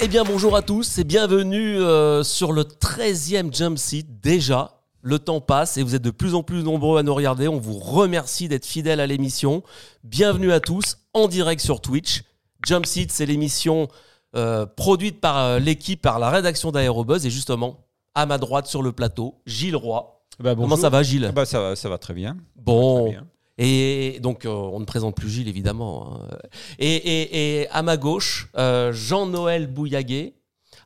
Eh bien bonjour à tous et bienvenue euh, sur le 13e Jump Seat. Déjà, le temps passe et vous êtes de plus en plus nombreux à nous regarder. On vous remercie d'être fidèles à l'émission. Bienvenue à tous en direct sur Twitch. Jump Seat, c'est l'émission euh, produite par euh, l'équipe, par la rédaction d'Aérobuzz et justement à ma droite sur le plateau, Gilles Roy. Bah, Comment ça va Gilles? Ah bah, ça, va, ça va très bien. Bon. Très bien. Et donc, euh, on ne présente plus Gilles, évidemment. hein. Et, et- et à ma gauche, euh, Jean-Noël Bouillaguet.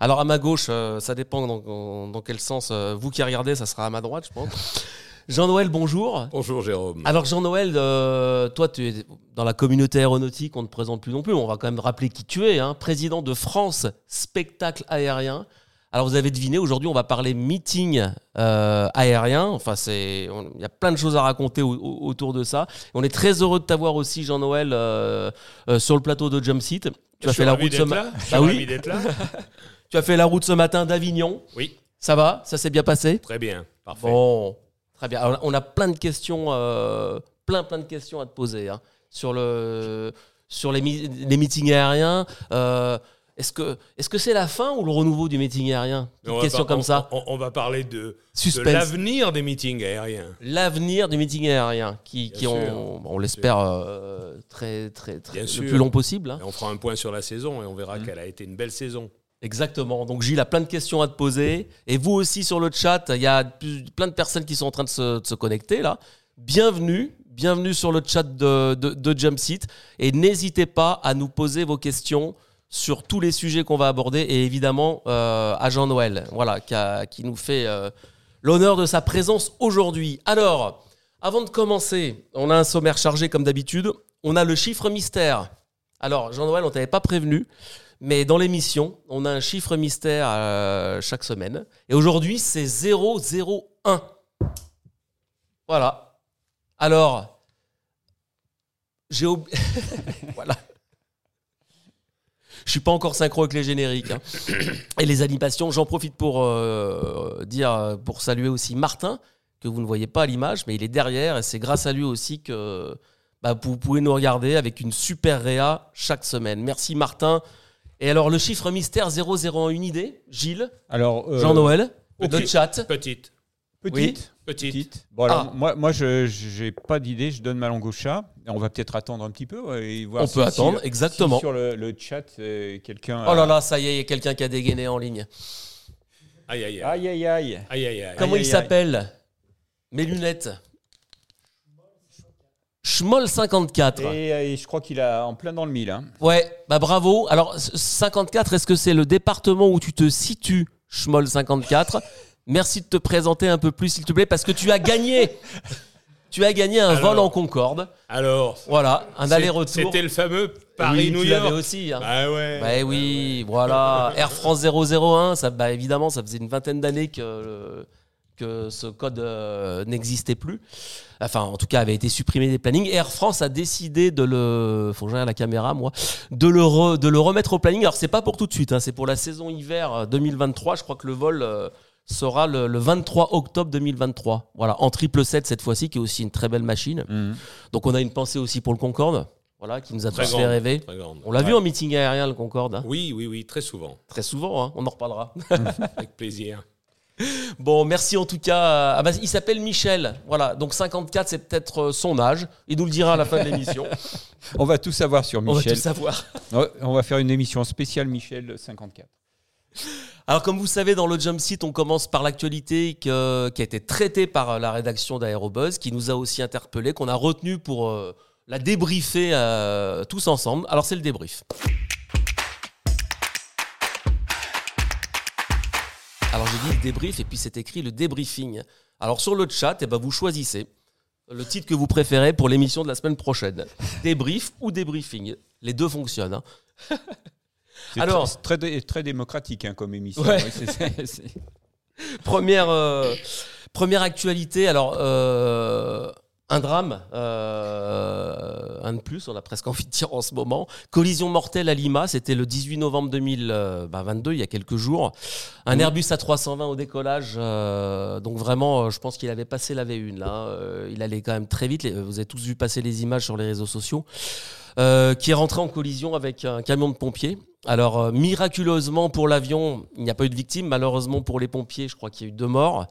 Alors, à ma gauche, euh, ça dépend dans, dans quel sens. vous qui regardez, ça sera à ma droite, je pense. Jean-Noël, bonjour. Bonjour Jérôme. Alors, Jean-Noël, euh, toi, tu es dans la communauté aéronautique, on ne te présente plus non plus. On va quand même rappeler qui tu es, hein, président de France Spectacle Aérien. Alors, vous avez deviné, aujourd'hui, on va parler meeting euh, aérien. Enfin, c'est, il y a plein de choses à raconter au- au- autour de ça. On est très heureux de t'avoir aussi, Jean-Noël, euh, euh, sur le plateau de Jump Seat. Tu as fait la route ce matin. Ah oui. là. Tu as fait la route ce matin d'Avignon. Oui, Ça va? Ça s'est bien passé? Très bien. Parfait. Bon, très bien. Alors, on a plein de questions, plein plein de questions à te poser hein, sur le sur les meetings aériens. Est-ce que est-ce que c'est la fin ou le renouveau du meeting aérien Une question par- comme ça. On, on va parler de, de l'avenir des meetings aériens. L'avenir du meeting aérien, qui, qui ont, on l'espère, euh, très très très le sûr. plus long possible. hein. On fera un point sur la saison et on verra Mmh. qu'elle a été une belle saison. Exactement. Donc Gilles a plein de questions à te poser. Et vous aussi sur le chat, il y a plein de personnes qui sont en train de se, de se connecter là. Bienvenue, bienvenue sur le chat de, de, de. Et n'hésitez pas à nous poser vos questions sur tous les sujets qu'on va aborder. Et évidemment euh, à Jean-Noël, voilà, qui, nous fait euh, l'honneur de sa présence aujourd'hui. Alors, avant de commencer, on a un sommaire chargé comme d'habitude. On a le chiffre mystère. Alors, Jean-Noël, on t'avait pas prévenu. Mais dans l'émission, on a un chiffre mystère euh, chaque semaine. Et aujourd'hui, c'est 001. Voilà. Alors, j'ai oublié. voilà. Je suis pas encore synchro avec les génériques hein. et les animations. J'en profite pour euh, dire, pour saluer aussi Martin que vous ne voyez pas à l'image, mais il est derrière et c'est grâce à lui aussi que bah, vous pouvez nous regarder avec une super réa chaque semaine. Merci Martin. Et alors le chiffre mystère 001, une idée Gilles, Alors, euh, Jean-Noël, notre chat? Petite. Petite. Petite. Petite. Bon, alors, Ah. moi, moi je j'ai pas d'idée. Je donne ma langue au chat. On va peut-être attendre un petit peu ouais, et voir On si- peut si- attendre, si exactement. sur le, le chat, euh, quelqu'un. Oh là là, ça y est, il y a quelqu'un qui a dégainé en ligne. Aïe, aïe, aïe. Aïe aïe aïe. Aïe, aïe, aïe. Comment aïe, il s'appelle Mes lunettes. Schmoll 54. Et, euh, et je crois qu'il a en plein dans le mille. Hein. Ouais, bah bravo. Alors, 54, est-ce que c'est le département où tu te situes, Schmoll 54 Merci de te présenter un peu plus, s'il te plaît, parce que tu as gagné. tu as gagné un Alors. vol en Concorde. Alors, Voilà, un aller-retour. C'était le fameux Oui, Paris-New l'avais York. aussi. hein. Bah ouais. Bah oui, voilà. Air France 001, ça, bah évidemment, ça faisait une vingtaine d'années que, que ce code euh, n'existait plus. Enfin, en tout cas, avait été supprimé des plannings. Air France a décidé de le. Faut que regarde la caméra, moi. De le, re- de le remettre au planning. Alors, c'est pas pour tout de suite, hein, c'est pour la saison hiver euh, 2023. Je crois que le vol. euh, sera le, le 23 octobre 2023. Voilà, en triple 7 cette fois-ci, qui est aussi une très belle machine. Mhm. Donc on a une pensée aussi pour le Concorde, voilà, qui nous a Très tous grande, fait rêver. On l'a vu en meeting aérien, le Concorde. hein. Oui, oui, oui, très souvent. Très souvent, hein, on en reparlera. Avec plaisir. bon, merci en tout cas. Ah bah, il s'appelle Michel. Voilà, donc 54, c'est peut-être euh, son âge. Il nous le dira à la fin de l'émission. On va tout savoir sur on va Michel. tout savoir. On va faire une émission spéciale Michel 54. Alors, comme vous savez, dans le Jump Seat, on commence par l'actualité qui a été traitée par la rédaction d'Aérobuzz, qui nous a aussi interpellés, qu'on a retenu pour euh, la débriefer euh, tous ensemble. Alors, c'est le débrief. Alors, j'ai dit le débrief et puis c'est écrit le débriefing. Alors, sur le chat, eh ben, vous choisissez le titre que vous préférez pour l'émission de la semaine prochaine. Débrief ou débriefing. Les deux fonctionnent. hein. Alors- très, très, dé- très démocratique hein, comme émission. Ouais. Ouais, Première, euh, première actualité, alors euh, un drame, euh, un de plus, on a presque envie de dire en ce moment. Collision mortelle à Lima, c'était le 18 novembre 2022, il y a quelques jours. Un Airbus A320 au décollage, euh, donc vraiment, je pense qu'il avait passé la V1 là. hein. Il allait quand même très vite. Vous avez tous vu passer les images sur les réseaux sociaux. Euh, qui est rentré en collision avec un camion de pompiers. Alors, euh, miraculeusement pour l'avion, il n'y a pas eu de victimes. Malheureusement pour les pompiers, je crois qu'il y a eu deux morts.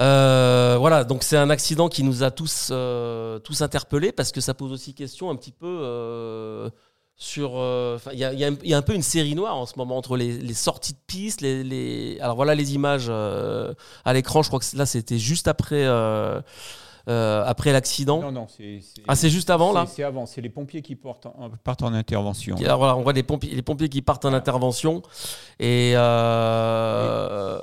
Euh, voilà, donc c'est un accident qui nous a tous, euh, tous interpellés parce que ça pose aussi question un petit peu sur. Il y, a, un- peu une série noire en ce moment entre les, sorties de piste. Les, Alors voilà les images à l'écran. Je crois que là c'était juste après, euh, après l'accident. Non, non, c'est. Ah, c'est juste avant là C'est avant, c'est les pompiers qui portent en- partent en intervention. Alors, voilà, on voit les pompiers, les pompiers qui partent en intervention. Et euh,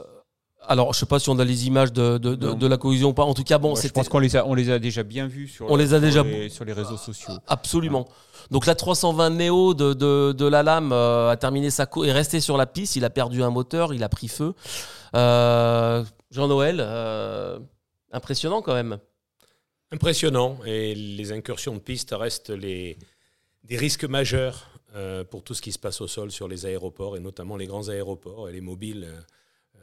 alors, je sais pas si on a les images de, de, de- Non. de la collision ou pas. En tout cas, bon, Ouais, je pense qu'on les a, on les a déjà bien vus sur, On les a sur déjà- les, sur les réseaux sociaux. absolument. Donc la 320 Neo de, de, de la lame euh, a terminé sa course, est resté sur la piste. Il a perdu un moteur, il a pris feu. Euh, Jean-Noël, euh, impressionnant quand même. Impressionnant. Et les incursions de piste restent les, des risques majeurs euh, pour tout ce qui se passe au sol sur les aéroports, et notamment les grands aéroports et les mobiles euh, euh,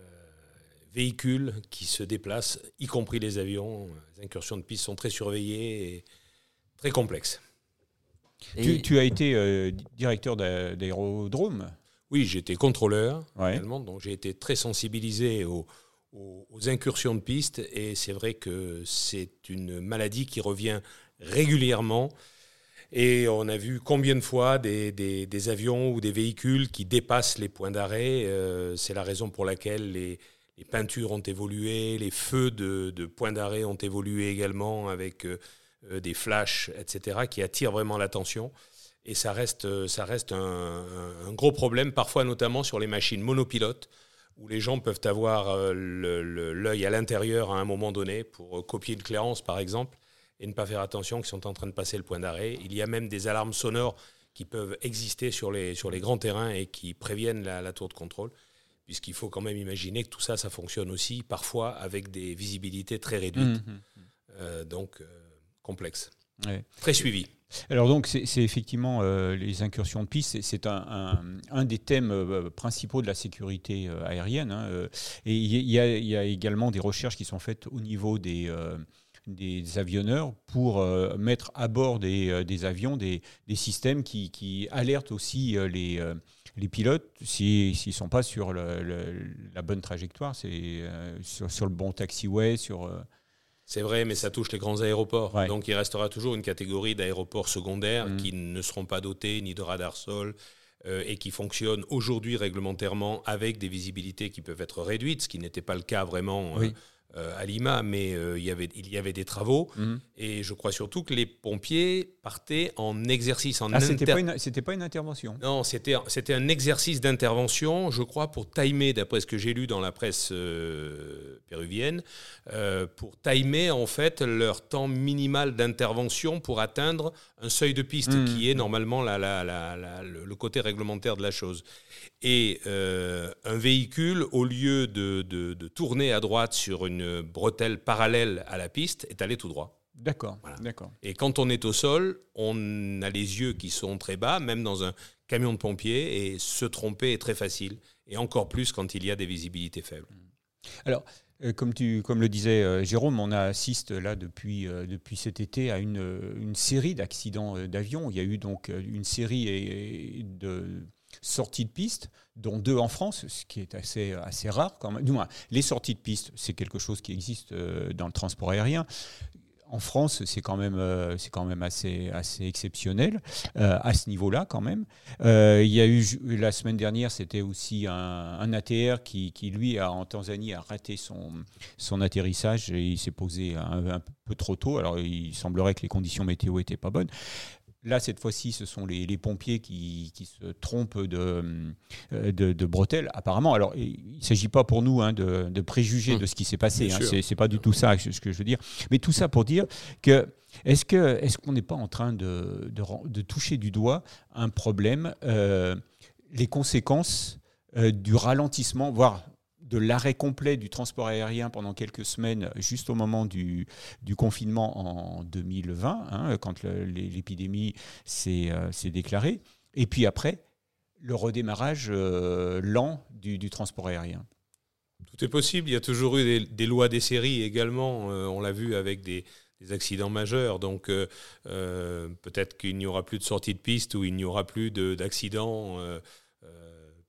véhicules qui se déplacent, y compris les avions. Les incursions de piste sont très surveillées et très complexes. Et- Tu, tu as été euh, directeur d'a- d'aérodrome? Oui, j'étais contrôleur Ouais. également, donc j'ai été très sensibilisé aux, aux- incursions de piste et c'est vrai que c'est une maladie qui revient régulièrement et on a vu combien de fois des, avions ou des véhicules qui dépassent les points d'arrêt. euh, c'est la raison pour laquelle les, peintures ont évolué, les feux de, de points d'arrêt ont évolué également avec euh, euh, des flashs, etc., qui attirent vraiment l'attention. Et ça reste, ça reste un gros problème, parfois notamment sur les machines monopilotes, où les gens peuvent avoir euh, l'œil à l'intérieur à un moment donné pour euh, copier une clairance, par exemple, et ne pas faire attention qu'ils sont en train de passer le point d'arrêt. Il y a même des alarmes sonores qui peuvent exister sur les, sur les grands terrains et qui préviennent la, la tour de contrôle, puisqu'il faut quand même imaginer que tout ça, ça fonctionne aussi parfois avec des visibilités très réduites, Mhm. euh, donc euh, complexes, Ouais. très suivies. Alors donc c'est effectivement euh, les incursions de piste, c'est- un, des thèmes euh, principaux de la sécurité euh, aérienne. hein, et il y, a- également des recherches qui sont faites au niveau des, avionneurs pour mettre à bord des, avions des, systèmes qui, alertent aussi les, pilotes si- s'ils ne sont pas sur la bonne trajectoire, sur, sur le bon taxiway, sur... C'est vrai, mais ça touche les grands aéroports. Ouais. Donc il restera toujours une catégorie d'aéroports secondaires Mhm. qui ne seront pas dotés ni de radar sol euh, et qui fonctionnent aujourd'hui réglementairement avec des visibilités qui peuvent être réduites, ce qui n'était pas le cas vraiment euh, Oui. euh, à Lima, mais euh, il, y avait, il y avait des travaux. mhm. Et je crois surtout que les pompiers partaient en exercice, en Ah, c'était pas, une- c'était pas une intervention non, c'était un exercice d'intervention, je crois, pour timer, d'après ce que j'ai lu dans la presse euh, péruvienne, euh, pour timer en fait leur temps minimal d'intervention pour atteindre un seuil de piste Mhm. qui est normalement la- la- la- la- le, le côté réglementaire de la chose. Et euh, un véhicule, au lieu de, de- de tourner à droite sur une bretelle parallèle à la piste, est allé tout droit. D'accord, Voilà. d'accord. Et quand on est au sol, on a les yeux qui sont très bas, même dans un camion de pompiers, et se tromper est très facile. Et encore plus quand il y a des visibilités faibles. Euh, Comme, tu, comme le disait euh, Jérôme, on assiste là depuis, euh, depuis cet été à une, une série d'accidents d'avions. Il y a eu donc une série de sorties de piste, dont deux en France, ce qui est assez, assez rare quand même. Du moins, les sorties de piste, c'est quelque chose qui existe dans le transport aérien. En France, c'est quand même, euh, c'est quand même assez, assez exceptionnel euh, à ce niveau-là quand même. Euh, il y a eu la semaine dernière, c'était aussi un, un ATR qui, qui, lui, a, en Tanzanie, a raté son, son atterrissage et il s'est posé un, un peu trop tôt. Alors, il semblerait que les conditions météo étaient pas bonnes. Là, cette fois-ci, ce sont les, les pompiers qui, qui se trompent de, euh, de, de bretelles, apparemment. Alors, il ne s'agit pas pour nous hein, de, de préjuger Mmh. de ce qui s'est passé. Hein, c'est c'est pas du tout ça ce que je veux dire. Mais tout ça pour dire que est-ce qu'on n'est pas en train de, de, ren- de toucher du doigt un problème, euh, les conséquences euh, du ralentissement, voire de l'arrêt complet du transport aérien pendant quelques semaines, juste au moment du, confinement en 2020, hein, quand l'épidémie s'est euh, s'est déclarée, et puis après, le redémarrage euh, lent du, transport aérien. Tout est possible. Il y a toujours eu des, lois des séries également. Euh, on l'a vu avec des, accidents majeurs. Donc peut-être qu'il n'y aura plus de sortie de piste ou il n'y aura plus de- d'accidents.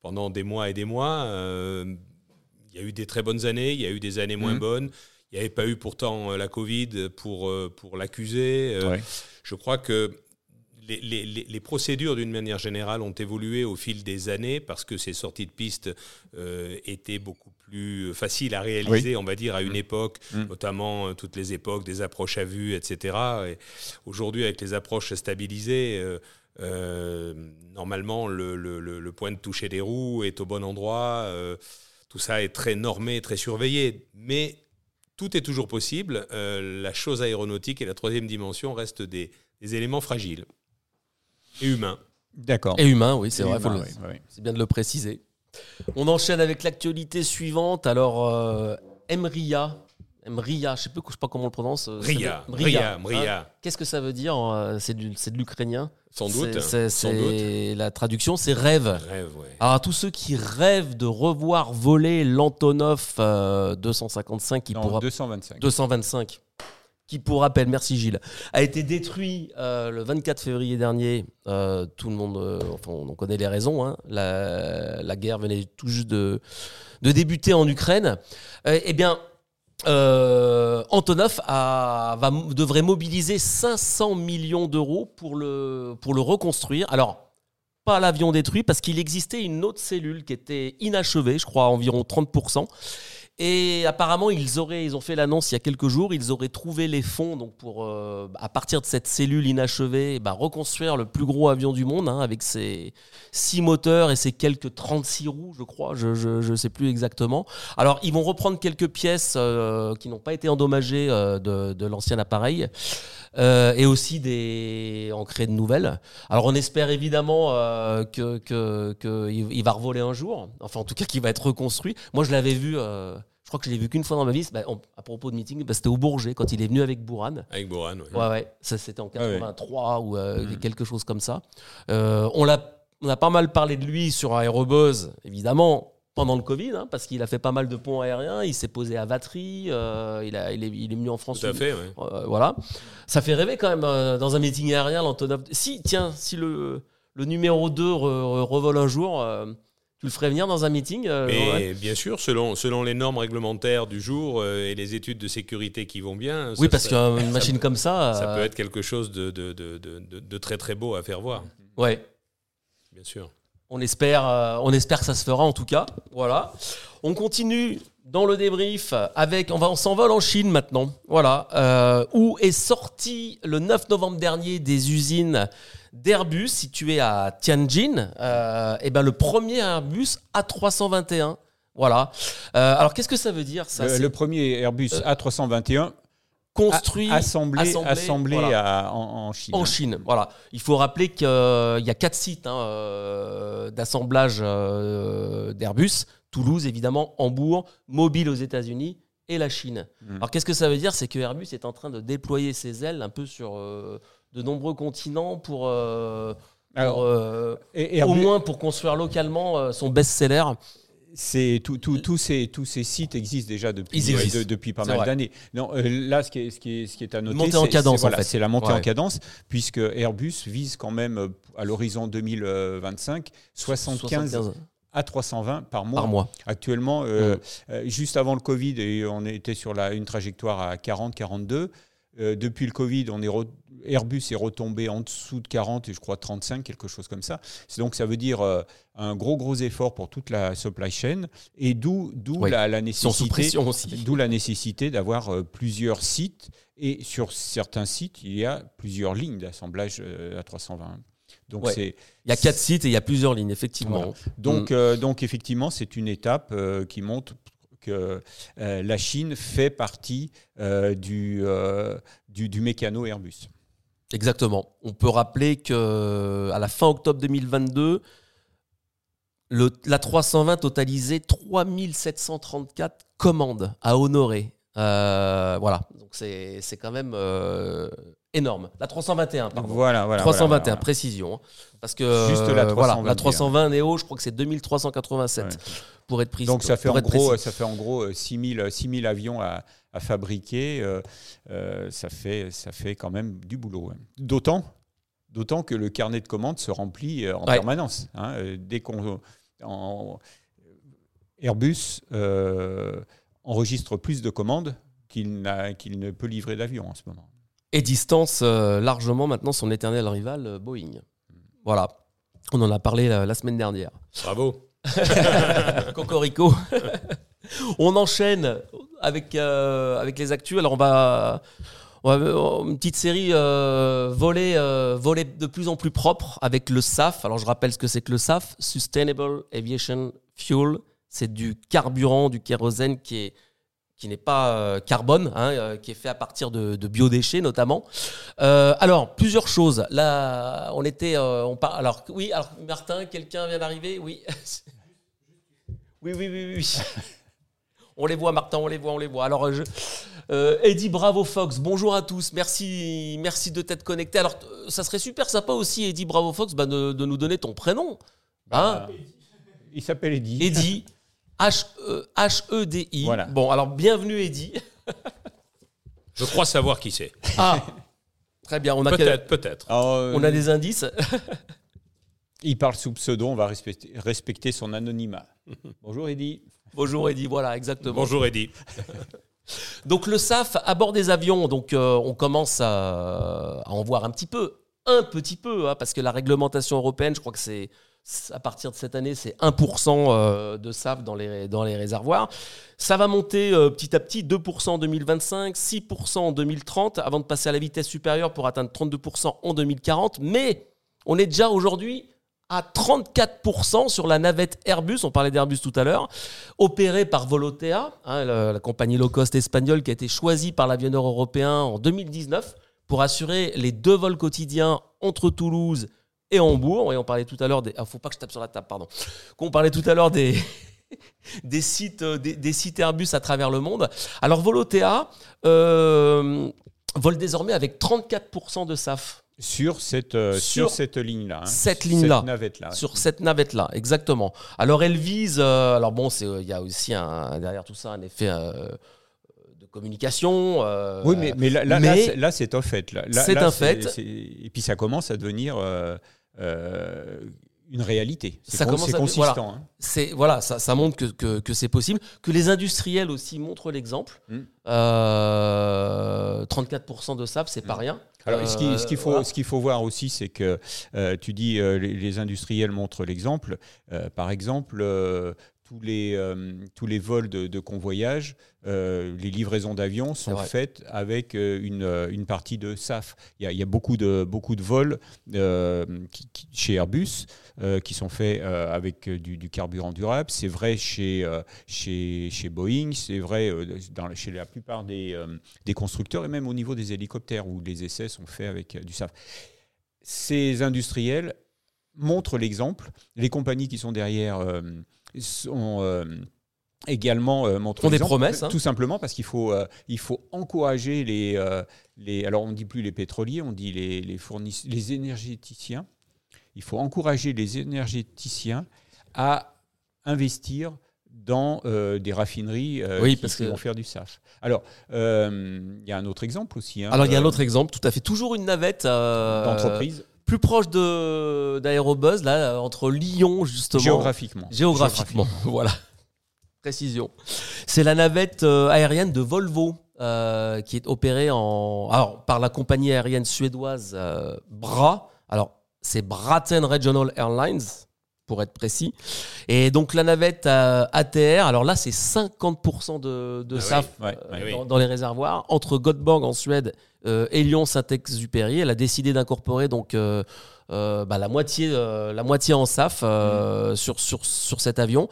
pendant des mois et des mois. Il y a eu des très bonnes années, il y a eu des années moins Mhm. bonnes. Il n'y avait pas eu pourtant la Covid pour, pour l'accuser. Ouais. Je crois que les, les- les- les procédures, d'une manière générale, ont évolué au fil des années parce que ces sorties de piste euh, étaient beaucoup plus faciles à réaliser, on va dire, à une époque, Mm. notamment euh, toutes les époques des approches à vue, etc. Et Aujourd'hui, avec les approches stabilisées, euh, euh, normalement, le, le- le- le point de toucher des roues est au bon endroit. Tout ça est très normé, très surveillé. Mais tout est toujours possible. Euh, la chose aéronautique et la troisième dimension restent des, des éléments fragiles et humains. D'accord. Et humain, oui, c'est vrai, humain, le- c'est bien de le préciser. On enchaîne avec l'actualité suivante. Alors, euh, Emria. Emria, je sais plus, je sais pas comment on le prononce. euh, Ria, c'est- Ria, hein. Qu'est-ce que ça veut dire euh, C'est de l'ukrainien Sans doute. C'est- La traduction, c'est rêve. Rêve, ouais. Alors, à tous ceux qui rêvent de revoir voler l'Antonov euh, 255, qui Non, pourra 225. 225, qui pour rappel, merci Gilles, a été détruit euh, le 24 février dernier. Euh, tout le monde, euh, enfin, on connaît les raisons. hein. La, la guerre venait tout juste de, de débuter en Ukraine. Euh, eh bien, euh, Antonov devrait mobiliser 500 millions d'euros pour le, pour le reconstruire. Alors, pas l'avion détruit, parce qu'il existait une autre cellule qui était inachevée, je crois à environ 30%. Et apparemment, ils auraient, ils ont fait l'annonce il y a quelques jours, ils auraient trouvé les fonds donc pour, euh, à partir de cette cellule inachevée, bah, reconstruire le plus gros avion du monde hein, avec ses six moteurs et ses quelques 36 roues, je crois, je ne sais plus exactement. Alors, ils vont reprendre quelques pièces euh, qui n'ont pas été endommagées euh, de, l'ancien appareil et aussi des, en créer de nouvelles. Alors, on espère évidemment euh, que, que, va revoler un jour, enfin en tout cas qu'il va être reconstruit. Moi, je l'avais vu. Je crois que je l'ai vu qu'une fois dans ma vie. bah, on- à propos de meeting, bah, c'était au Bourget quand il est venu avec Bourran. Avec Boran, ouais. Ouais, ouais, ça c'était en Ah ouais. 83 ou euh, Mhm. quelque chose comme ça. Euh, on, l'a, on a pas mal parlé de lui sur Aérobuzz, évidemment, pendant le Covid, hein, parce qu'il a fait pas mal de ponts aériens. Il s'est posé à Vatry, euh, il, a, il, est, il est venu en France. Tout à fait. Euh, voilà. Ça fait rêver quand même dans un meeting aérien, l'Antonov. Si, tiens, si le, le numéro 2 re- re- revole un jour, tu le ferais venir dans un meeting euh, Mais bien sûr, selon, selon les normes réglementaires du jour euh, et les études de sécurité qui vont bien, Oui, ça- parce qu'une machine comme ça. ça euh, peut être quelque chose de, de, de, de, de- de très très beau à faire voir, Ouais. bien sûr. On espère, euh, on espère que ça se fera en tout cas. Voilà. On continue dans le débrief avec. On, va, on s'envole en Chine maintenant. Voilà. euh, où est sorti le 9 novembre dernier des usines d'Airbus situées à Tianjin. euh, et ben le premier Airbus A321. Voilà. Euh, alors qu'est-ce que ça veut dire ça Le, premier Airbus Euh, A321 construit a- assemblé, assemblé, assemblé voilà. à- en, en Chine. En Chine, voilà. Il faut rappeler qu'il y a quatre sites hein, d'assemblage d'Airbus. Toulouse, évidemment, Hambourg, Mobile aux États-Unis et la Chine. Mm. Alors, qu'est-ce que ça veut dire? C'est que Airbus est en train de déployer ses ailes un peu sur euh, de nombreux continents pour, euh, pour, Alors, euh, et au Airbus- moins pour construire localement son best-seller. C'est tout, ces tous ces sites existent déjà depuis existent. de- depuis pas mal d'années. Non, là ce qui est ce qui est ce qui est à noter, montée en cadence, c'est- voilà, en fait. c'est la montée Ouais. en cadence puisque Airbus vise quand même à l'horizon 2025 75 75 à 320 par mois. par mois. Actuellement, euh, Mm. euh, juste avant le Covid, et on était sur la, une trajectoire à 40-42. Euh, depuis le Covid, on est re- Airbus est retombé en dessous de 40 et je crois 35, quelque chose comme ça. Donc ça veut dire euh, un gros gros effort pour toute la supply chain et d'où d'où Oui. la, nécessité pression aussi. d'où la nécessité d'avoir euh, plusieurs sites et sur certains sites il y a plusieurs lignes d'assemblage à 320. Donc Ouais. c'est Il y a quatre sites et il y a plusieurs lignes, effectivement. donc, Mm. euh, donc effectivement, c'est une étape euh, qui montre que euh, la Chine fait partie du, du, du mécano Airbus. Exactement. On peut rappeler que à la fin octobre 2022, le, la 320 totalisait 3734 commandes à honorer. Voilà, donc c'est c'est quand même énorme. La 321, pardon. Voilà, voilà. 321, voilà, voilà. précision. hein. Parce que Juste la euh, voilà, 321. la 320 Neo, je crois que c'est 2387 Ouais. pour être précis. Donc ça fait, en gros, précis. ça fait en gros 6000 6000 avions à, à fabriquer. euh, euh, ça, fait, ça fait quand même du boulot. hein. D'autant D'autant que le carnet de commandes se remplit euh, en Ouais. permanence. hein. Euh, Dès qu'on Airbus euh, enregistre plus de commandes qu'il n'a- qu'il ne peut livrer d'avions en ce moment. Et distance euh, largement maintenant son éternel rival euh, Boeing. Voilà. On en a parlé la, la semaine dernière. Bravo. Cocorico. on enchaîne avec, euh, avec les actus. Alors, on va. on va- une petite série euh, volée, euh, volée de plus en plus propre avec le SAF. Alors, je rappelle ce que c'est que le SAF Sustainable Aviation Fuel. C'est du carburant, du kérosène qui est qui n'est pas euh, carbone, hein, euh, qui est fait à partir de, de biodéchets notamment. Euh, alors plusieurs choses. Là, on était, euh, on par... alors oui, alors Martin, quelqu'un vient d'arriver, oui. oui, oui, oui, oui. on les voit, Martin, on les voit, on les voit. Alors, je... euh, Eddie Bravo Fox, bonjour à tous, merci, merci de t'être connecté. Alors, ça serait super sympa aussi, Eddie Bravo Fox, bah, de, de nous donner ton prénom. Hein? Il s'appelle Eddie. Eddie, H-E-D-I. Voilà. Bon, alors bienvenue Eddie. Je crois savoir qui c'est. Ah, très bien, on a, quel- Peut-être, peut-être. Alors, euh, on a des indices. Il parle sous pseudo, on va respecter, respecter son anonymat. Bonjour Eddie. Bonjour Eddie, voilà, exactement. Bonjour Eddy. Donc le SAF à bord des avions, donc euh, on commence à, à en voir un petit peu, un petit peu, hein, parce que la réglementation européenne, je crois que c'est- à partir de cette année, c'est 1% euh, de SAF dans les, réservoirs. Ça va monter euh, petit à petit, 2% en 2025, 6% en 2030, avant de passer à la vitesse supérieure pour atteindre 32% en 2040. Mais on est déjà aujourd'hui à 34% sur la navette Airbus, on parlait d'Airbus tout à l'heure, opérée par Volotea, hein, la, compagnie low cost espagnole qui a été choisie par l'avionneur européen en 2019 pour assurer les deux vols quotidiens entre Toulouse Hambourg. Et on parlait tout à l'heure des... Ah, faut pas que je tape sur la table, pardon. Qu'on parlait tout à l'heure des... des sites, euh, des, des sites Airbus à travers le monde. Alors Volotea euh, vole désormais avec 34% de SAF. Sur cette, euh, Sur sur, cette ligne-là. hein. cette ligne-là. Cette navette-là. sur cette navette-là, exactement. Alors elle vise, euh, alors bon, il y a aussi un, derrière tout ça un effet de communication. euh, Oui, mais, mais là, là, mais- là, c'est- un fait. Là, C'est un fait. Et puis ça commence à devenir euh, une réalité. C'est Ça con- commence c'est à- consistant. hein. c'est voilà, ça, ça montre que, que, que c'est possible, que les industriels aussi montrent l'exemple. Mm. Euh, 34% de SAF, c'est pas rien. Alors, ce qui- ce qu'il Euh, faut, voilà. ce qu'il faut voir aussi, c'est que euh, tu dis euh, les, les industriels montrent l'exemple. Euh, par exemple, euh, tous les, euh, tous les vols de, de convoyage, euh, les livraisons d'avions sont faites avec euh, une, une partie de SAF. Il y a, il y a beaucoup, de, beaucoup de vols euh, qui- qui- chez Airbus qui sont faits avec du, du carburant durable. C'est vrai chez, chez, chez Boeing, c'est vrai dans, chez la plupart des, des constructeurs et même au niveau des hélicoptères où les essais sont faits avec du SAF. Ces industriels montrent l'exemple. Les compagnies qui sont derrière sont euh, également euh, montrent Ont des promesses, hein. Tout simplement parce qu'il faut, euh, il faut encourager les, euh, les. Alors on ne dit plus les pétroliers, on dit les, les, les énergéticiens. Il faut encourager les énergéticiens à investir dans des raffineries Oui, qui, parce qui que- vont faire du SAF. Alors, il y a un autre exemple aussi. hein, Alors il y a un autre exemple, tout à fait, toujours une navette d'entreprise, plus proche de d'aérobuzz là, entre Lyon justement. géographiquement. Géographiquement, voilà. Précision. C'est la navette euh, aérienne de Volvo euh, qui est opérée en, alors, par la compagnie aérienne suédoise euh, BRA. Alors, c'est Braten Regional Airlines, pour être précis. Et donc, la navette euh, ATR, alors là, c'est 50% de, de Ah oui, SAF ouais, euh, ouais. dans, dans les réservoirs. Entre Göteborg en Suède euh, et Lyon-Saint-Exupéry, elle a décidé d'incorporer donc euh, bah, la, moitié, la moitié en SAF Mm. sur, sur, sur cet avion.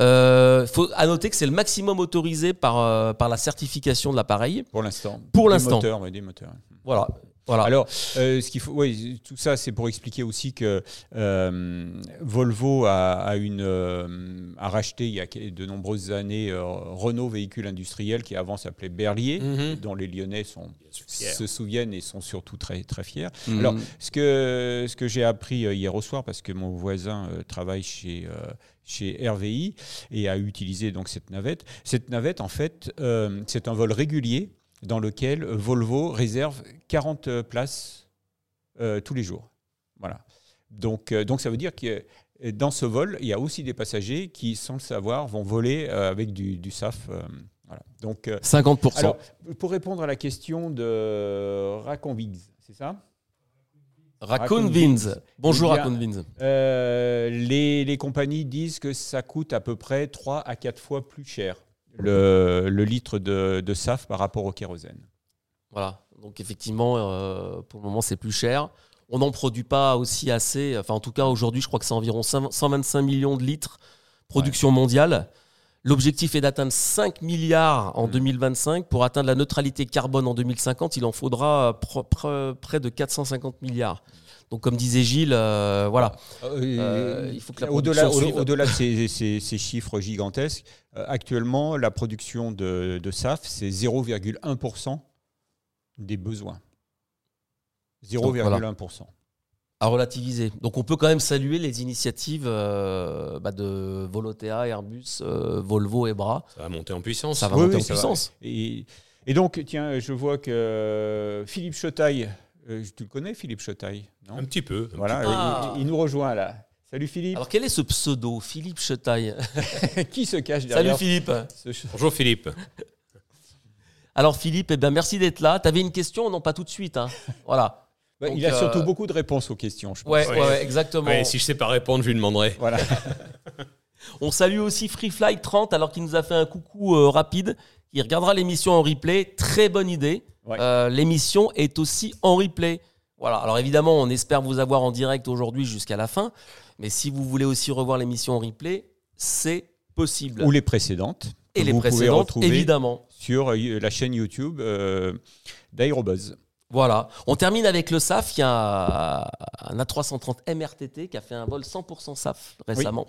Euh, faut à noter que c'est le maximum autorisé par, par la certification de l'appareil. Pour l'instant. Pour Des l'instant. moteurs, ouais, des moteurs. Voilà. Voilà. Alors, euh, ce qu'il faut, oui, tout ça, c'est pour expliquer aussi que euh, Volvo a, a une, euh, a racheté il y a de nombreuses années Renault véhicule industriel qui avant s'appelait Berlier, Mhm. dont les Lyonnais sont, se souviennent et sont surtout très très fiers. Mhm. Alors, ce que, ce que j'ai appris hier au soir, parce que mon voisin travaille chez, chez RVI et a utilisé donc cette navette, cette navette, en fait, euh, c'est un vol régulier dans lequel Volvo réserve 40 places euh, tous les jours. Voilà. Donc, euh, donc ça veut dire que euh, dans ce vol, il y a aussi des passagers qui, sans le savoir, vont voler euh, avec du, du SAF. euh, voilà. Donc, euh, 50%. alors, pour répondre à la question de Raconvix, c'est ça? Raccoon Raccoon Vins. Vins. Bonjour Eh bien, Raccoon Vins. Euh, les, les compagnies disent que ça coûte à peu près 3 à 4 fois plus cher le, le litre de, de SAF par rapport au kérosène. Voilà. Donc effectivement, euh, pour le moment, c'est plus cher. On n'en produit pas aussi assez. Enfin, en tout cas, aujourd'hui, je crois que c'est environ 100 125 millions de litres production mondiale. L'objectif est d'atteindre 5 milliards en Mm. 2025. Pour atteindre la neutralité carbone en 2050, il en faudra près de 450 milliards. Donc, comme disait Gilles, euh, voilà. Euh, il faut que la au-delà, au-delà de ces, ces- ces chiffres gigantesques, euh, actuellement, la production de, de SAF, c'est 0,1% des besoins. 0,1%. à relativiser. Donc on peut quand même saluer les initiatives euh, bah, de Volotea, Airbus, euh, Volvo et Bra. Ça va monter en puissance. Ça va Oui, monter oui, en puissance. Et, et donc, tiens, je vois que Philippe Chotaille, tu le connais, Philippe Chotaille non Un petit peu. un Voilà, petit peu. Ah. il, il nous rejoint là. Salut Philippe. Alors quel est ce pseudo Philippe Chetaille Qui se cache Salut derrière Philippe ce ch- Bonjour Philippe. Alors Philippe, eh ben, merci d'être là. Tu avais une question Non, pas tout de suite. hein. Voilà. Bah, Donc, Il a euh, surtout beaucoup de réponses aux questions, je pense. Ouais, Ouais. ouais, ouais, exactement. Ouais, si je sais pas répondre, je lui demanderai. Voilà. On salue aussi Freefly 30 alors qu'il nous a fait un coucou euh, rapide. Il regardera l'émission en replay. Très bonne idée. Ouais. Euh, l'émission est aussi en replay. Voilà. Alors évidemment, on espère vous avoir en direct aujourd'hui jusqu'à la fin. Mais si vous voulez aussi revoir l'émission en replay, c'est possible. Ou les précédentes. Et les vous pouvez précédentes, évidemment. sur euh, la chaîne YouTube euh, d'Aérobuzz. Voilà. On termine avec le SAF. Il y a un A330 MRTT qui a fait un vol 100% SAF récemment.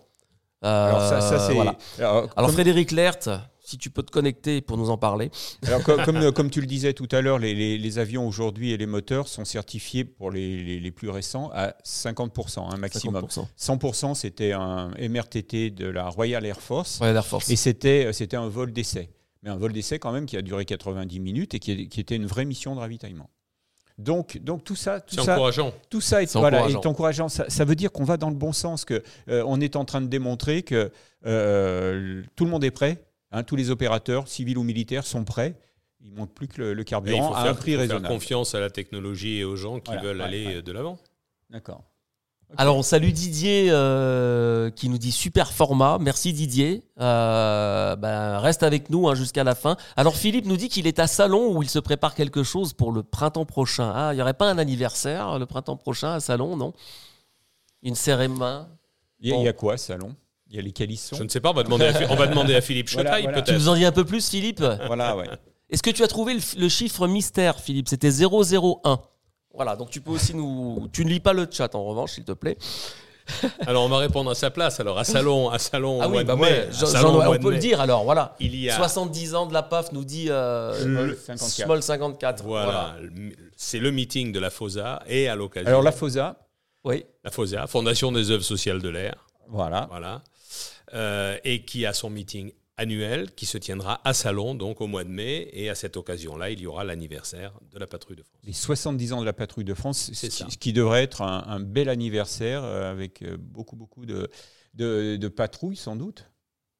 Euh, Alors, ça, voilà. Alors, Alors comme- Frédéric Lert, si tu peux te connecter pour nous en parler. Alors, comme, comme, comme tu le disais tout à l'heure, les, les- les avions aujourd'hui et les moteurs sont certifiés pour les, les- les plus récents à 50%, un maximum. 50%. 100%, c'était un MRTT de la Royal Air Force Ouais, l'Air Force. et c'était c'était un vol d'essai. Mais un vol d'essai quand même qui a duré 90 minutes et qui, qui était une vraie mission de ravitaillement. Donc, donc tout ça, tout C'est ça, encourageant. tout ça est, C'est voilà, encourageant. est encourageant. Ça, ça veut dire qu'on va dans le bon sens, que euh, on est en train de démontrer que euh, tout le monde est prêt. Hein, tous les opérateurs, civils ou militaires, sont prêts. Il manque plus que le, carburant à faire, un prix il faut faire raisonnable. confiance à la technologie et aux gens qui Voilà, veulent ouais, aller ouais. de l'avant. D'accord. Alors on salue Didier euh, qui nous dit super format. Merci Didier. Euh, ben, reste avec nous hein, jusqu'à la fin. Alors Philippe nous dit qu'il est à Salon où il se prépare quelque chose pour le printemps prochain. Ah, il n'y aurait pas un anniversaire le printemps prochain à Salon, non? Une cérémonie? Il, y a, bon. il y a quoi, salon? Il y a les calissons. Je ne sais pas, on va demander à, on va demander à Philippe Chotaille voilà. Tu peut-être. nous en dis un peu plus Philippe Voilà, ouais. Est-ce que tu as trouvé le, le chiffre mystère, Philippe? C'était 001. Voilà, donc tu peux aussi nous. Tu ne lis pas le chat en revanche, s'il te plaît. Alors on va répondre à sa place. Alors à Salon, à Salon Ah oui, bah mai, ouais, à j'en- Salon on peut le dire alors, voilà. Il y a 70 ans de la PAF nous dit euh, Le Small 54. 54. voilà, c'est le meeting de la FOSA et à l'occasion Alors la FOSA, Oui. la FOSA, Fondation des œuvres sociales de l'air, voilà. voilà, euh, et qui a son meeting annuel qui se tiendra à Salon donc au mois de mai et à cette occasion-là il y aura l'anniversaire de la patrouille de France. Les 70 ans de la patrouille de France, C'est ce ça. qui, ce qui devrait être un, un bel anniversaire euh, avec euh, beaucoup, beaucoup de, de, de patrouilles sans doute.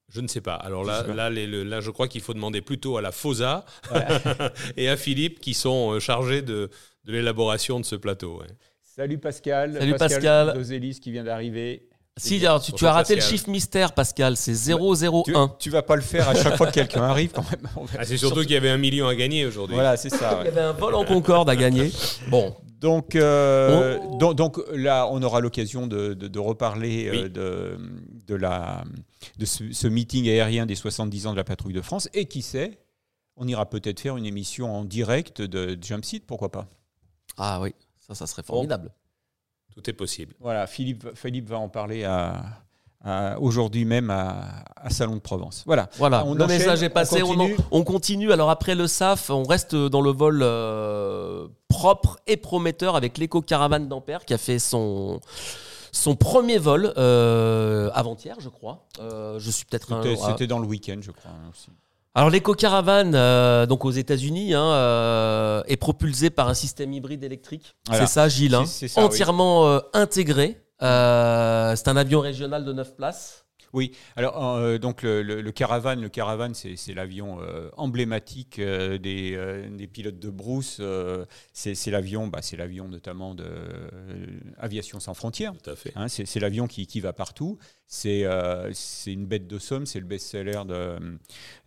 Je ne sais pas. Alors Je là, pas. là, les- le- là, je crois qu'il faut demander plutôt à la FOSA et à Philippe qui sont chargés de, de l'élaboration de ce plateau. ouais. Salut Pascal. Salut Pascal. D'Ozélis qui vient d'arriver. Si, alors, tu, tu as raté le chiffre mystère, Pascal, c'est Tu, 001. tu vas pas le faire à chaque fois que quelqu'un arrive quand même. Ah, c'est surtout qu'il y avait un million à gagner aujourd'hui. Voilà, c'est ça. Il y avait un vol en Concorde à gagner. Bon, Donc, euh, Oh. donc, donc là, on aura l'occasion de, de- de reparler Oui. euh, de, de, la, de ce, ce meeting aérien des 70 ans de la patrouille de France. Et qui sait, on ira peut-être faire une émission en direct de Jumpseat, pourquoi pas ah oui, ça, ça serait formidable. Tout est possible. Voilà, Philippe, Philippe va en parler à, à- aujourd'hui même à, à Salon de Provence. Voilà. Voilà, On le enchaîne, message est on passé. On, continue. on continue. Alors après le SAF, on reste dans le vol euh, propre et prometteur avec l'éco-caravane d'Ampère qui a fait son, son premier vol euh, avant-hier, je crois. Euh, je suis peut-être c'était dans le week-end, je crois. hein, aussi. Alors l'éco-caravane, euh, donc aux États-Unis, hein, euh, est propulsé par un système hybride électrique. Voilà. C'est ça, Gilles. hein. Ça, oui. Entièrement euh, intégré. Euh, c'est un avion régional de 9 places. Oui, alors euh, donc le, le, le Caravan, le Caravan, c'est l'avion euh, emblématique euh, des, des pilotes de brousse. c'est l'avion, bah, c'est l'avion notamment de Aviation sans frontières. Tout à fait. Hein, c'est l'avion qui, qui va partout. C'est c'est une bête de somme. C'est le best-seller de,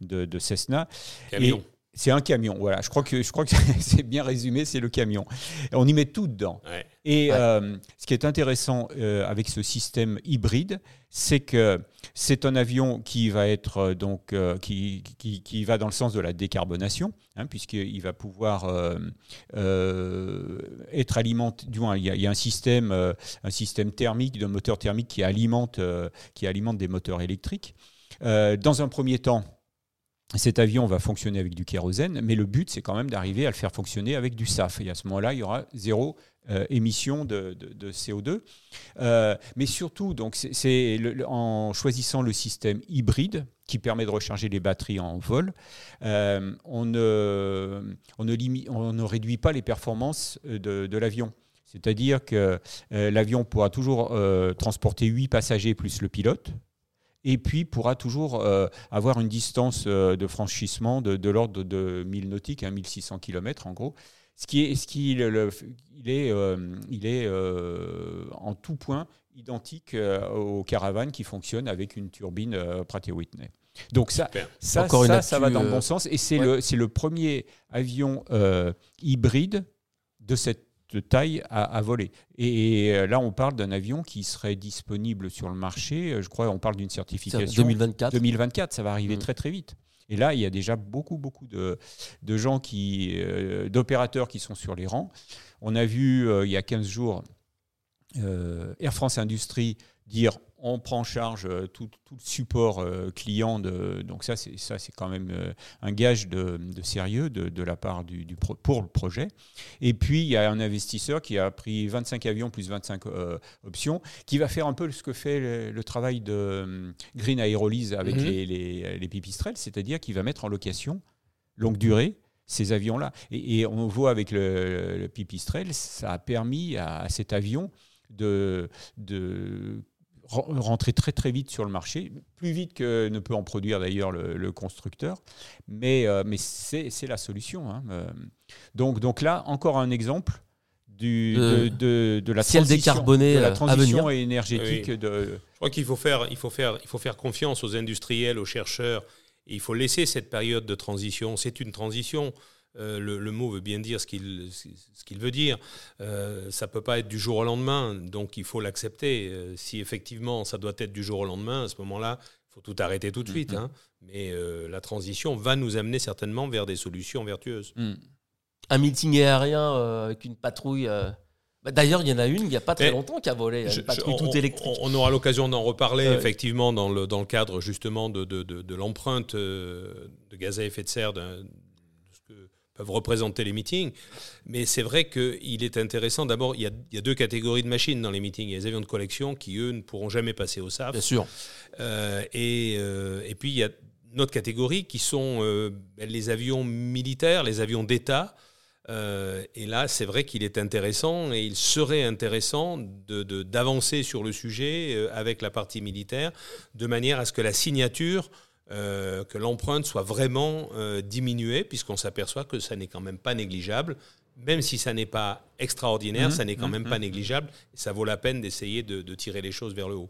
de, de Cessna. Camion. C'est un camion. Voilà, je crois que je crois que c'est bien résumé. C'est le camion. On y met tout dedans. Ouais. Et Ouais. euh, ce qui est intéressant euh, avec ce système hybride, c'est que c'est un avion qui va être euh, donc euh, qui, qui, qui va dans le sens de la décarbonation, hein, puisqu'il va pouvoir être alimenté. Du moins, il y a, il y a un système, un système thermique, de moteur thermique qui alimente, qui alimente des moteurs électriques. Dans un premier temps, cet avion va fonctionner avec du kérosène, mais le but, c'est quand même d'arriver à le faire fonctionner avec du SAF. Et à ce moment-là, il y aura zéro euh, émission de, de- de CO2. Euh, mais surtout, en choisissant le système hybride qui permet de recharger les batteries en vol, euh, on, ne, réduit pas les performances de, de l'avion. C'est-à-dire que l'avion pourra toujours transporter 8 passagers plus le pilote, et puis pourra toujours euh, avoir une distance euh, de franchissement de, de l'ordre de 1000 nautiques, hein, 1600 km en gros. Ce qui est, ce qui, le- le- il est, euh, il est euh, en tout point identique euh, au caravane qui fonctionne avec une turbine euh, Pratt Whitney. Donc ça, Super. ça, Encore ça, ça va dans le bon sens et c'est ouais. le, c'est le premier avion euh, hybride de cette taille à, à voler. Et, euh, là, on parle d'un avion qui serait disponible sur le marché. euh, Je crois on parle d'une certification 2024. 2024, ça va arriver Mm. très très vite. Et là, il y a déjà beaucoup beaucoup de, de gens qui, euh, d'opérateurs qui sont sur les rangs. On a vu euh, il y a 15 jours euh, Air France Industrie dire on prend en charge euh, tout, tout le support euh, client. De, donc ça, c'est ça, c'est quand même euh, un gage de, de sérieux de, de la part du, du pro- pour le projet. Et puis il y a un investisseur qui a pris 25 avions plus 25 euh, options, qui va faire un peu ce que fait le, le travail de Green Aerolyse avec Mhm. les, les, les pipistrelles, c'est-à-dire qu'il va mettre en location longue durée ces avions-là. Et, et on voit avec le, le pipistrelle, ça a permis à, à cet avion de, rentrer très très vite sur le marché, plus vite que ne peut en produire d'ailleurs le, le constructeur, mais, euh, mais c'est c'est la solution. hein. Euh, Donc, donc là, encore un exemple du, De- de, la ciel transition, décarboné, de la euh, à transition énergétique Oui. de, Je crois qu'il faut faire, il faut faire, il faut faire confiance aux industriels, aux chercheurs. Et il faut laisser cette période de transition. C'est une transition. Euh, le, le mot veut bien dire ce qu'il ce qu'il veut dire. Euh, ça peut pas être du jour au lendemain, donc il faut l'accepter. Euh, si effectivement ça doit être du jour au lendemain, à ce moment-là, il faut tout arrêter tout de suite. Mhm. hein. Mais euh, la transition va nous amener certainement vers des solutions vertueuses. Hmm. Un meeting aérien avec une patrouille. bah, D'ailleurs, il y en a une il n'y a pas très Mais longtemps qui a volé, Je- une patrouille je- on, toute électrique. on- on aura l'occasion d'en reparler effectivement dans le, dans le cadre justement de, de, de- de l'empreinte de gaz à effet de serre d'un- de ce que peuvent représenter les meetings. Mais c'est vrai qu'il est intéressant. D'abord, il y, a, il y a deux catégories de machines dans les meetings. Il y a les avions de collection qui, eux, ne pourront jamais passer au SAF. Bien sûr. Euh, et, euh, et puis, il y a une autre catégorie qui sont euh, les avions militaires, les avions d'État. Et là, c'est vrai qu'il est intéressant et il serait intéressant de- de- d'avancer sur le sujet avec la partie militaire de manière à ce que la signature, euh, que l'empreinte soit vraiment euh, diminuée, puisqu'on s'aperçoit que ça n'est quand même pas négligeable. Même si ça n'est pas extraordinaire, Mhm, ça n'est quand mhm, même mhm. pas négligeable. Et ça vaut la peine d'essayer de- de tirer les choses vers le haut.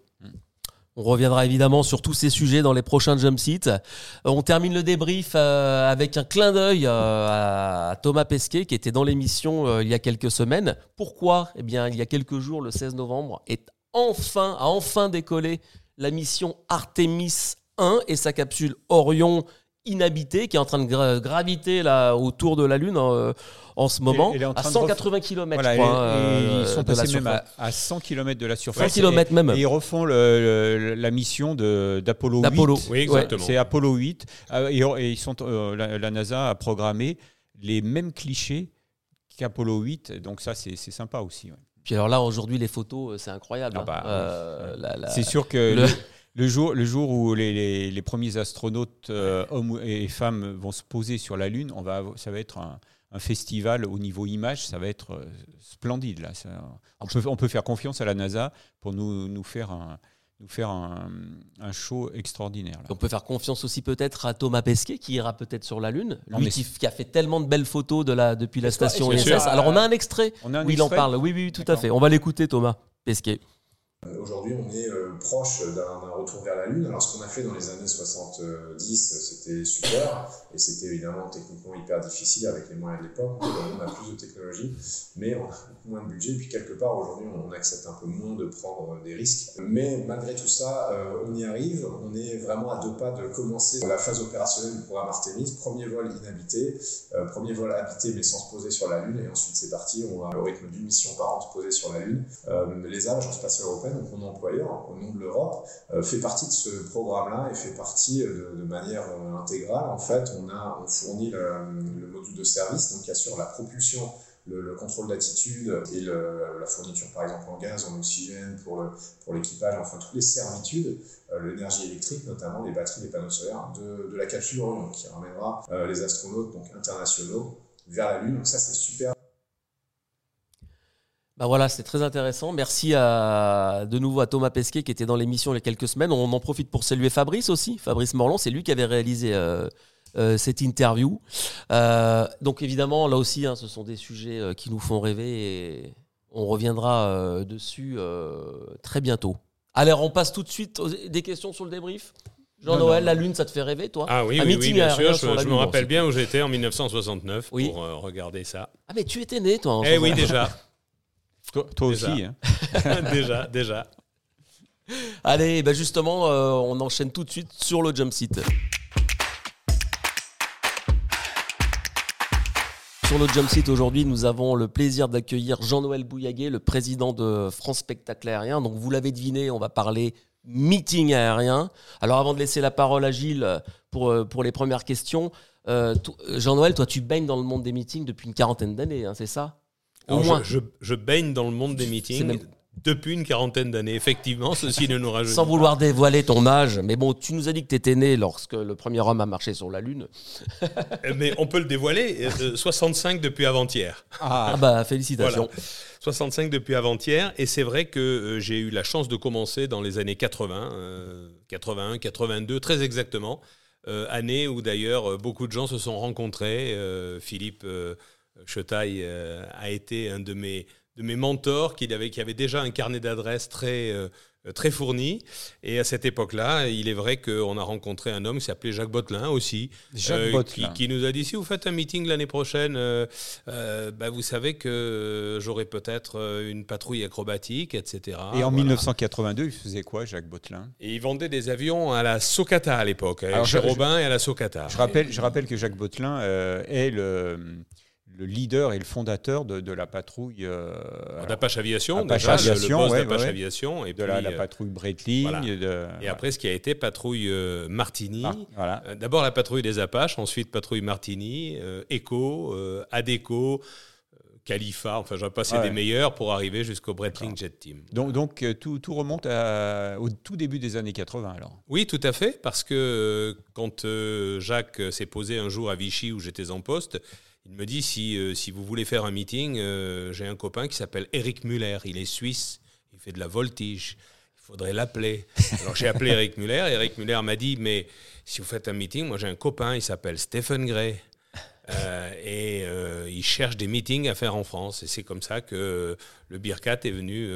On reviendra évidemment sur tous ces sujets dans les prochains jump seats. Euh, On termine le débrief euh, avec un clin d'œil à Thomas Pesquet qui était dans l'émission il y a quelques semaines. Pourquoi? Eh bien, il y a quelques jours, le 16 novembre, est enfin a enfin décollé la mission Artemis 1 et sa capsule Orion inhabitée qui est en train de gra- graviter là autour de la Lune euh, en ce moment elle est en à train de 180 km Voilà, je crois, et- et euh, ils sont passés même à, surface. à 100 km de la 100 surface. km et, même. et ils refont le- le- la mission d'Apollo 8. D'Apollo. Oui, Ouais. exactement. C'est Apollo 8. euh, et, et ils sont, euh, la, la NASA a programmé les mêmes clichés qu'Apollo 8. Donc ça, c'est sympa aussi. ouais. Puis alors là aujourd'hui les photos c'est incroyable. Ah bah, hein. Euh, la- C'est sûr que le- le, jour, le jour où les, les- les premiers astronautes, euh, hommes et femmes, vont se poser sur la Lune, on va, ça va être un, un festival au niveau image, ça va être euh, splendide. Là. Ça- on, peut, on peut faire confiance à la NASA pour nous, nous faire un, nous faire un, un show extraordinaire. là. On peut faire confiance aussi peut-être à Thomas Pesquet qui ira peut-être sur la Lune. Non, Lui qui, qui a fait tellement de belles photos de la, depuis la station ISS. Alors on a un extrait On a un où il en extrait parle. Oui, oui, oui, tout à fait. On va l'écouter Thomas Pesquet. Aujourd'hui, on est euh, proche d'un retour vers la Lune. Alors, ce qu'on a fait dans les années 70, c'était super, et c'était évidemment techniquement hyper difficile avec les moyens de l'époque. On a plus de technologie, mais on a beaucoup moins de budget. Puis, quelque part, aujourd'hui, on accepte un peu moins de prendre des risques. Mais malgré tout ça, euh, on y arrive. On est vraiment à deux pas de commencer la phase opérationnelle du programme Artemis. Premier vol inhabité, euh, premier vol habité, mais sans se poser sur la Lune. Et ensuite, c'est parti. On va au rythme d'une mission par an se poser sur la Lune. Euh, L'ESA, l'Agence spatiale donc mon employeur, au nom de l'Europe, euh, fait partie de ce programme-là et fait partie euh, de, manière euh, intégrale. En fait, on, a, on fournit le, le module de service donc qui assure la propulsion, le, le contrôle d'attitude et la fourniture, par exemple, en gaz, en oxygène pour l'équipage, enfin toutes les servitudes, l'énergie électrique, notamment les batteries, les panneaux solaires, de, la capsule Orion qui ramènera les astronautes donc internationaux vers la Lune. Donc ça, c'est super. Bah voilà, c'est très intéressant. Merci à, de nouveau à Thomas Pesquet qui était dans l'émission il y a quelques semaines. On en profite pour saluer Fabrice aussi. Fabrice Morland, c'est lui qui avait réalisé euh, euh, cette interview. Euh, donc évidemment, là aussi, hein, ce sont des sujets qui nous font rêver et on reviendra dessus très bientôt. Allez, on passe tout de suite aux, des questions sur le débrief. Jean-Noël, la Lune, ça te fait rêver, toi? Ah oui, oui, bien sûr. Je, je me rappelle bien où j'étais en 1969 Oui. pour regarder ça. Ah, mais tu étais né, toi. en Eh oui, 69. déjà. Toi, toi Déjà. aussi. hein. déjà, déjà. Allez, bah justement, euh, on enchaîne tout de suite sur le jump seat. Sur le jump seat aujourd'hui, nous avons le plaisir d'accueillir Jean-Noël Bouillaguet, le président de France Spectacle Aérien. Donc vous l'avez deviné, on va parler meeting aérien. Alors avant de laisser la parole à Gilles pour, euh, pour les premières questions, euh, Jean-Noël, toi tu baignes dans le monde des meetings depuis une quarantaine d'années, hein, c'est ça? Alors, moins. Je, je- je baigne dans le monde des meetings même- depuis une quarantaine d'années. Effectivement, ceci ne nous rajeunit Sans pas. vouloir dévoiler ton âge, mais bon, tu nous as dit que tu étais né lorsque le premier homme a marché sur la Lune. Euh, Mais on peut le dévoiler. euh, 65 depuis avant-hier. Ah bah félicitations. 65 depuis avant-hier. Et c'est vrai que euh, j'ai eu la chance de commencer dans les années 80, euh, 81, 82, très exactement. Euh, année où d'ailleurs euh, beaucoup de gens se sont rencontrés. Euh, Philippe euh, Chetaille euh, a été un de mes, de mes mentors qui avait, qui avait déjà un carnet d'adresses très, euh, très fourni. Et à cette époque-là, il est vrai qu'on a rencontré un homme qui s'appelait Jacques Botelin aussi, Jacques euh, Botelin. Qui, qui nous a dit si vous faites un meeting l'année prochaine, bah, vous savez que j'aurai peut-être une patrouille acrobatique, etc. Et en Voilà. 1982, il faisait quoi, Jacques Botelin? Et il vendait des avions à la Socata à l'époque, hein, chez je- Robin et à la Socata. je rappelle, je rappelle que Jacques Botelin euh, est le, le leader et le fondateur de, de la patrouille euh, D'Apache Aviation, Apache déjà, le- Aviation, le boss ouais. Aviation, et de la, puis, la euh, patrouille Breitling. voilà. de- et après ce qui a été patrouille euh, Martini. Ah, voilà. Euh, D'abord la patrouille des Apaches, ensuite patrouille Martini, Echo, euh, Adeco, Khalifa, enfin j'en passé Ouais. des meilleurs pour arriver jusqu'au Breitling Jet Team. Donc, donc tout, tout remonte à- au tout début des années 80 alors. Oui, tout à fait, parce que quand Jacques s'est posé un jour à Vichy où j'étais en poste, il me dit si, euh, si vous voulez faire un meeting, euh, j'ai un copain qui s'appelle Eric Muller, il est suisse, il fait de la voltige, il faudrait l'appeler. Alors j'ai appelé Eric Muller, Eric Muller m'a dit mais si vous faites un meeting, moi j'ai un copain, il s'appelle Stephen Gray. Euh, et il cherche des meetings à faire en France. Et c'est comme ça que le Birkat est venu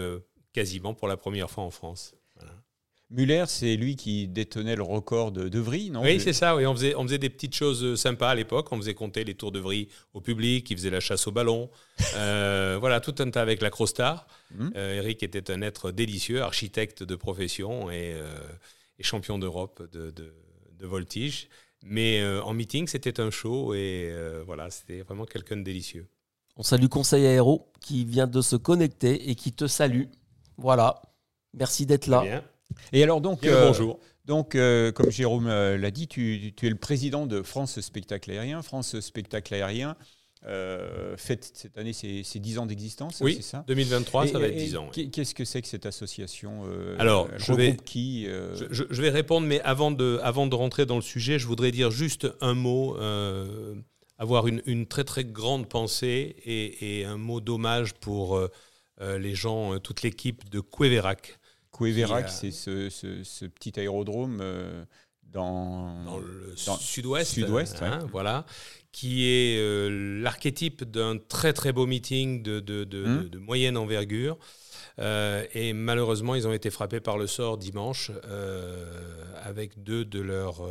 quasiment pour la première fois en France. Muller, c'est lui qui détenait le record de De Vries, non? Oui, c'est ça. Oui. On, faisait, on faisait des petites choses euh, sympas à l'époque. On faisait compter les tours de vrille au public, il faisait la chasse au ballon. Euh, voilà, tout un tas avec la Crostar. Mhm. Euh, Eric était un être délicieux, architecte de profession et, euh, et champion d'Europe de, de- de voltige. Mais euh, en meeting, c'était un show et euh, voilà, c'était vraiment quelqu'un de délicieux. On salue Conseil Aéro qui vient de se connecter et qui te salue. Voilà. Merci d'être là. Bien. Et alors donc, euh, bonjour. donc euh, comme Jérôme euh, l'a dit, tu, tu es le président de France Spectacle Aérien. France Spectacle Aérien euh, fête cette année ses, 10 ans d'existence, oui, c'est ça 2023, ça va être 10 ans. Qu'est-ce que c'est que cette association Alors, je vais, qui je, vais répondre, mais avant de, avant de rentrer dans le sujet, je voudrais dire juste un mot, avoir une, très très grande pensée et, un mot d'hommage pour les gens, toute l'équipe de Cueverac. Cueverac, c'est ce, ce, petit aérodrome dans, le sud-ouest, hein, voilà, qui est euh, l'archétype d'un très très beau meeting de, de, de, hmm. moyenne envergure. Euh, et malheureusement, ils ont été frappés par le sort dimanche euh, avec deux de leurs,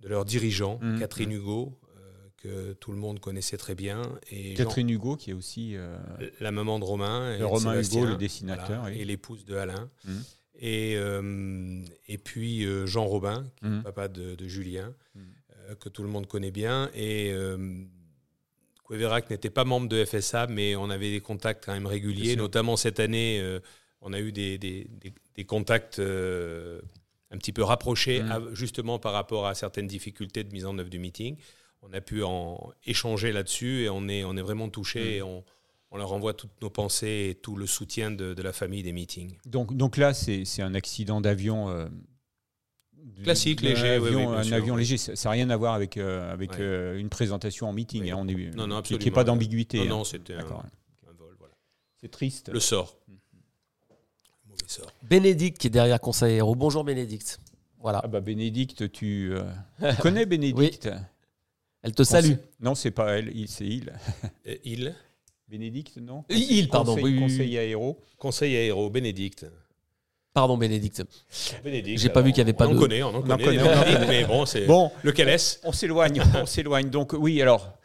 de leurs dirigeants, hmm. Catherine Hugo, que tout le monde connaissait très bien. Et Catherine Hugo, qui est aussi... la maman de Romain. Et Romain Hugo, le dessinateur. Et l'épouse de Alain. Hmm. Et, euh, et puis euh, Jean Robin, qui est le mmh. papa de, Julien, mmh. euh, que tout le monde connaît bien. Et Cueverac n'était pas membre de FSA, mais on avait des contacts quand même réguliers. Notamment cette année, on a eu des, des, des, contacts un petit peu rapprochés, justement par rapport à certaines difficultés de mise en œuvre du meeting. On a pu en échanger là-dessus et on est, on est vraiment touché. Et on, on leur envoie toutes nos pensées et tout le soutien de, la famille des meetings. Donc, donc là, c'est un accident d'avion. Euh, Classique, léger. un avion léger, ça n'a rien à voir avec, euh, avec euh, une présentation en meeting. Hein, on est, non, non, Qui n'est pas d'ambiguïté. Non, non, hein. c'était un, vol. Voilà. C'est triste. Le sort. Mauvais sort. Bénédicte qui est derrière Conseil Aéro. Bonjour Bénédicte. Voilà. Ah bah Bénédicte, tu, connais Bénédicte? Elle te salue. Non, c'est pas elle, c'est il. il Bénédicte, non? Il, pardon. Conseil, conseil aéro. Conseil aéro, Bénédicte. Pardon, Bénédicte. Bénédicte. J'ai pas vu qu'il n'y avait pas on de. Connaît, on en connaît, on en connaît. mais bon, c'est. Bon, lequel est On s'éloigne, on s'éloigne. Donc, oui, alors,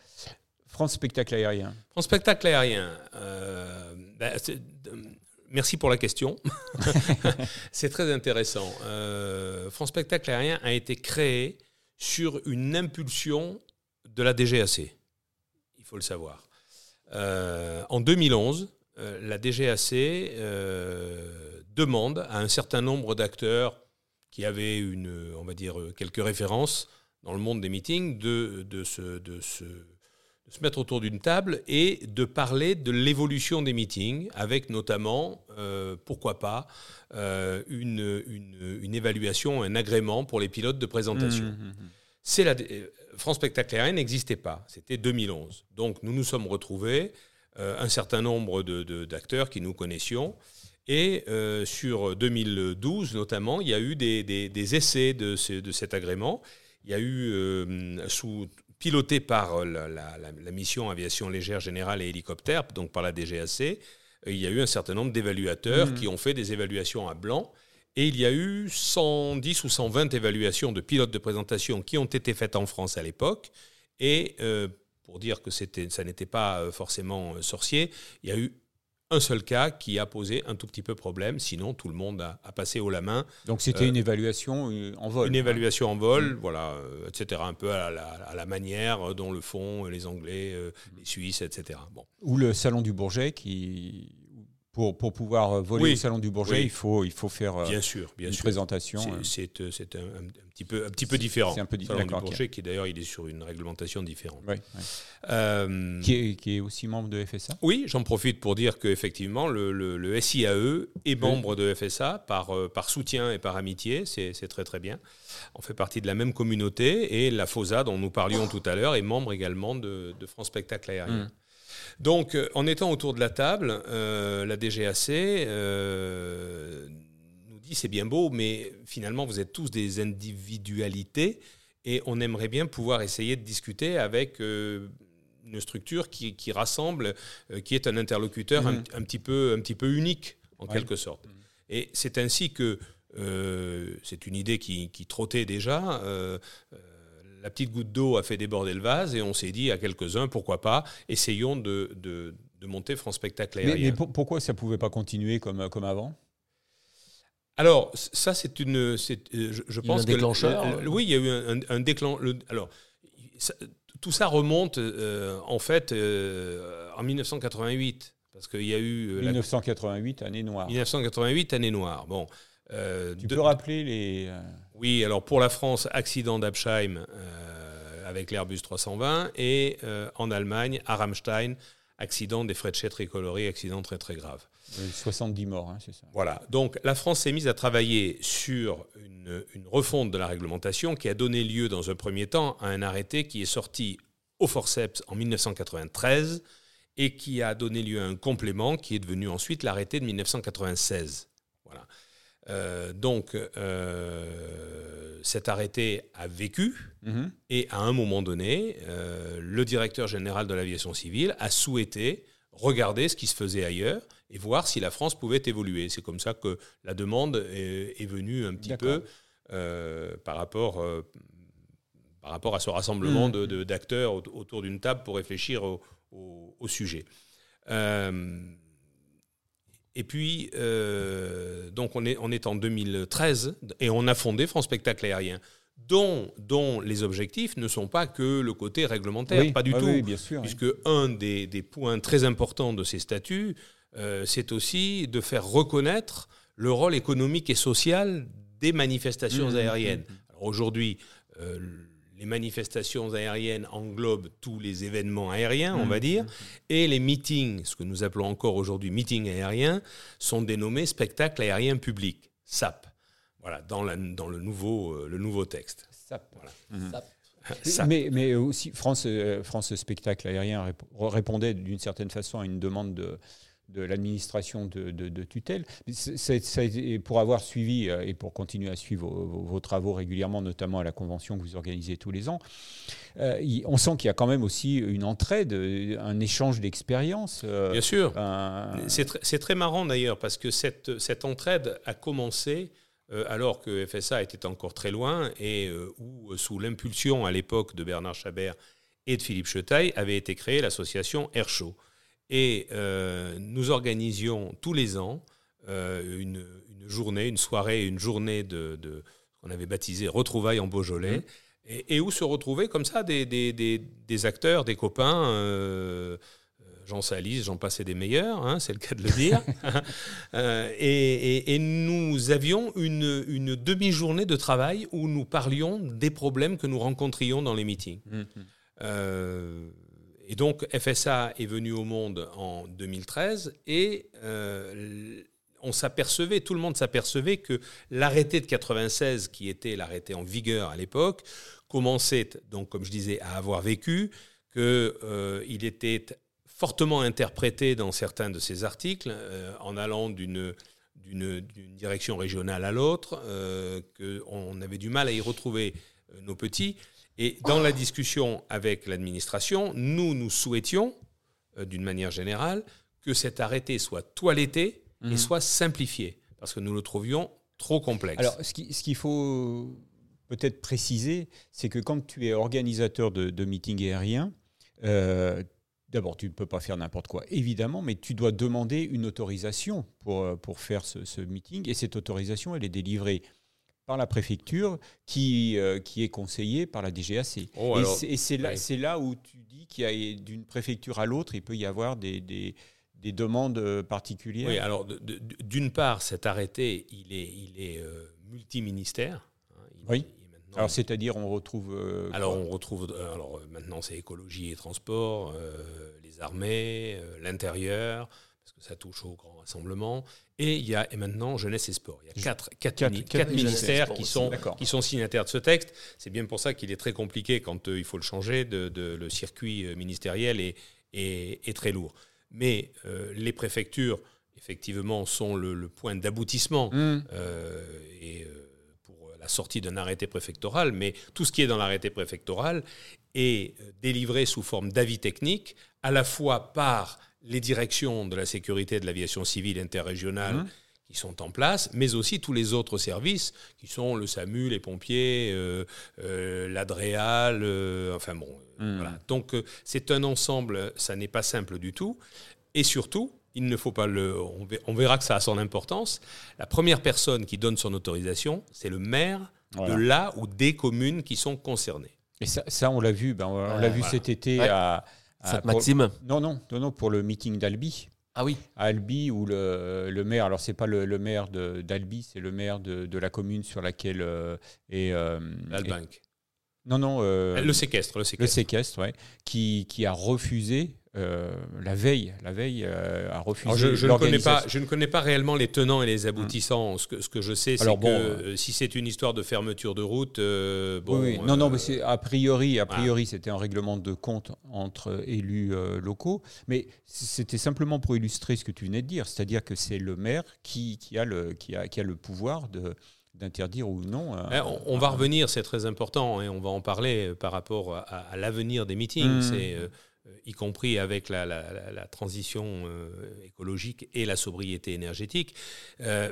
France Spectacle Aérien. France Spectacle Aérien. Euh, ben, merci pour la question. c'est très intéressant. Euh, France Spectacle Aérien a été créé sur une impulsion de la DGAC. Il faut le savoir. Euh, en 2011, euh, la DGAC euh, demande à un certain nombre d'acteurs qui avaient une, on va dire, quelques références dans le monde des meetings de, de, se, de, se, se mettre autour d'une table et de parler de l'évolution des meetings, avec notamment, pourquoi pas, une, une, une, évaluation, un agrément pour les pilotes de présentation. Mmh, mmh, mmh. C'est la, France Spectacle Aérien n'existait pas. C'était 2011. Donc nous nous sommes retrouvés, euh, un certain nombre d'acteurs qui nous connaissions. Et euh, sur 2012 notamment, il y a eu des, essais de, cet agrément. Il y a eu, euh, sous, piloté par la, mission aviation légère générale et hélicoptère, donc par la DGAC, il y a eu un certain nombre d'évaluateurs mmh. qui ont fait des évaluations à blanc et il y a eu 110 ou 120 évaluations de pilotes de présentation qui ont été faites en France à l'époque. Et euh, pour dire que ça n'était pas euh, forcément euh, sorcier, il y a eu un seul cas qui a posé un tout petit peu problème, sinon tout le monde a, passé haut la main. Donc c'était une évaluation en vol Une évaluation en vol, mmh. voilà, etc. Un peu à la, manière dont le font les Anglais, les Suisses, etc. Bon. Ou le Salon du Bourget qui pour, pour pouvoir voler au Salon du Bourget, il, faut, il faut faire bien sûr, bien une sûr. présentation. C'est un, un, petit peu, un petit peu différent. C'est un peu différent. Salon du Bourget, qui d'ailleurs, il est sur une réglementation différente. Oui, euh, qui, est, qui, est, aussi membre de FSA Oui, j'en profite pour dire qu'effectivement, le, le, le, SIAE est membre de FSA par, euh, par soutien et par amitié. C'est très très bien. On fait partie de la même communauté et la FOSA, dont nous parlions tout à l'heure, est membre également de, de France Spectacle Aérien. Mmh. Donc, euh, en étant autour de la table, euh, la DGAC euh, nous dit c'est bien beau, mais finalement, vous êtes tous des individualités et on aimerait bien pouvoir essayer de discuter avec une structure qui, rassemble, qui est un interlocuteur un, mmh. petit peu, un petit peu unique, en quelque sorte. Et c'est ainsi que c'est une idée qui, qui trottait déjà la petite goutte d'eau a fait déborder le vase et on s'est dit à quelques-uns, pourquoi pas, essayons de, de, monter France Spectacle Aérien. Mais, pourquoi ça ne pouvait pas continuer comme, comme avant? Alors, ça, c'est une. Euh, je, je pense un déclencheur Oui, il y a eu un, un déclencheur. Alors, tout ça remonte, euh, en fait, euh, en 1988. Parce qu'il y a eu. 1988, année noire. 1988, année noire. Bon. tu peux rappeler les. Oui, alors pour la France, accident d'Absheim, euh, avec l'Airbus 320 et en Allemagne, à Ramstein, accident des frais de tricolorés, accident très très grave. 70 morts, hein, c'est ça. Voilà. Donc la France s'est mise à travailler sur une, une, refonte de la réglementation qui a donné lieu dans un premier temps à un arrêté qui est sorti au forceps en 1993 et qui a donné lieu à un complément qui est devenu ensuite l'arrêté de 1996. Voilà. Euh, donc euh, cet arrêté a vécu mhm. et à un moment donné, euh, le directeur général de l'aviation civile a souhaité regarder ce qui se faisait ailleurs et voir si la France pouvait évoluer. C'est comme ça que la demande est, venue un petit peu par rapport par rapport à ce rassemblement mmh. d'acteurs autour d'une table pour réfléchir au, sujet. Euh, et puis, euh, donc on est, on est en 2013 et on a fondé France Spectacle Aérien. Dont, dont, les objectifs ne sont pas que le côté réglementaire, pas du tout. bien sûr, puisque un des, des, points très importants de ces statuts, euh, c'est aussi de faire reconnaître le rôle économique et social des manifestations mmh, mmh, aériennes. Aujourd'hui, les manifestations aériennes englobent tous les événements aériens, on va mmh. dire, et les meetings, ce que nous appelons encore aujourd'hui meetings aériens, sont dénommés spectacles aériens publics, SAP. Voilà, dans, dans le, nouveau, euh, le nouveau texte. SAP. Mmh. Mais, mais, aussi, France, euh, France Spectacle Aérien répondait d'une certaine façon à une demande de, de l'administration de, tutelle. pour avoir suivi euh, et pour continuer à suivre vos, travaux régulièrement, notamment à la convention que vous organisez tous les ans, euh, on sent qu'il y a quand même aussi une entraide, un échange d'expériences. Euh, Bien sûr. C'est très marrant d'ailleurs parce que cette, cette entraide a commencé alors que FSA était encore très loin et où, sous l'impulsion à l'époque de Bernard Chabert et de Philippe Chetaille, avait été créée l'association Air Show. Et euh, nous organisions tous les ans euh, une, journée, une soirée, une journée de, qu'on avait baptisé Retrouvailles en Beaujolais, mmh. et, où se retrouvaient comme ça des, des, acteurs, des copains. Euh, Jean Salis, j'en passais des meilleurs, hein, c'est le cas de le dire. et, nous avions une, une demi-journée de travail où nous parlions des problèmes que nous rencontrions dans les meetings. Mmh. Et donc FSA est venu au monde en 2013 et euh, on s'apercevait, tout le monde s'apercevait que l'arrêté de 96, qui était l'arrêté en vigueur à l'époque, commençait, donc comme je disais, à avoir vécu, qu'il euh, était fortement interprété dans certains de ses articles, euh, en allant d'une d'une direction régionale à l'autre, qu'on avait du mal à y retrouver nos petits. Et dans la discussion avec l'administration, nous, nous souhaitions, euh, d'une manière générale, que cet arrêté soit toiletté et mhm. soit simplifié, parce que nous le trouvions trop complexe. Alors, ce qu'il faut peut-être préciser, c'est que quand tu es organisateur de, de meetings aériens, euh, D'abord, tu ne peux pas faire n'importe quoi, évidemment, mais tu dois demander une autorisation pour, euh, pour faire ce, ce meeting. Et cette autorisation, elle est délivrée par la préfecture qui, euh, qui est conseillée par la DGAC. Oh, et c'est là, là où tu dis qu'il y a d'une préfecture à l'autre, il peut y avoir des, des, des demandes euh, particulières. Oui, alors d'une part, cet arrêté, il est, il est euh, multiministère. Hein, oui. alors c'est-à-dire on retrouve. alors on retrouve. alors maintenant c'est écologie et transport, les armées, l'intérieur ça touche au grand rassemblement. Et il y a et maintenant jeunesse et sport. Il y a quatre, quatre, ministères qui sont, qui sont signataires de ce texte. C'est bien pour ça qu'il est très compliqué quand euh, il faut le changer. De, le circuit euh, ministériel est, est, très lourd. Mais euh, les préfectures, effectivement, sont le, point d'aboutissement mmh. et pour la sortie d'un arrêté préfectoral. Mais tout ce qui est dans l'arrêté préfectoral est délivré sous forme d'avis technique, à la fois par les directions de la sécurité de l'aviation civile interrégionale mmh. qui sont en place, mais aussi tous les autres services qui sont le SAMU, les pompiers, euh, euh, l'ADREAL, euh, enfin bon. Mmh. Voilà. Donc c'est un ensemble, ça n'est pas simple du tout. Et surtout, il ne faut pas le. On verra que ça a son importance. La première personne qui donne son autorisation, c'est le maire de là ou des communes qui sont concernées. Et ça, ça on l'a vu, ben, on l'a vu cet été à ah, Maxime non, non, non, non, pour le meeting d'Albi. Ah oui. À Albi, où le, le maire, alors c'est pas le, le maire d'Albi, c'est le maire de, de, la commune sur laquelle euh, est. Euh, Non, non. Euh, le séquestre, le séquestre. Le séquestre, ouais, qui, qui a refusé euh, la veille, la veille euh, a refusé. je, je ne connais pas, je ne connais pas réellement les tenants et les aboutissants. Ce, que, ce que je sais, c'est que si c'est une histoire de fermeture de route, bon. Oui, non, non, mais c'est a priori, a priori, c'était un règlement de compte entre élus locaux, mais c'était simplement pour illustrer ce que tu venais de dire, c'est-à-dire que c'est le maire qui, qui, a le qui a qui a le pouvoir de d'interdire ou non. Eh, on, va revenir, c'est très important, et on va en parler euh, par rapport à, l'avenir des meetings. Mmh. C'est euh, y compris avec la, transition euh, écologique et la sobriété énergétique.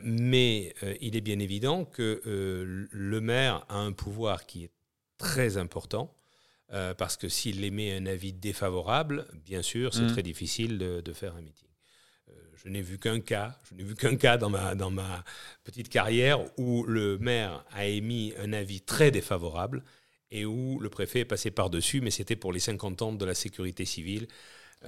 mais il est bien évident que le maire a un pouvoir qui est très important. parce que s'il émet un avis défavorable, bien sûr, c'est mmh. très difficile de, faire un meeting je n'ai vu qu'un cas, je n'ai vu qu'un cas dans ma, dans ma petite carrière où le maire a émis un avis très défavorable et où le préfet est passé par-dessus, mais c'était pour les 50 ans de la sécurité civile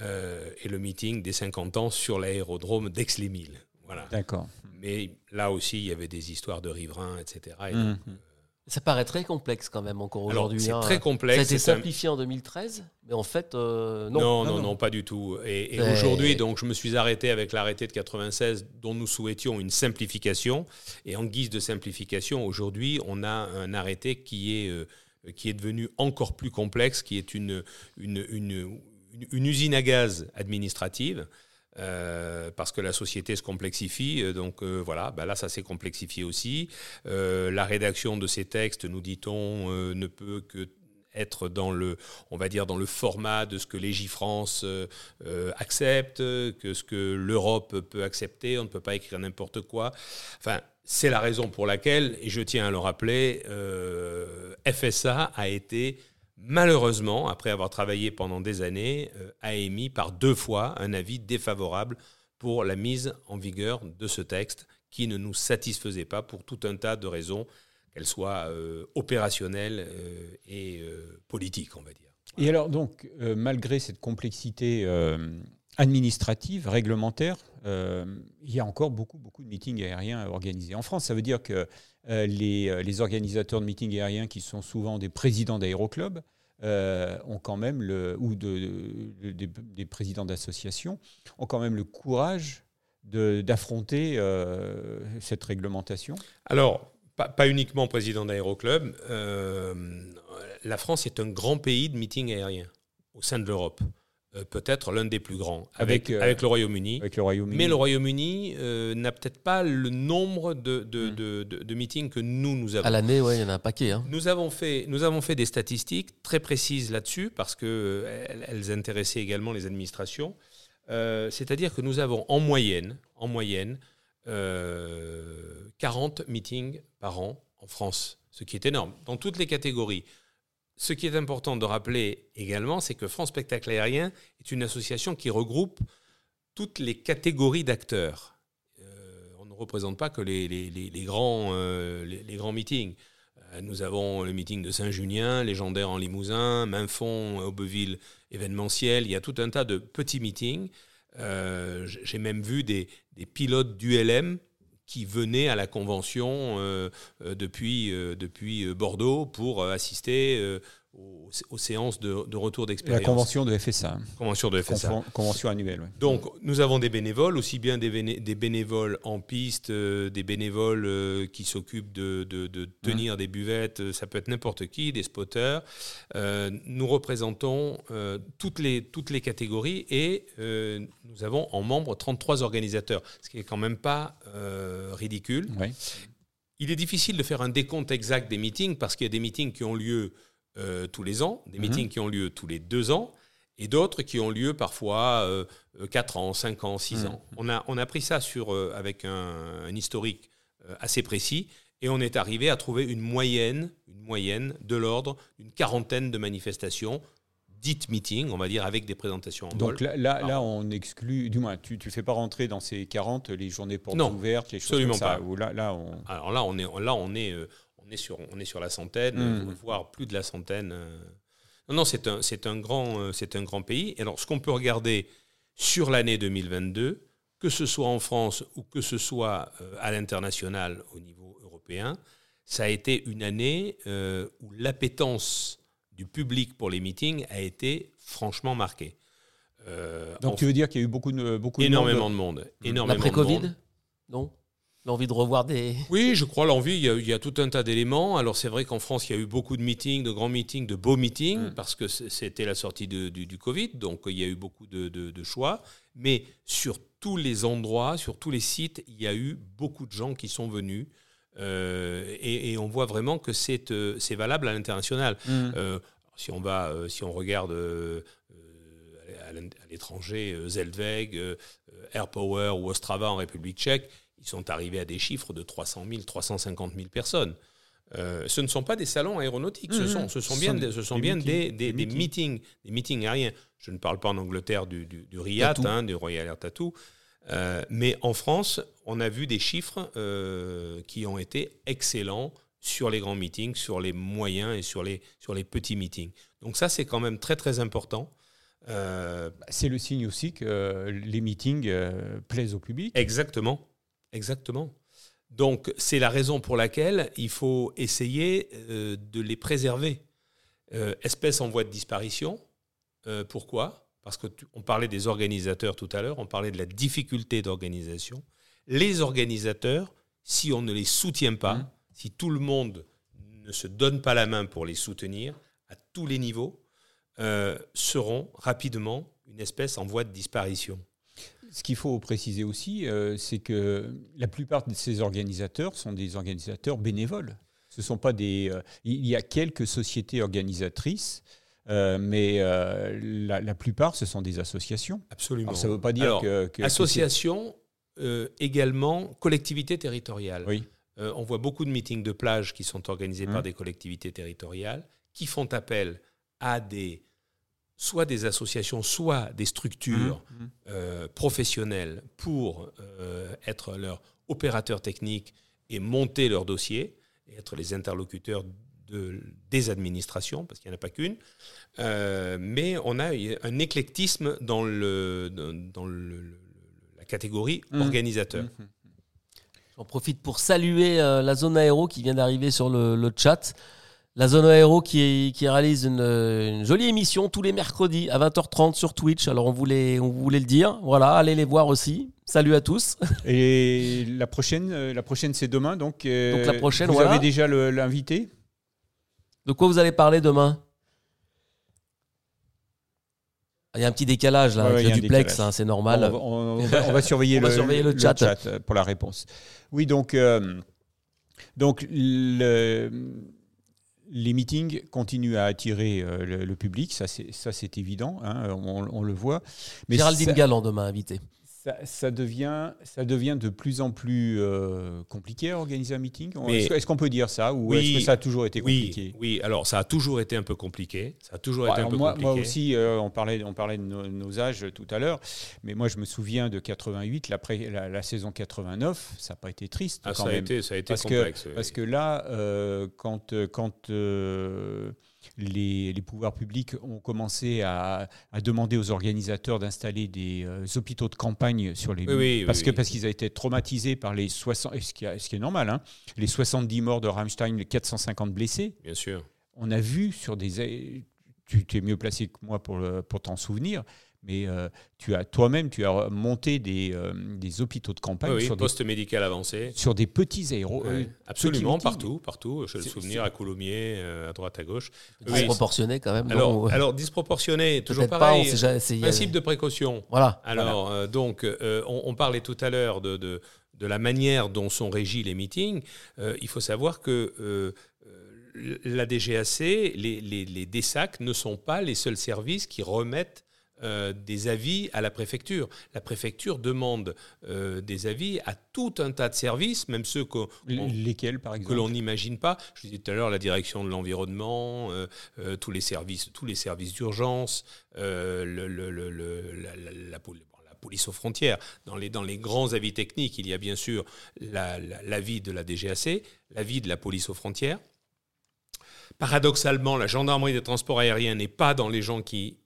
euh, et le meeting des 50 ans sur l'aérodrome d'Aix-les-Milles. Voilà. D'accord. Mais là aussi, il y avait des histoires de riverains, etc. Ça paraît très complexe quand même encore aujourd'hui. C'est hein. très complexe. Ça a été simplifié en 2013, mais en fait, euh, non. Non, non, non, pas du tout. Et, aujourd'hui, donc, je me suis arrêté avec l'arrêté de 96, dont nous souhaitions une simplification. Et en guise de simplification, aujourd'hui, on a un arrêté qui est, euh, qui est devenu encore plus complexe, qui est une, usine à gaz administrative. Euh, parce que la société se complexifie. Euh, donc euh, voilà, bah là ça s'est complexifié aussi. la rédaction de ces textes, nous dit-on, ne peut que être dans le, on va dire, dans le format de ce que Légifrance accepte, que ce que l'Europe peut accepter. On ne peut pas écrire n'importe quoi. Enfin, c'est la raison pour laquelle, et je tiens à le rappeler, FSA a été malheureusement, après avoir travaillé pendant des années, euh, a émis par deux fois un avis défavorable pour la mise en vigueur de ce texte qui ne nous satisfaisait pas pour tout un tas de raisons, qu'elles soient euh, opérationnelles euh, et politiques, on va dire. Et alors donc, malgré cette complexité administrative, réglementaire, il y a encore beaucoup, beaucoup de meetings aériens à organiser. En France, ça veut dire que les, les, organisateurs de meetings aériens, qui sont souvent des présidents d'aéroclubs, euh, quand même ou de, des, présidents d'associations ont quand même le courage d'affronter euh, cette réglementation Alors, pas, uniquement président d'aéroclub. Euh, la France est un grand pays de meeting aérien au sein de l'Europe. Euh, peut-être l'un des plus grands, avec, avec, euh, le Royaume-Uni. Royaume mais le Royaume-Uni euh, n'a peut-être pas le nombre de, de, hmm. de, de, meetings que nous, nous avons. À l'année, ouais, il y en a un paquet. Hein. Nous, avons fait, nous avons fait des statistiques très précises là-dessus, parce qu'elles elles intéressaient également les administrations. C'est-à-dire que nous avons en moyenne, en moyenne 40 meetings par an en France, ce qui est énorme, dans toutes les catégories ce qui est important de rappeler également, c'est que France Spectacle Aérien est une association qui regroupe toutes les catégories d'acteurs. Euh, on ne représente pas que les, grands, euh, grands meetings. Euh, nous avons le meeting de Saint-Junien, légendaire en Limousin, Mainfond, Aubeville, événementiel. Il y a tout un tas de petits meetings. J'ai même vu des pilotes d'ULM qui venaient à la convention euh, euh, depuis, euh, depuis Bordeaux pour assister aux, séances de, retour d'expérience. La convention de FSA. Convention de FSA. convention annuelle. Donc, nous avons des bénévoles, aussi bien des, des bénévoles en piste, euh, des bénévoles euh, qui s'occupent de, de, tenir des buvettes, euh, ça peut être n'importe qui, des spotters. nous représentons toutes, les, toutes les catégories et nous avons en membres 33 organisateurs, ce qui est quand même pas ridicule. Il est difficile de faire un décompte exact des meetings parce qu'il y a des meetings qui ont lieu euh, tous les ans, des mhm. meetings qui ont lieu tous les deux ans, et d'autres qui ont lieu parfois euh, 4 ans, 5 ans, 6 mhm. ans. On a, on a pris ça sur, euh, avec un, historique euh, assez précis, et on est arrivé à trouver une moyenne, une moyenne de l'ordre d'une quarantaine de manifestations dites meetings, on va dire, avec des présentations en Donc là, là, on exclut, du moins, tu ne fais pas rentrer dans ces 40 les journées portes ouvertes, les choses comme ça. Pas. là, on... Alors là, on est, là, on est on est sur, on est sur la centaine, mmh. voire plus de la centaine. Euh. Non, non, c'est un, c'est un, grand, euh, c'est un grand pays. Et alors, ce qu'on peut regarder sur l'année 2022, que ce soit en France ou que ce soit à l'international au niveau européen, ça a été une année euh, où l'appétence du public pour les meetings a été franchement marquée. Euh, Donc tu veux dire qu'il y a eu beaucoup de, beaucoup énormément de monde. Énormément L'après-Covid? Non? L'envie de revoir des... Oui, je crois l'envie, il, y a tout un tas d'éléments. Alors c'est vrai qu'en France, il y a eu beaucoup de meetings, de grands meetings, de beaux meetings, mm. parce que c'était la sortie du, du, Covid, donc il y a eu beaucoup de, de, choix. Mais sur tous les endroits, sur tous les sites, il y a eu beaucoup de gens qui sont venus. Euh, et, on voit vraiment que c'est euh, valable à l'international. Mm. Euh, si on va, si on regarde à l'étranger, Zeltweg, AirPower ou Ostrava en République tchèque, ils sont arrivés à des chiffres de 300 000, 350 000 personnes. Euh, ce ne sont pas des salons aéronautiques, ce, mmh, sont, ce sont bien, des, ce sont bien des, des, meetings. des, meetings. aériens. Je ne parle pas en Angleterre du, du, du RIAT, hein, du Royal Air Tattoo, euh, mais en France, on a vu des chiffres euh, qui ont été excellents sur les grands meetings, sur les moyens et sur les, sur les petits meetings. Donc ça, c'est quand même très très important. c'est le signe aussi que les meetings plaisent au public. Exactement. Exactement. Donc c'est la raison pour laquelle il faut essayer euh, de les préserver. Euh, espèces en voie de disparition, euh, pourquoi? Parce qu'on parlait des organisateurs tout à l'heure, on parlait de la difficulté d'organisation. Les organisateurs, si on ne les soutient pas, mmh. si tout le monde ne se donne pas la main pour les soutenir à tous les niveaux, seront rapidement une espèce en voie de disparition. Ce qu'il faut préciser aussi, euh, c'est que la plupart de ces organisateurs sont des organisateurs bénévoles. Ce sont pas des. Euh, il y a quelques sociétés organisatrices, euh, mais la, plupart, ce sont des associations. Absolument. ça ne veut pas dire que, également collectivités territoriales. Oui. on voit beaucoup de meetings de plage qui sont organisés par mmh. des collectivités territoriales, qui font appel à des soit des associations, soit des structures mmh, mmh. Euh, professionnelles pour euh, être leur opérateur technique et monter leur dossier, et être les interlocuteurs de, des administrations, parce qu'il n'y en a pas qu'une. Euh, mais on a un éclectisme dans, le, dans la catégorie mmh. organisateur. J'en profite pour saluer la zone aéro qui vient d'arriver sur le, le chat. La Zone Aéro qui, qui réalise une, jolie émission tous les mercredis à 20h30 sur Twitch. Alors on voulait, on voulait le dire. Voilà, allez les voir aussi. Salut à tous. Et la prochaine, euh, la prochaine c'est demain. Donc, euh, donc la prochaine, vous avez déjà l'invité? De quoi vous allez parler demain? Il y a un petit décalage là, avec le duplex, hein, c'est normal. On, va, surveiller, le, surveiller le, chat. pour la réponse. Oui, donc, euh, donc le, les meetings continuent à attirer euh, le, public, ça c'est évident, hein, on, le voit. Mais Géraldine Galland demain invité ça, devient, ça devient de plus en plus euh, compliqué à organiser un meeting? Est-ce qu'on peut dire ça Ou est-ce que ça a toujours été compliqué? Oui, alors ça a toujours été un peu compliqué. Ça a toujours été un peu compliqué. Moi aussi, euh, on, parlait, on parlait de nos, âges tout à l'heure, mais moi je me souviens de 88, la, la, saison 89, ça n'a pas été triste ah, quand ça même. A été, ça a été parce complexe. Que, Parce que là, euh, quand, quand les, pouvoirs publics ont commencé à, demander aux organisateurs d'installer des euh, hôpitaux de campagne sur les parce que parce qu'ils avaient été traumatisés par les 60 ce qui, ce qui est normal hein, les 70 morts de Rammstein les 450 blessés. Bien sûr. On a vu sur des tu, es mieux placé que moi pour, pour t'en souvenir mais euh, tu as toi-même, tu as monté des, euh, des hôpitaux de campagne oui, sur poste médical avancé, sur des petits aéros, euh, absolument partout, partout. Je le souvenir à Coulommiers, à droite, à gauche. Disproportionné quand même. Alors, alors disproportionné, toujours pareil. Pas, principe de précaution. Voilà. Alors donc, on, parlait tout à l'heure de, de, de, la manière dont sont régis les meetings. il faut savoir que la DGAC, les, les, les DSAC ne sont pas les seuls services qui remettent euh, des avis à la préfecture. La préfecture demande euh, des avis à tout un tas de services, même ceux que, Lesquels, par exemple que l'on n'imagine pas. Je disais tout à l'heure la direction de l'environnement, euh, tous les services, tous les services d'urgence, le, la, police aux frontières. Dans les, dans les grands avis techniques, il y a bien sûr l'avis de la DGAC, l'avis de la police aux frontières. Paradoxalement, la gendarmerie des transports aériens n'est pas dans les gens qui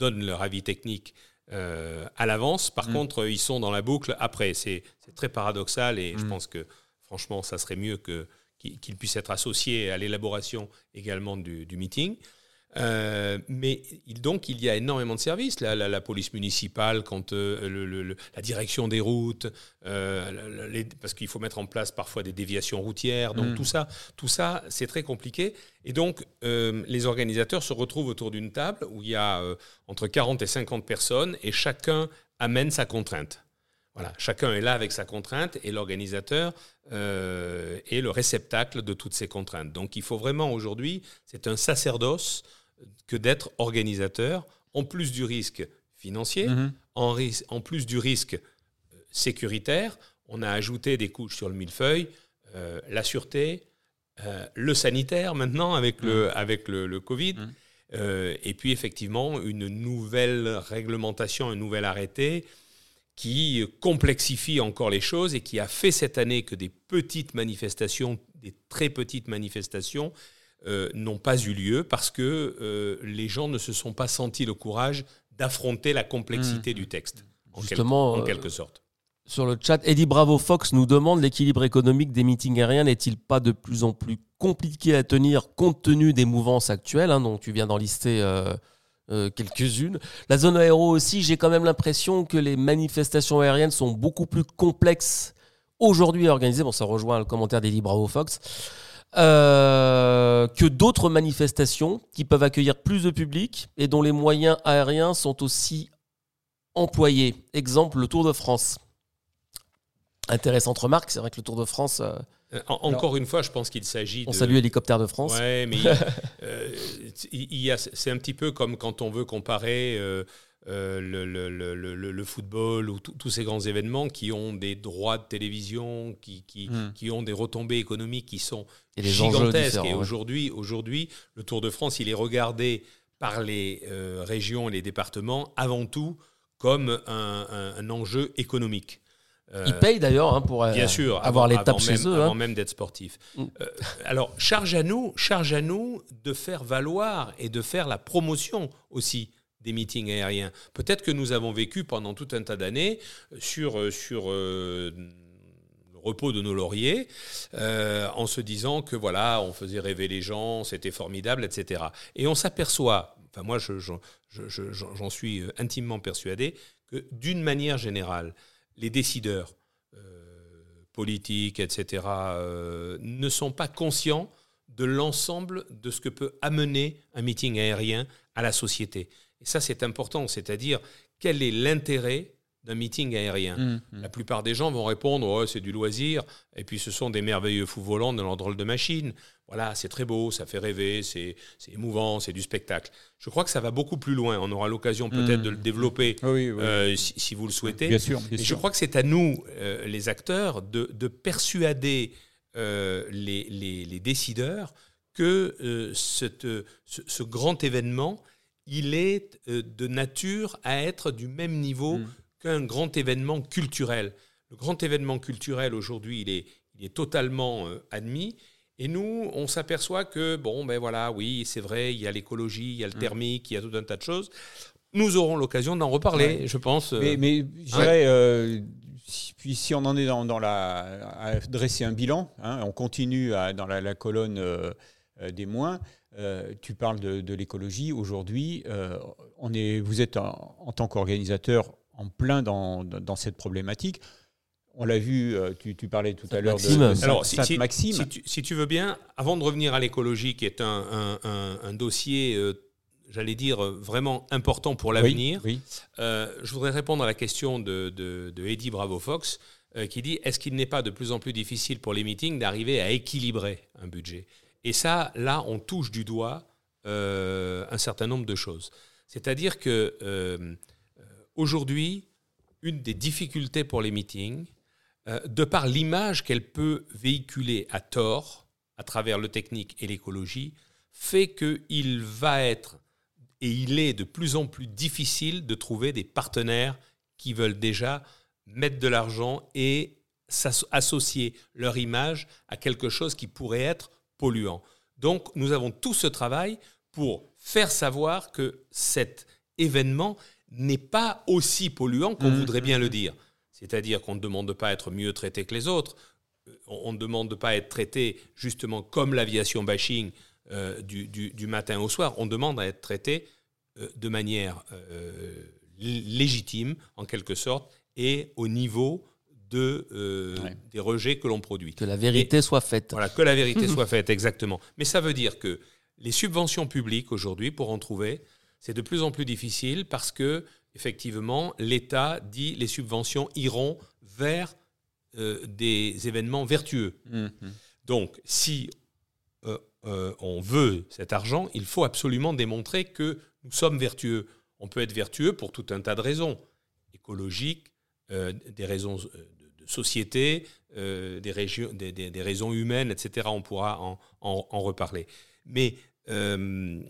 donnent leur avis technique euh, à l'avance. Par mm. contre, ils sont dans la boucle après. C'est très paradoxal et je mm. pense que franchement, ça serait mieux que qu'il puisse être associé à l'élaboration également du, du meeting. Euh, mais donc, il y a énormément de services. La, la, police municipale, quand euh, le, la direction des routes, euh, parce qu'il faut mettre en place parfois des déviations routières. Donc, mm. tout ça, tout ça c'est très compliqué. Et donc, les organisateurs se retrouvent autour d'une table où il y a entre 40 et 50 personnes et chacun amène sa contrainte. Voilà, chacun est là avec sa contrainte et l'organisateur est le réceptacle de toutes ces contraintes. Donc il faut vraiment aujourd'hui, c'est un sacerdoce que d'être organisateur, en plus du risque financier, mhm. en, en, plus du risque euh, sécuritaire, on a ajouté des couches sur le millefeuille, euh, la sûreté, euh, le sanitaire maintenant avec le, mhm. avec le, Covid, mhm. et puis effectivement une nouvelle réglementation, un nouvel arrêté qui complexifie encore les choses et qui a fait cette année que des petites manifestations, des très petites manifestations, euh, n'ont pas eu lieu parce que euh, les gens ne se sont pas sentis le courage d'affronter la complexité mmh. du texte, en, Justement, en euh, quelque sorte. Sur le chat, Eddie Bravo Fox nous demande l'équilibre économique des meetings aériens n'est-il pas de plus en plus compliqué à tenir compte tenu des mouvances actuelles, hein, dont tu viens d'en lister quelques-unes? La zone aéro aussi, j'ai quand même l'impression que les manifestations aériennes sont beaucoup plus complexes aujourd'hui à organiser. Bon, ça rejoint le commentaire d'Eddie Bravo Fox. Euh, que d'autres manifestations qui peuvent accueillir plus de public et dont les moyens aériens sont aussi employés. Exemple, le Tour de France. Intéressante remarque, c'est vrai que le Tour de France... Euh, euh, encore une fois, je pense qu'il s'agit. On salue Hélicoptère de France. Ouais, mais il, c'est un petit peu comme quand on veut comparer euh, le, le, le, football ou tous ces grands événements qui ont des droits de télévision, qui, qui, hmm. qui ont des retombées économiques qui sont gigantesques. Et aujourd'hui, aujourd'hui, le Tour de France, il est regardé par les euh, régions et les départements avant tout comme un, un, enjeu économique. Euh, Ils payent d'ailleurs hein, pour bien sûr, avoir l'étape chez eux. Avant hein. même d'être sportif. Hmm. alors, charge à, nous, charge à nous de faire valoir et de faire la promotion aussi des meetings aériens. Peut-être que nous avons vécu pendant tout un tas d'années sur, euh, sur euh, le repos de nos lauriers, euh, en se disant que voilà, on faisait rêver les gens, c'était formidable, etc. Et on s'aperçoit, enfin moi j'en suis intimement persuadé, que d'une manière générale, les décideurs politiques, etc., ne sont pas conscients de l'ensemble de ce que peut amener un meeting aérien à la société. Et ça, c'est important, c'est-à-dire quel est l'intérêt d'un meeting aérien? Mmh, mmh. La plupart des gens vont répondre oh, c'est du loisir, et puis ce sont des merveilleux fous volants dans leur drôle de machine. Voilà, c'est très beau, ça fait rêver, c'est émouvant, c'est du spectacle. Je crois que ça va beaucoup plus loin. On aura l'occasion peut-être mmh. de le développer euh, si, vous le souhaitez. Bien sûr. Je crois que c'est à nous, euh, les acteurs, de, persuader euh, les, les, décideurs que cette, ce, grand événement il est euh, de nature à être du même niveau mm. qu'un grand événement culturel. Le grand événement culturel aujourd'hui, il est, il est totalement euh, admis. Et nous, on s'aperçoit que, bon, ben voilà, oui, c'est vrai, il y a l'écologie, il y a le mm. thermique, il y a tout un tas de choses. Nous aurons l'occasion d'en reparler, je pense. Mais, mais je dirais, si, puis si on en est dans, la, à dresser un bilan, hein, on continue dans la, colonne euh, des moins. Euh, tu parles de, l'écologie. Aujourd'hui, euh, on est, vous êtes en, tant qu'organisateur en plein dans, cette problématique. On l'a vu, euh, tu, parlais tout à l'heure de, Alors, Sainte-Maxime. Si, tu veux bien, avant de revenir à l'écologie, qui est un, dossier, j'allais dire, vraiment important pour l'avenir, je voudrais répondre à la question de, de, Eddie Bravo-Fox, qui dit, est-ce qu'il n'est pas de plus en plus difficile pour les meetings d'arriver à équilibrer un budget? Et ça, là, on touche du doigt euh, un certain nombre de choses. C'est-à-dire que euh, aujourd'hui, une des difficultés pour les meetings, euh, de par l'image qu'elle peut véhiculer à tort, à travers le technique et l'écologie, fait qu'il va être et il est de plus en plus difficile de trouver des partenaires qui veulent déjà mettre de l'argent et associer leur image à quelque chose qui pourrait être polluants. Donc nous avons tout ce travail pour faire savoir que cet événement n'est pas aussi polluant qu'on mmh, voudrait bien mmh, le mmh. dire. C'est-à-dire qu'on ne demande pas à être mieux traité que les autres. on ne demande pas à être traité justement comme l'aviation bashing du, du, matin au soir, on demande à être traité de manière légitime, en quelque sorte, et au niveau de, euh, des rejets que l'on produit. Que la vérité soit faite. Voilà, que la vérité soit faite, exactement. Mais ça veut dire que les subventions publiques aujourd'hui, pour en trouver, c'est de plus en plus difficile parce que, effectivement, l'État dit les subventions iront vers euh, des événements vertueux. Mhm. Donc, si euh, on veut cet argent, il faut absolument démontrer que nous sommes vertueux. On peut être vertueux pour tout un tas de raisons écologiques, des raisons société, euh, des, régions, des, des, raisons humaines, etc. On pourra en, en, reparler. Mais euh,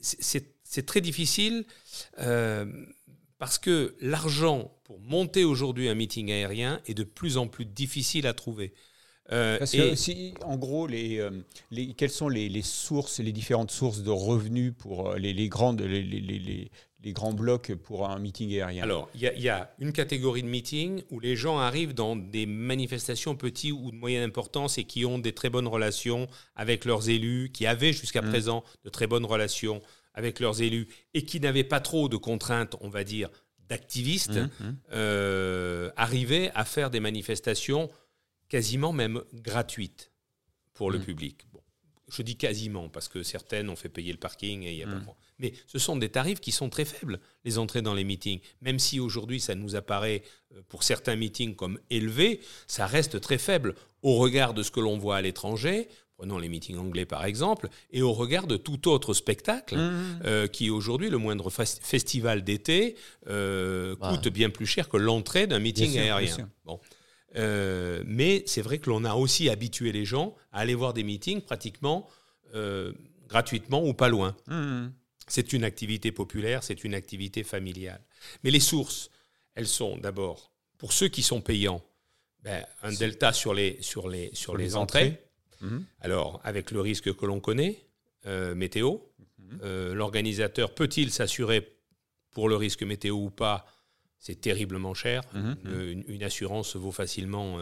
c'est très difficile euh, parce que l'argent pour monter aujourd'hui un meeting aérien est de plus en plus difficile à trouver. Parce que si, en gros, les, les, quelles sont les, les, sources, les différentes sources de revenus pour les, les grandes, les, les grands blocs pour un meeting aérien Alors, il y, a une catégorie de meeting où les gens arrivent dans des manifestations petites ou de moyenne importance et qui ont des très bonnes relations avec leurs élus, qui avaient jusqu'à mmh. présent de très bonnes relations avec leurs élus et qui n'avaient pas trop de contraintes, on va dire, d'activistes, mmh, mmh. Euh, arrivaient à faire des manifestations quasiment même gratuites pour le public. Bon, je dis quasiment parce que certaines ont fait payer le parking et il y a pas mais ce sont des tarifs qui sont très faibles, les entrées dans les meetings. Même si aujourd'hui ça nous apparaît euh, pour certains meetings comme élevé, ça reste très faible au regard de ce que l'on voit à l'étranger. Prenons les meetings anglais par exemple, et au regard de tout autre spectacle, mmh. euh, qui aujourd'hui, le moindre festival d'été, euh, bah. coûte bien plus cher que l'entrée d'un meeting aérien. Bon. mais c'est vrai que l'on a aussi habitué les gens à aller voir des meetings pratiquement gratuitement ou pas loin. Mmh. C'est une activité populaire, c'est une activité familiale. Mais les sources, elles sont d'abord, pour ceux qui sont payants, ben, un delta sur les, sur les, sur, les, entrées. Mhm. Alors, avec le risque que l'on connaît, euh, météo, mhm. euh, l'organisateur peut-il s'assurer pour le risque météo ou pas? C'est terriblement cher. Mhm. Euh, une, assurance vaut facilement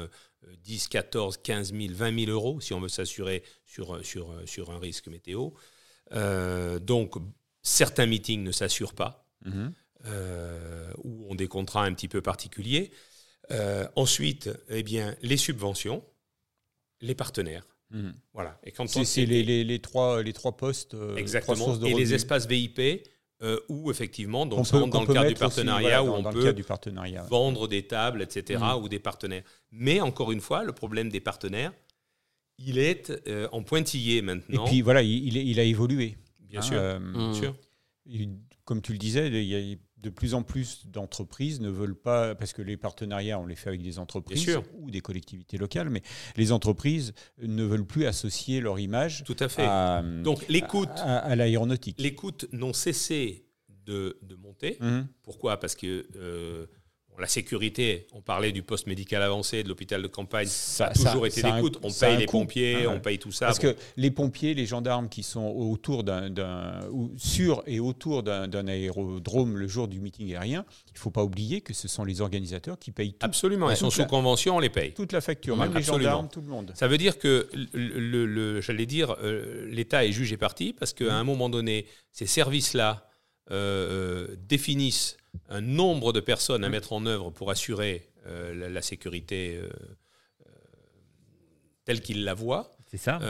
10, 14, 15 000, 20 000 euros si on veut s'assurer sur, sur, sur un risque météo. donc, Certains meetings ne s'assurent pas, mhm. euh, ou ont des contrats un petit peu particuliers. Euh, ensuite, eh bien, les subventions, les partenaires. Mhm. Voilà. Et quand c'est les, les, les, trois les trois postes. Euh, exactement. et les espaces VIP. où effectivement, donc dans le cadre du partenariat, où on peut du partenariat. vendre des tables, etc., mhm. ou des partenaires. Mais encore une fois, le problème des partenaires, il est en pointillé maintenant. Et puis voilà, il, il a évolué. Bien sûr. Euh, sûr. comme tu le disais, il y a de plus en plus d'entreprises ne veulent pas, parce que les partenariats, on les fait avec des entreprises ou des collectivités locales, mais les entreprises ne veulent plus associer leur image Tout à, fait. à, Donc, l'écoute, à, l'aéronautique. L'écoute n'ont cessé de, monter. Mmh. Pourquoi? Parce que euh, la sécurité, on parlait du poste médical avancé, de l'hôpital de campagne, ça, a toujours été l'écoute. On paye les pompiers, on paye tout ça. Parce que les pompiers, les gendarmes qui sont autour d'un, sur et autour d'un, aérodrome le jour du meeting aérien, il ne faut pas oublier que ce sont les organisateurs qui payent tout. Absolument, ils sont sous convention, on les paye. Toute la facture, même les gendarmes, tout le monde. Ça veut dire que, le, j'allais dire, euh, l'État est juge et parti, parce qu'à un moment donné, ces services-là euh, euh, définissent un nombre de personnes à mettre en œuvre pour assurer euh, la, sécurité euh, euh, telle qu'ils la voient. C'est ça.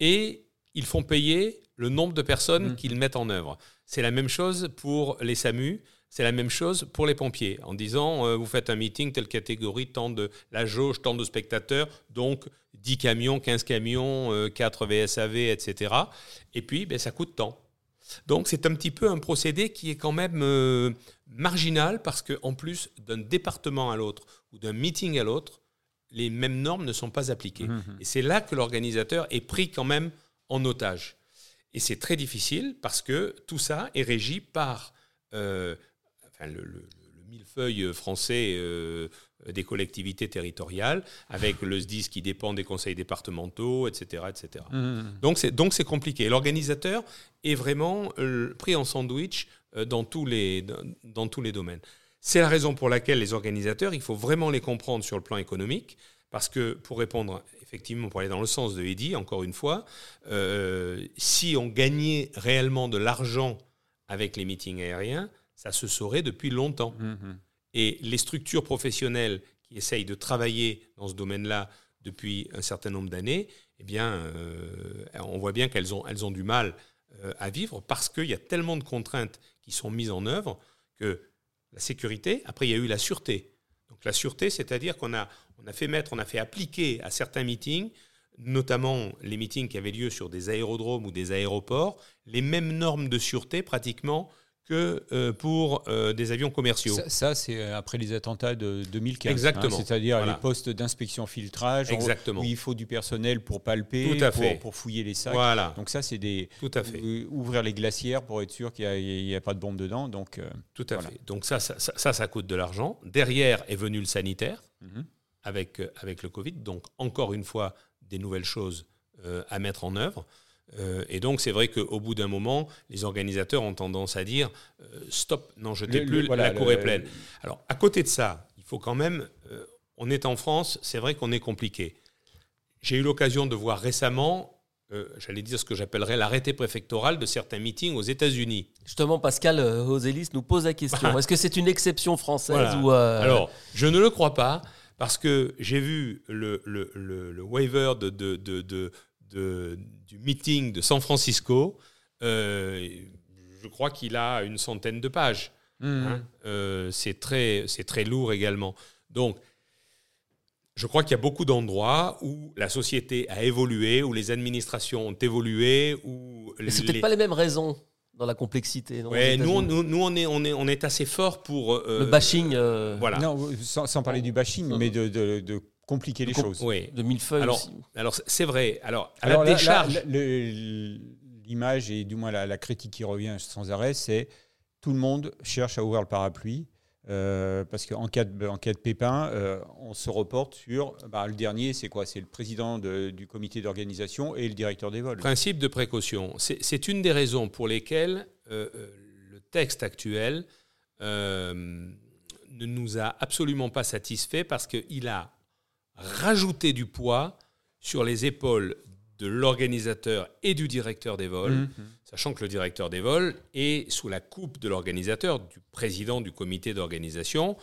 et ils font payer le nombre de personnes mmh. qu'ils mettent en œuvre. C'est la même chose pour les SAMU. C'est la même chose pour les pompiers, en disant vous faites un meeting, telle catégorie, tant de la jauge, tant de spectateurs, donc 10 camions, 15 camions, 4 VSAV, etc. Et puis, ben, ça coûte tant. Donc c'est un petit peu un procédé qui est quand même euh, marginal parce qu'en plus d'un département à l'autre ou d'un meeting à l'autre, les mêmes normes ne sont pas appliquées. Mmh, mmh. Et c'est là que l'organisateur est pris quand même en otage. Et c'est très difficile parce que tout ça est régi par euh, le, millefeuille français euh, des collectivités territoriales, avec le SDIS qui dépend des conseils départementaux, etc. etc. Mmh, mmh, mmh. Donc c'est donc compliqué. L'organisateur est vraiment euh, pris en sandwich euh, dans, tous les, dans, tous les domaines. C'est la raison pour laquelle les organisateurs, il faut vraiment les comprendre sur le plan économique, Parce que, pour répondre, effectivement, pour aller dans le sens de Eddy, encore une fois, euh, si on gagnait réellement de l'argent avec les meetings aériens, ça se saurait depuis longtemps. Mhm. Et les structures professionnelles qui essayent de travailler dans ce domaine-là depuis un certain nombre d'années, eh bien, euh, on voit bien qu'elles ont, elles ont du mal euh, à vivre parce qu'il y a tellement de contraintes qui sont mises en œuvre que la sécurité, après il y a eu la sûreté. Donc la sûreté, c'est-à-dire qu'on a, on a fait mettre, on a fait appliquer à certains meetings, notamment les meetings qui avaient lieu sur des aérodromes ou des aéroports, les mêmes normes de sûreté pratiquement que euh, pour euh, des avions commerciaux. Ça, ça, c'est euh, après les attentats de 2015. Exactement. hein, C'est-à-dire Voilà. les postes d'inspection filtrage, Exactement. où il faut du personnel pour palper, Tout à pour, fait. pour fouiller les sacs. Voilà, Donc ça, c'est des tout à fait. ou- ouvrir les glacières pour être sûr qu'il n'y a, pas de bombe dedans. Donc euh, Tout à Voilà. fait. Donc ça ça, ça, ça, coûte de l'argent. Derrière est venu le sanitaire mhm. avec, avec le Covid. Donc encore une fois, des nouvelles choses à mettre en œuvre. Euh, et donc c'est vrai qu'au bout d'un moment, les organisateurs ont tendance à dire euh, stop, n'en jetez Le- plus, le- voilà, la cour le- est pleine. Alors à côté de ça, il faut quand même, euh, on est en France, c'est vrai qu'on est compliqué. J'ai eu l'occasion de voir récemment, euh, j'allais dire ce que j'appellerais l'arrêté préfectoral de certains meetings aux États-Unis. Justement, Pascal euh, Ozelis nous pose la question. Est-ce que c'est une exception française Voilà. ou euh, Alors, je ne le crois pas, parce que j'ai vu le, le, le- le waiver de, de- de- de- de- du meeting de San Francisco. Euh, je crois qu'il a une centaine de pages. Mhm. hein. Euh, c'est très, c'est très lourd également. Donc, je crois qu'il y a beaucoup d'endroits où la société a évolué, où les administrations ont évolué, où mais c'est les- peut-être pas les mêmes raisons dans la complexité. non, Ouais, nous, on, nous, nous, on est, on est, on est assez fort pour euh, le bashing euh, Voilà. Non, sans, sans parler du bashing, mais de, de- de compliquer les Com- choses. Oui. de millefeuille Alors, aussi. Alors c'est- vrai. Alors à Alors la là- décharge, l'image et du moins la, la critique qui revient sans arrêt, c'est tout le monde cherche à ouvrir le parapluie. euh, parce qu'en cas, de, en cas de pépin, euh, on se reporte sur bah, le dernier, c'est quoi? C'est le président de- du comité d'organisation et le directeur des vols. principe de précaution, c'est une des raisons pour lesquelles euh, euh, le texte actuel euh, ne nous a absolument pas satisfait parce qu'il a rajouté du poids sur les épaules de l'organisateur et du directeur des vols. Mhm. sachant que le directeur des vols est sous la coupe de l'organisateur, du président du comité d'organisation,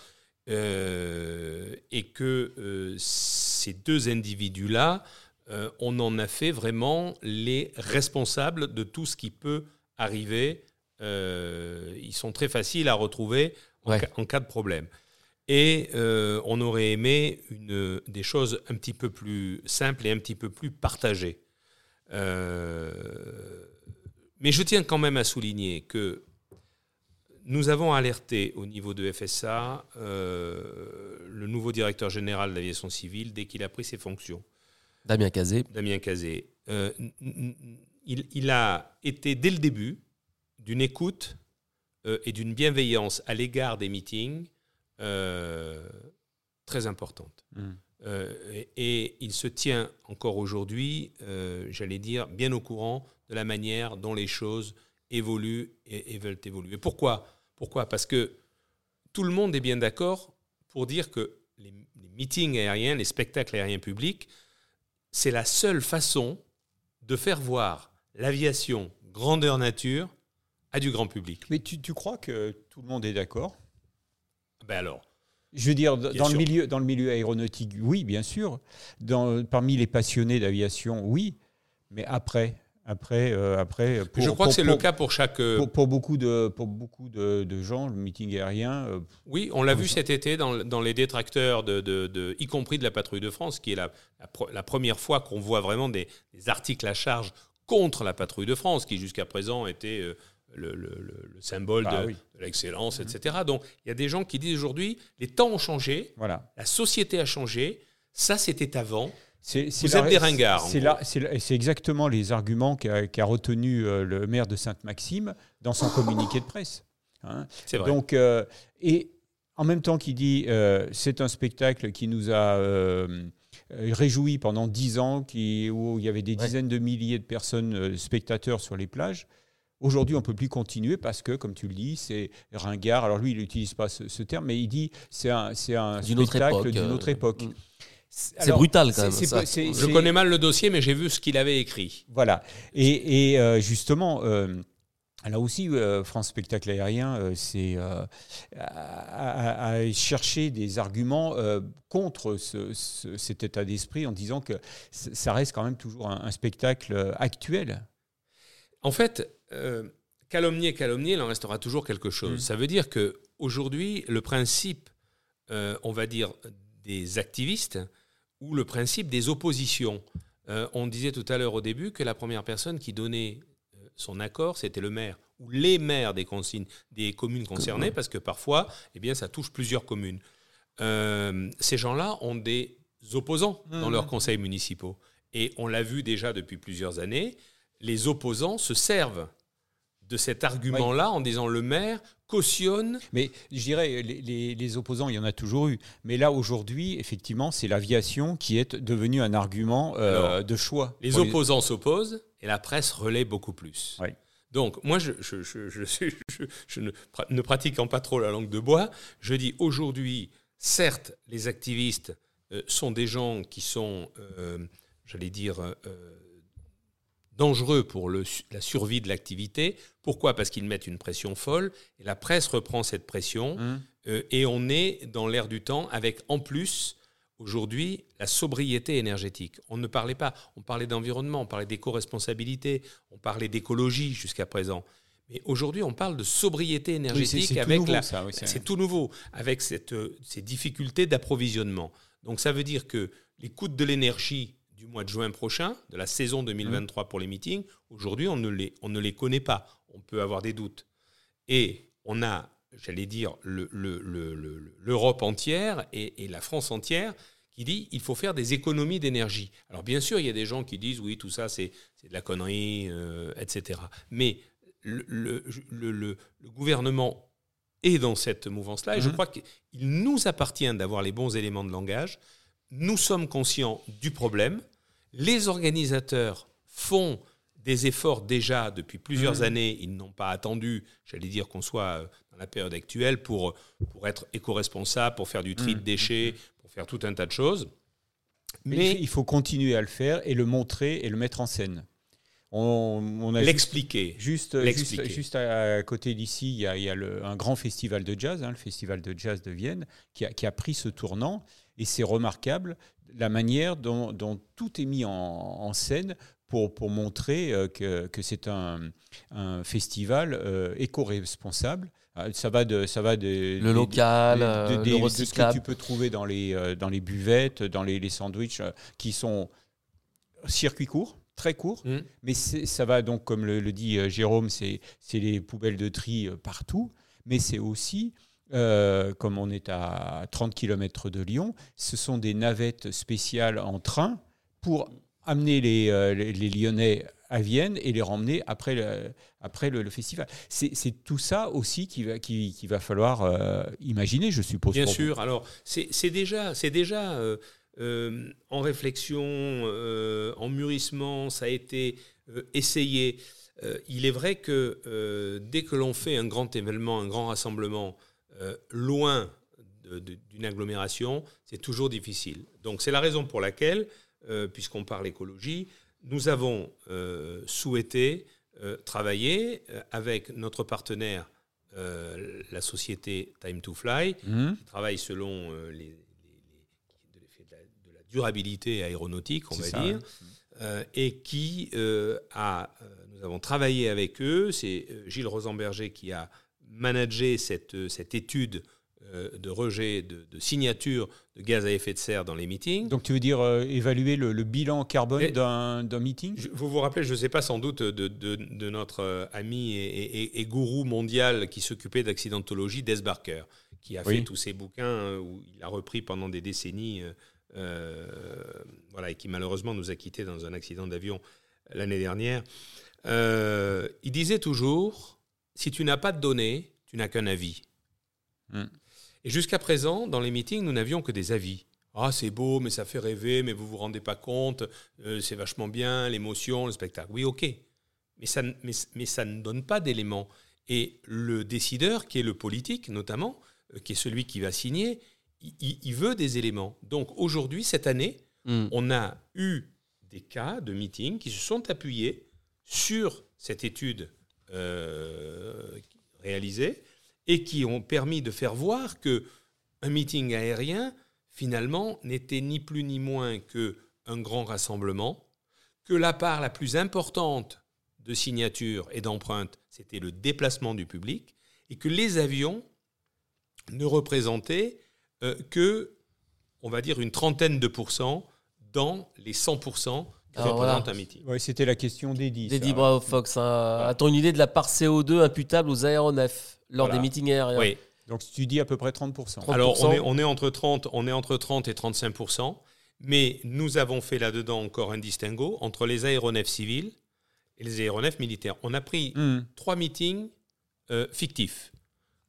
euh, et que euh, ces deux individus-là, euh, on en a fait vraiment les responsables de tout ce qui peut arriver. Ils sont très faciles à retrouver en, Ouais. ca- en cas de problème. Et euh, on aurait aimé une, des choses un petit peu plus simples et un petit peu plus partagées. Euh, mais je tiens quand même à souligner que nous avons alerté au niveau de FSA euh, le nouveau directeur général de l'aviation civile dès qu'il a pris ses fonctions, Damien Cazé. Damien Cazé. Euh, il, il a été dès le début d'une écoute euh, et d'une bienveillance à l'égard des meetings très importante. Mhm. Euh, et, et il se tient encore aujourd'hui, euh, j'allais dire, bien au courant de la manière dont les choses évoluent et, et veulent évoluer. Pourquoi? Pourquoi? Parce que tout le monde est bien d'accord pour dire que les, les meetings aériens, les spectacles aériens publics, c'est la seule façon de faire voir l'aviation grandeur nature à du grand public. Mais tu, tu crois que tout le monde est d'accord? Ben alors, Je veux dire, dans le, milieu, dans le milieu aéronautique, oui, bien sûr. Dans, parmi les passionnés d'aviation, oui. Mais après, après, euh, après pour, je crois pour- que c'est le cas pour chaque... euh, Pour, pour beaucoup, de, pour beaucoup de, de gens, le meeting aérien, euh, Oui, on l'a vu cet été dans, dans les détracteurs, de, de- de- y compris de la patrouille de France, qui est la, la première fois qu'on voit vraiment des, des articles à charge contre la patrouille de France, qui jusqu'à présent était euh, le, le- le- le symbole Ah de, oui. de l'excellence, etc. Donc il y a des gens qui disent aujourd'hui, les temps ont changé, voilà. la société a changé, ça c'était avant. C'est, c'est Vous la- êtes des ringards, C'est, la- c'est exactement les arguments qu'a, qu'a retenu euh, le maire de Sainte-Maxime dans son communiqué de presse. Hein. C'est vrai. Donc, euh, et en même temps qu'il dit, euh, c'est un spectacle qui nous a euh, réjouis pendant dix ans, qui, où il y avait des Ouais. dizaines de milliers de personnes, euh, spectateurs sur les plages. Aujourd'hui, on ne peut plus continuer parce que, comme tu le dis, c'est ringard. Alors lui, il n'utilise pas ce, ce terme, mais il dit c'est un, c'est un D'une spectacle d'une euh, autre époque. mm. C'est brutal quand même. c'est- ça. c'est- Je connais mal le dossier, mais j'ai vu ce qu'il avait écrit. Voilà. Et, et, euh, justement, euh, là aussi, euh, France Spectacle Aérien, euh, c'est euh, chercher des arguments euh, contre ce- ce- cet état d'esprit en disant que ça reste quand même toujours un, un spectacle euh, actuel. En fait, euh, calomnier, calomnier, il en restera toujours quelque chose. Mm. Ça veut dire que aujourd'hui, le principe, euh, on va dire, des activistes ou le principe des oppositions. Euh, on disait tout à l'heure au début que la première personne qui donnait son accord, c'était le maire ou les maires des, consignes, des communes concernées, parce que parfois, eh bien, ça touche plusieurs communes. Euh, ces gens-là ont des opposants dans Mhm. leurs conseils municipaux. Et on l'a vu déjà depuis plusieurs années, les opposants se servent de cet argument-là en disant le maire cautionne. Mais je dirais, les, les- les opposants, il y en a toujours eu. Mais là, aujourd'hui, effectivement, c'est l'aviation qui est devenue un argument euh, Alors, de choix. Les opposants s'opposent et la presse relaie beaucoup plus. Oui. Donc, moi, je, ne, ne pratiquant pas trop la langue de bois, je dis aujourd'hui, certes, les activistes euh, sont des gens qui sont, euh, j'allais dire, dangereux pour le la survie de l'activité. Pourquoi? Parce qu'ils mettent une pression folle et la presse reprend cette pression Hum. euh, et on est dans l'air du temps avec en plus aujourd'hui la sobriété énergétique. On ne parlait pas, on parlait d'environnement, on parlait d'éco-responsabilité, on parlait d'écologie jusqu'à présent. Mais aujourd'hui, on parle de sobriété Oui, c'est- énergétique c'est tout avec nouveau, la, oui, c'est- c'est tout nouveau, avec cette, euh, ces difficultés d'approvisionnement. Donc ça veut dire que les coûts de l'énergie du mois de juin prochain, de la saison 2023 pour les meetings, aujourd'hui, on, ne les- on ne les connaît pas. On peut avoir des doutes. Et on a, j'allais dire, le- le- le- le- l'Europe entière et, et la France entière qui dit il faut faire des économies d'énergie. Alors bien sûr, il y a des gens qui disent oui, tout ça c'est de la connerie, euh, etc. Mais le, gouvernement est dans cette mouvance-là et je Mhm. crois qu'il nous appartient d'avoir les bons éléments de langage. Nous sommes conscients du problème. Les organisateurs font des efforts déjà depuis plusieurs Mhm. années. Ils n'ont pas attendu, j'allais dire, qu'on soit euh, dans la période actuelle pour, pour être éco-responsable, pour faire du tri de Mhm. déchets, pour faire tout un tas de choses. Mais, Mais il faut continuer à le faire et le montrer et le mettre en scène. On, on a l'expliquer. juste, juste, juste à, à côté d'ici, il y a, il y a le- un grand festival de jazz, hein, le festival de jazz de Vienne, qui a, qui a pris ce tournant. Et c'est remarquable la manière dont, dont tout est mis en, en scène pour, pour montrer euh, que, que c'est un, un festival euh, éco-responsable. Euh, Ça va de, ça va de, Le local, de- euh, de- le des- de ce que recyclable. tu peux trouver dans les, euh, dans les buvettes, dans les, les sandwichs euh, qui sont circuit court, très court, Mm. mais ça va donc, comme le, le dit euh, Jérôme, c'est les poubelles de tri euh, partout, mais c'est aussi, euh, comme on est à 30 km de Lyon, ce sont des navettes spéciales en train pour amener les, euh, les, les Lyonnais à Vienne et les ramener après le, après le, le festival. C'est c'est tout ça aussi qu'il va, qui, qui va falloir euh, imaginer, je suppose. Bien vous. sûr. Alors, c'est c'est déjà, c'est déjà en réflexion, en mûrissement, ça a été essayé. Il est vrai que dès que l'on fait un grand événement, un grand rassemblement, euh, loin d'une agglomération, c'est toujours difficile. Donc, c'est la raison pour laquelle, euh, puisqu'on parle écologie, nous avons euh, souhaité travailler avec notre partenaire, la société Time to Fly, Mhm. qui travaille selon les, les- les- de, la, de la durabilité aéronautique, on va ça, dire, hein. et qui a, nous avons travaillé avec eux. C'est Gilles Rosenberger qui a managé cette, euh, cette étude euh, de rejet de, de signature de gaz à effet de serre dans les meetings. Donc tu veux dire euh, évaluer le, le bilan carbone d'un meeting? Je- Vous vous rappelez, je ne sais pas sans doute, de, de- de notre ami et, et- et gourou mondial qui s'occupait d'accidentologie, Des Barker, qui a Oui. fait tous ces bouquins où il a repris pendant des décennies, euh, voilà, et qui malheureusement nous a quittés dans un accident d'avion l'année dernière. Euh, il disait toujours, si tu n'as pas de données, tu n'as qu'un avis. Hmm. Et jusqu'à présent, dans les meetings, nous n'avions que des avis. Ah, c'est beau, mais ça fait rêver, mais vous vous rendez pas compte, euh, c'est vachement bien, l'émotion, le spectacle. Oui, ok. Mais ça, ne- mais, mais ça ne donne pas d'éléments. Et le décideur, qui est le politique notamment, euh, qui est celui qui va signer, il, il veut des éléments. Donc aujourd'hui, cette année, Hmm. on a eu des cas de meetings qui se sont appuyés sur cette étude euh, réalisée et qui ont permis de faire voir que un meeting aérien finalement n'était ni plus ni moins que un grand rassemblement, que la part la plus importante de signatures et d'empreintes, c'était le déplacement du public, et que les avions ne représentaient euh, que, on va dire, une trentaine de pourcents dans les 100% qui Alors, représentent voilà. un meeting. Ouais, C'était la question d'Eddie. Ça. Bravo Fox, hein. a-t-on une idée de la part CO2 imputable aux aéronefs lors Voilà. des meetings aériens Oui. Donc tu dis à peu près 30%. 30%. Alors, on est, on est entre 30, on est entre 30 et 35 mais nous avons fait là-dedans encore un distinguo entre les aéronefs civils et les aéronefs militaires. On a pris Hmm. trois meetings euh, fictifs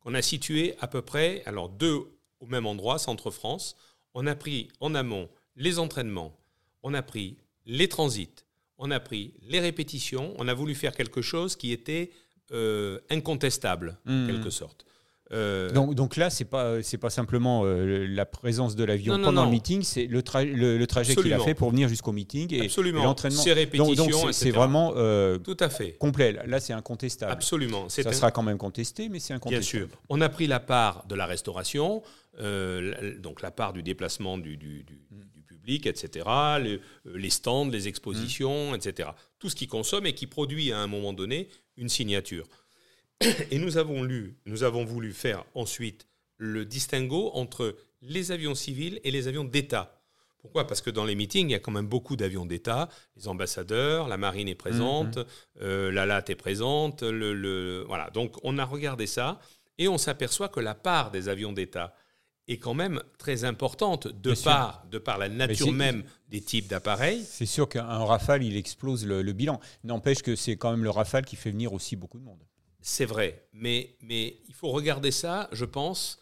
qu'on a situés à peu près, alors deux au même endroit, Centre-France. On a pris en amont les entraînements, on a pris les transits, on a pris les répétitions, on a voulu faire quelque chose qui était euh, incontestable, en Hmm. quelque sorte. Euh, Donc, donc là, c'est pas c'est pas simplement euh, la présence de l'avion pendant non. le meeting, c'est le, tra- le, le trajet qu'il a fait pour venir jusqu'au meeting et, l'entraînement. Ces répétitions, c'est- vraiment euh, Tout à fait. complet. Là, c'est incontestable. Absolument. Ça un- sera quand même contesté, mais c'est Bien incontestable. sûr. On a pris la part de la restauration, la- donc la part du déplacement du, du- du- du public, etc., euh, les stands, les expositions, etc. Tout ce qui consomme et qui produit à un moment donné une signature. Et nous avons, lu, nous avons voulu faire ensuite le distinguo entre les avions civils et les avions d'État. Pourquoi? Parce que dans les meetings, il y a quand même beaucoup d'avions d'État, les ambassadeurs, la marine est présente, euh, la LAT est présente, le, le- voilà. Donc on a regardé ça et on s'aperçoit que la part des avions d'État est quand même très importante de Bien sûr. par, de par la nature même des types d'appareils. C'est sûr qu'un Rafale, il explose le, le bilan. N'empêche que c'est quand même le Rafale qui fait venir aussi beaucoup de monde. C'est vrai, mais, mais il faut regarder ça, je pense,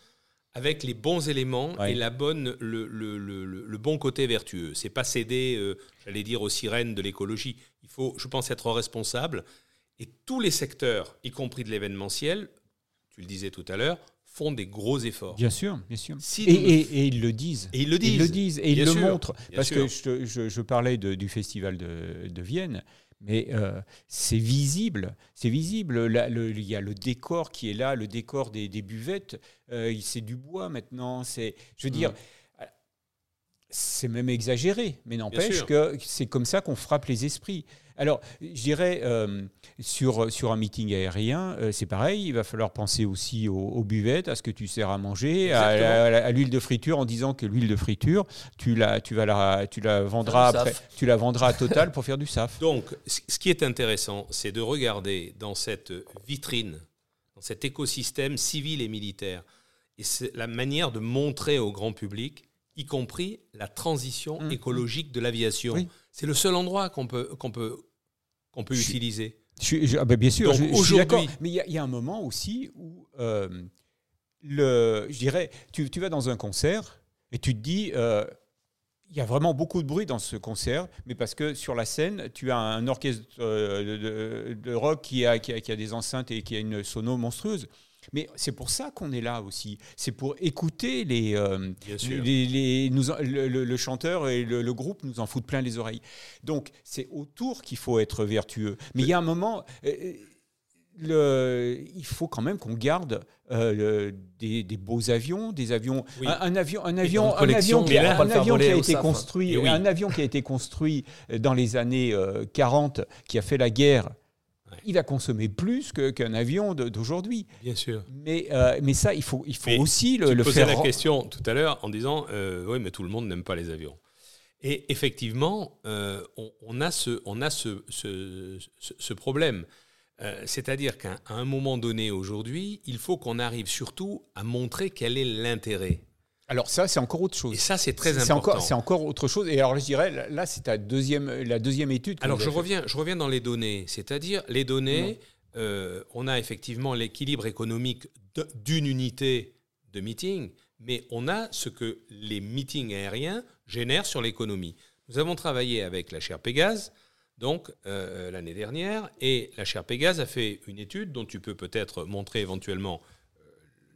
avec les bons éléments Ouais. et la bonne, le, le- le- le- le bon côté vertueux. C'est pas céder, euh, j'allais dire, aux sirènes de l'écologie. Il faut, je pense, être responsable. Et tous les secteurs, y compris de l'événementiel, tu le disais tout à l'heure, font des gros efforts. Bien sûr, bien sûr. Si Et, nous- et- et ils le disent. Et ils le disent. Ils le disent et ils Bien le sûr, montrent. Parce sûr. que je, te- je- je parlais de- du festival de, de Vienne, mais euh, c'est visible. C'est visible. Là, le- il y a le décor qui est là, le décor des, des buvettes. euh, c'est du bois maintenant. C'est, je veux dire, Mm. C'est même exagéré, mais n'empêche que c'est comme ça qu'on frappe les esprits. Alors, je dirais, euh, sur, sur un meeting aérien, euh, c'est pareil, il va falloir penser aussi aux, aux buvettes, à ce que tu sers à manger, à, Exactement. à la- à l'huile de friture, en disant que l'huile de friture, tu la, tu vas la, tu la vendras après, tu la vendras à Total pour faire du SAF. Donc, ce qui est intéressant, c'est de regarder dans cette vitrine, dans cet écosystème civil et militaire, et c'est la manière de montrer au grand public, y compris la transition Mhm. écologique de l'aviation. Oui. C'est le seul endroit qu'on peut, qu'on peut, qu'on peut Je utiliser. Je suis- je- ah ben bien sûr, Donc, je, je suis d'accord. Mais il y, a- il y a un moment aussi où, euh, le, je dirais, tu, tu vas dans un concert et tu te dis, euh, il y a vraiment beaucoup de bruit dans ce concert, mais parce que sur la scène, tu as un orchestre euh, de, de rock qui a, qui, a, qui a des enceintes et qui a une sono monstrueuse. Mais c'est pour ça qu'on est là aussi. C'est pour écouter les, euh, les, les- nous le, le- le chanteur et le, le groupe nous en foutent plein les oreilles. Donc c'est autour qu'il faut être vertueux. Mais il y a un moment, euh, le, il faut quand même qu'on garde euh, le- des, des beaux avions, des avions, Oui. un, un avion, un avion, un avion, qui, un avion a été SAF. construit, oui. un avion qui a été construit dans les années euh, 40, qui a fait la guerre. Ouais. Il va consommer plus qu'un avion d'aujourd'hui. Bien sûr. Mais, euh, mais ça, il faut, il faut Mais aussi le, tu le posais faire. la question tout à l'heure en disant euh, oui, mais tout le monde n'aime pas les avions. Et effectivement, euh, on, on a ce, on a ce, ce, ce- ce problème. C'est-à-dire qu'à un moment donné aujourd'hui, il faut qu'on arrive surtout à montrer quel est l'intérêt. Alors ça, c'est encore autre chose. Et ça, c'est très C'est important. encore, c'est encore autre chose. Et alors, je dirais, là, c'est ta deuxième, la deuxième étude. Alors je reviens, je reviens dans les données, c'est-à-dire les données, euh, on a effectivement l'équilibre économique d'une unité de meeting, mais on a ce que les meetings aériens génèrent sur l'économie. Nous avons travaillé avec la chaire Pégase, donc euh, l'année dernière, et la chaire Pégase a fait une étude dont tu peux peut-être montrer éventuellement euh,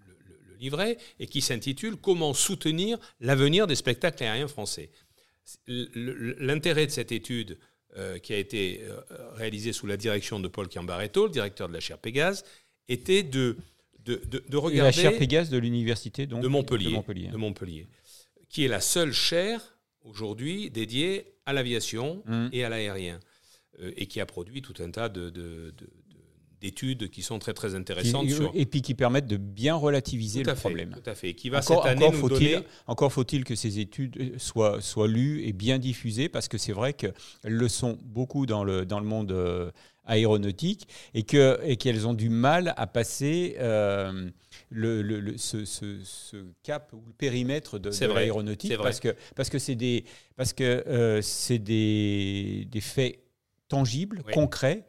le, le- le livret et qui s'intitule Comment soutenir l'avenir des spectacles aériens français. L'intérêt de cette étude euh, qui a été euh, réalisée sous la direction de Paul Cambaretto, le directeur de la chaire Pégase, était de, de, de, regarder... la chaire Pégase de l'université de Montpellier, de Montpellier, qui est la seule chaire aujourd'hui dédiée à l'aviation mmh. et à l'aérien, euh, et qui a produit tout un tas de, d'études qui sont très très intéressantes. Et puis qui permettent de bien relativiser le problème. Tout à fait. Qui va encore, cette année encore faut-il, Encore faut-il que ces études soient, soient lues et bien diffusées, parce que c'est vrai qu'elles le sont beaucoup dans le, dans le monde euh, aéronautique et, que, et qu'elles ont du mal à passer euh, le, le, ce, ce, cap ou le périmètre de, l'aéronautique. Parce que, parce que c'est des, parce que, euh, c'est des, des faits tangibles, concrets,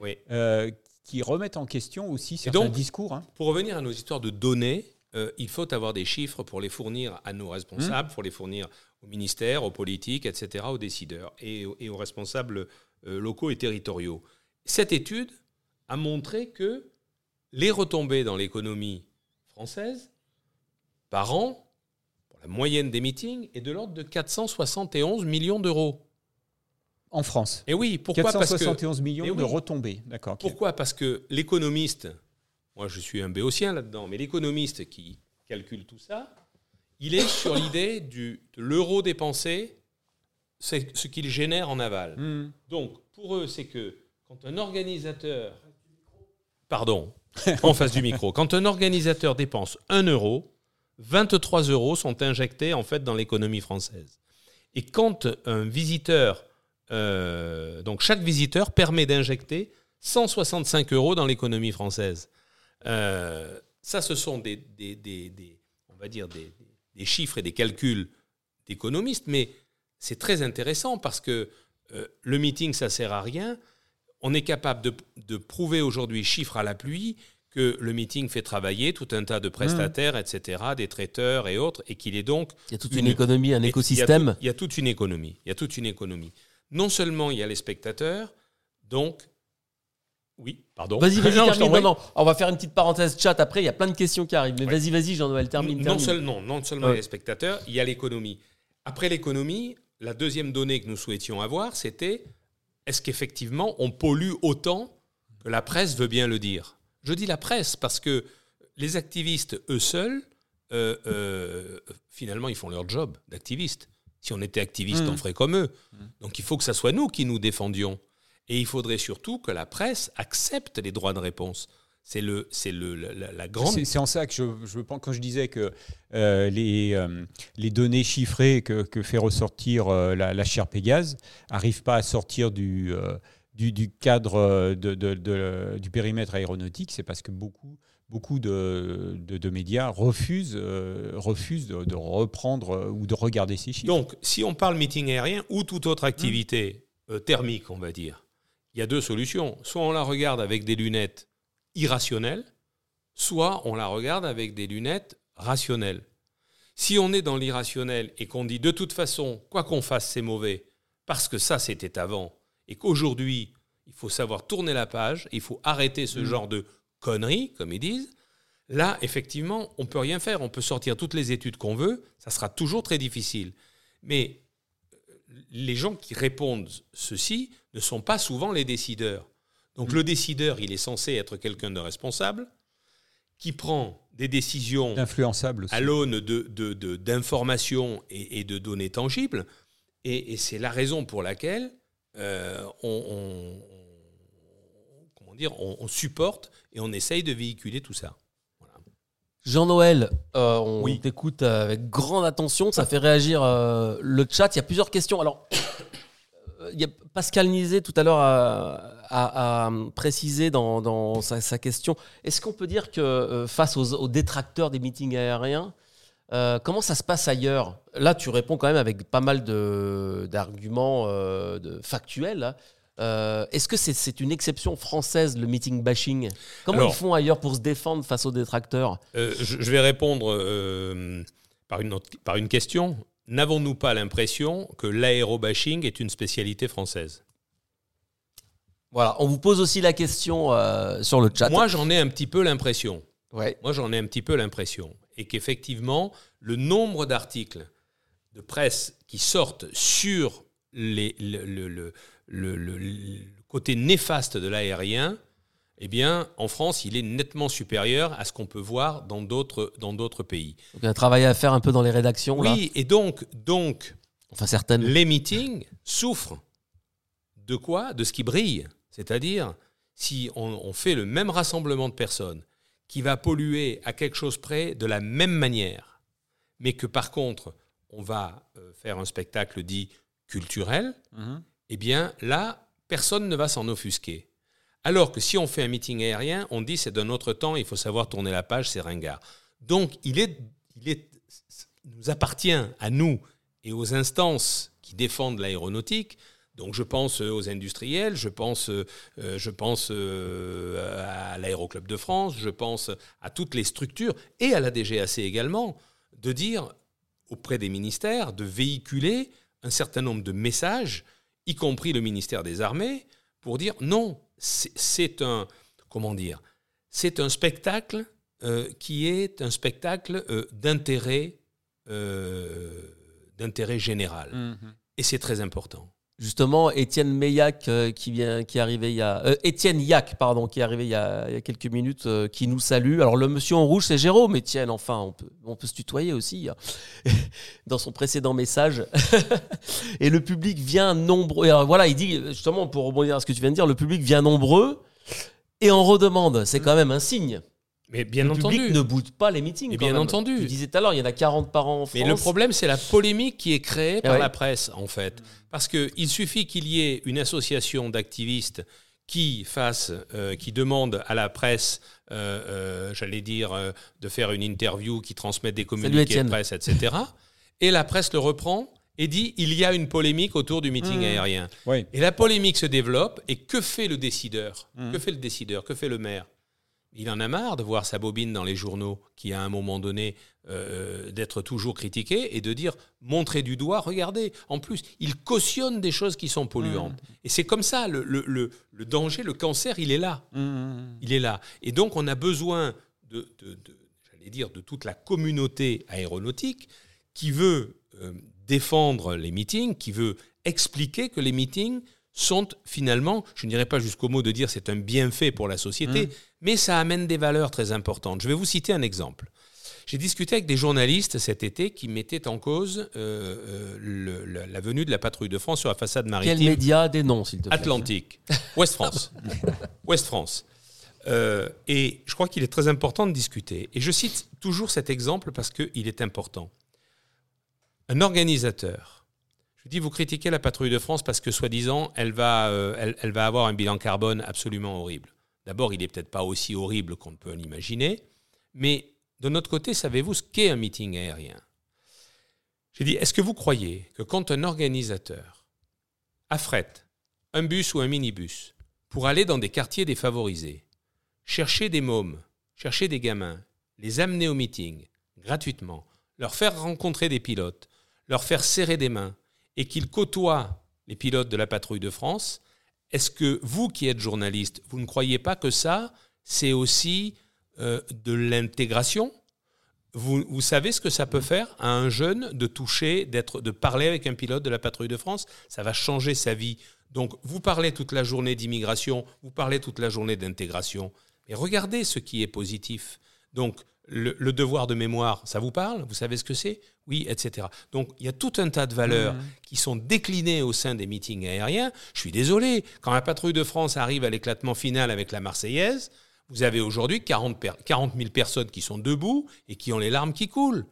qui remettent en question aussi certains discours. Hein. Pour revenir à nos histoires de données, euh, il faut avoir des chiffres pour les fournir à nos responsables, mmh. pour les fournir au ministère, aux politiques, etc., aux décideurs et, aux responsables euh, locaux et territoriaux. Cette étude a montré que les retombées dans l'économie française par an, pour la moyenne des meetings, est de l'ordre de 471 millions d'euros. En France. Et oui, pourquoi 471 parce que, millions de retombées. D'accord. Pourquoi Parce que l'économiste, moi je suis un béotien là-dedans, mais l'économiste qui calcule tout ça, il est sur l'idée de l'euro dépensé, c'est ce qu'il génère en aval. Hmm. Donc pour eux, c'est que quand un organisateur, pardon, en face du micro, quand un organisateur dépense 1 euro, 23 euros sont injectés en fait dans l'économie française. Et quand un visiteur euh, donc chaque visiteur permet d'injecter 165 euros dans l'économie française. Euh, ça, ce sont des, on va dire des, chiffres et des calculs d'économistes, mais c'est très intéressant parce que euh, le meeting, ça sert à rien. On est capable de, de prouver aujourd'hui, chiffres à la pluie, que le meeting fait travailler tout un tas de prestataires, etc., des traiteurs et autres, et qu'il est donc... Il y a toute une, économie, un écosystème. il y a toute une économie. Il y a toute une économie non seulement il y a les spectateurs, donc oui, pardon. Vas-y, vas-y, termine. Non, on va faire une petite parenthèse chat après. Il y a plein de questions qui arrivent. Mais vas-y, vas-y, Jean-Noël, termine. Non, non, non seulement il y a les spectateurs, il y a l'économie. Après l'économie, la deuxième donnée que nous souhaitions avoir, c'était est-ce qu'effectivement on pollue autant que la presse veut bien le dire? Je dis la presse parce que les activistes, eux seuls, euh, euh, finalement, ils font leur job d'activistes. Si on était activiste, on mmh. ferait comme eux. Mmh. Donc il faut que ce soit nous qui nous défendions. Et il faudrait surtout que la presse accepte les droits de réponse. C'est le, c'est le, la, grande. C'est, en ça que je, je pense quand je disais que euh, les, euh, les données chiffrées que, que fait ressortir euh, la, la chaire Pégase n'arrivent pas à sortir du, du, du, cadre de, de, du périmètre aéronautique. C'est parce que beaucoup beaucoup de, de, médias refusent, euh, refusent de, reprendre euh, ou de regarder ces chiffres. Donc, si on parle meeting aérien ou toute autre activité euh, thermique, on va dire, il y a deux solutions. Soit on la regarde avec des lunettes irrationnelles, soit on la regarde avec des lunettes rationnelles. Si on est dans l'irrationnel et qu'on dit de toute façon, quoi qu'on fasse, c'est mauvais, parce que ça c'était avant, et qu'aujourd'hui, il faut savoir tourner la page, il faut arrêter ce mmh. genre de conneries, comme ils disent, là, effectivement, on peut rien faire. On peut sortir toutes les études qu'on veut, ça sera toujours très difficile. Mais euh, les gens qui répondent ceci ne sont pas souvent les décideurs. Donc mm. le décideur, il est censé être quelqu'un de responsable, qui prend des décisions influençables à l'aune d'informations de, et, de données tangibles. Et, c'est la raison pour laquelle euh, on, dire, on, supporte et on essaye de véhiculer tout ça. Jean-Noël, euh, on t'écoute avec grande attention, ça fait réagir euh, le chat. Il y a plusieurs questions. Alors, euh, il y a Pascal Nizet tout à l'heure a, précisé dans, sa, question. Est-ce qu'on peut dire que face aux, détracteurs des meetings aériens, comment ça se passe ailleurs? Là, tu réponds quand même avec pas mal d'arguments factuels. Euh, est-ce que c'est une exception française, le meeting bashing? Comment ils font ailleurs pour se défendre face aux détracteurs? euh, je, vais répondre euh, par, une par une question. N'avons-nous pas l'impression que l'aérobashing est une spécialité française? Voilà, on vous pose aussi la question sur le chat. Moi, j'en ai un petit peu l'impression. Ouais. Moi, j'en ai un petit peu l'impression. et qu'effectivement, le nombre d'articles de presse qui sortent sur les, le, le, le, le, côté néfaste de l'aérien, eh bien, en France, il est nettement supérieur à ce qu'on peut voir dans d'autres dans d'autres pays. Donc, il y a un travail à faire un peu dans les rédactions. Oui, là. et donc donc enfin certaines. les meetings souffrent de quoi? De ce qui brille. C'est-à-dire, si on, on fait le même rassemblement de personnes qui va polluer à quelque chose près de la même manière, mais que par contre, on va euh, faire un spectacle dit culturel, Mhm. Eh bien là, personne ne va s'en offusquer. Alors que si on fait un meeting aérien, on dit c'est d'un autre temps, il faut savoir tourner la page, c'est ringard. Donc il est, il est, nous appartient à nous et aux instances qui défendent l'aéronautique. Donc je pense euh, aux industriels, je pense, euh, euh, je pense à l'Aéroclub de France, je pense à toutes les structures et à la DGAC également, de dire auprès des ministères de véhiculer un certain nombre de messages, y compris le ministère des Armées, pour dire non, c'est un comment dire, c'est un spectacle euh, qui est un spectacle euh, d'intérêt euh, d'intérêt général, Mhm. et c'est très important. Justement, Étienne Meillac euh, qui vient, qui est arrivé il y a, euh, Étienne Yac, pardon, qui est il y a, quelques minutes, euh, qui nous salue. Alors le monsieur en rouge, c'est Jérôme. Étienne, enfin, on peut, on peut se tutoyer aussi hein. dans son précédent message. et le public vient nombreux. Alors, voilà, il dit justement pour rebondir à ce que tu viens de dire, le public vient nombreux et en redemande. C'est quand même un signe. Mais bien le entendu. public ne boude pas les meetings. Et quand bien même. entendu. Tu disais tout à l'heure, il y en a 40 par an en France. Mais le problème, c'est la polémique qui est créée par ouais. la presse, en fait. Parce qu'il suffit qu'il y ait une association d'activistes qui fasse, euh, qui demande à la presse, euh, euh, j'allais dire, euh, de faire une interview, qui transmette des communiqués de presse, etc. et la presse le reprend et dit il y a une polémique autour du meeting Mmh. aérien. Oui. Et la polémique se développe. Et que fait le décideur? Mhm. Que fait le décideur? Que fait le maire? Il en a marre de voir sa bobine dans les journaux, qui à un moment donné euh, d'être toujours critiqué et de dire montrer du doigt, regardez. En plus, il cautionne des choses qui sont polluantes. Et c'est comme ça le, le- le- le danger, le cancer, il est là. Mhm. Il est là. Et donc, on a besoin de, de- de- j'allais dire, de toute la communauté aéronautique qui veut euh, défendre les meetings, qui veut expliquer que les meetings sont finalement, je n'irai pas jusqu'au mot de dire c'est un bienfait pour la société, mais ça amène des valeurs très importantes. Je vais vous citer un exemple. J'ai discuté avec des journalistes cet été qui mettaient en cause euh, euh, le- la, la venue de la patrouille de France sur la façade Quel maritime média des noms, s'il te plaît Atlantique, Ouest France. Ouest France. Euh, et je crois qu'il est très important de discuter. Et je cite toujours cet exemple parce qu'il est important. Un organisateur, je dis, vous critiquez la patrouille de France parce que, soi-disant, elle, va, euh, elle, va avoir un bilan carbone absolument horrible. D'abord, il n'est peut-être pas aussi horrible qu'on peut l'imaginer, mais de notre côté, savez-vous ce qu'est un meeting aérien? J'ai dit, est-ce que vous croyez que quand un organisateur affrète un bus ou un minibus pour aller dans des quartiers défavorisés, chercher des mômes, chercher des gamins, les amener au meeting gratuitement, leur faire rencontrer des pilotes, leur faire serrer des mains et qu'ils côtoient les pilotes de la patrouille de France, est-ce que vous qui êtes journaliste, vous ne croyez pas que ça, c'est aussi euh, de l'intégration? Vous, vous savez ce que ça peut faire à un jeune de toucher, d'être, de parler avec un pilote de la patrouille de France? Ça va changer sa vie. Donc, vous parlez toute la journée d'immigration, vous parlez toute la journée d'intégration, mais regardez ce qui est positif. Donc, le, le devoir de mémoire, ça vous parle Vous savez ce que c'est? Oui, etc. Donc, il y a tout un tas de valeurs qui sont déclinées au sein des meetings aériens. Je suis désolé, quand la patrouille de France arrive à l'éclatement final avec la Marseillaise, vous avez aujourd'hui 40, per- 40 000 personnes qui sont debout et qui ont les larmes qui coulent.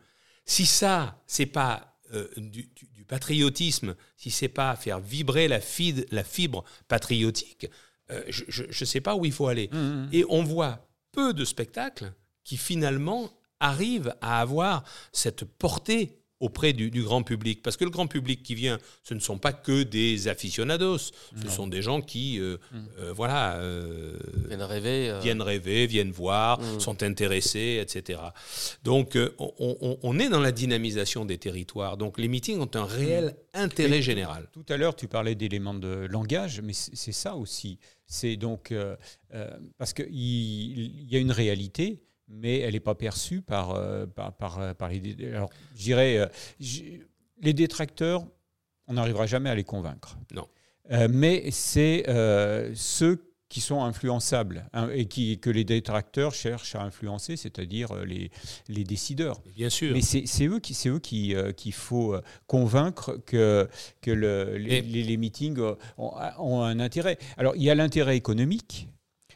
Si ça, c'est pas euh, du, du- du patriotisme, si c'est pas faire vibrer la, fide- la fibre patriotique, euh, je ne sais pas où il faut aller. Et on voit peu de spectacles qui finalement arrivent à avoir cette portée auprès du, du grand public. Parce que le grand public qui vient, ce ne sont pas que des aficionados, ce sont des gens qui, euh, euh, voilà, euh, Viennent rêver. euh, viennent rêver, viennent voir, Mm. sont intéressés, etc. Donc, euh, on, on- on est dans la dynamisation des territoires. Donc, les meetings ont un réel intérêt Oui. général. Tout à l'heure, tu parlais d'éléments de langage, mais c'est ça aussi. C'est donc euh, euh, parce qu'il il y a une réalité, mais elle n'est pas perçue par, euh, par, par, par les. Alors, je dirais, euh, les détracteurs, on n'arrivera jamais à les convaincre. Non. Euh, mais c'est euh, ceux qui sont influençables hein, et qui, que les détracteurs cherchent à influencer, c'est-à-dire euh, les, les décideurs. Bien sûr. Mais c'est eux qui c'est eux qui euh, qu'il faut euh, convaincre que que le- les, les- les meetings euh, ont, ont un intérêt. Alors il y a l'intérêt économique.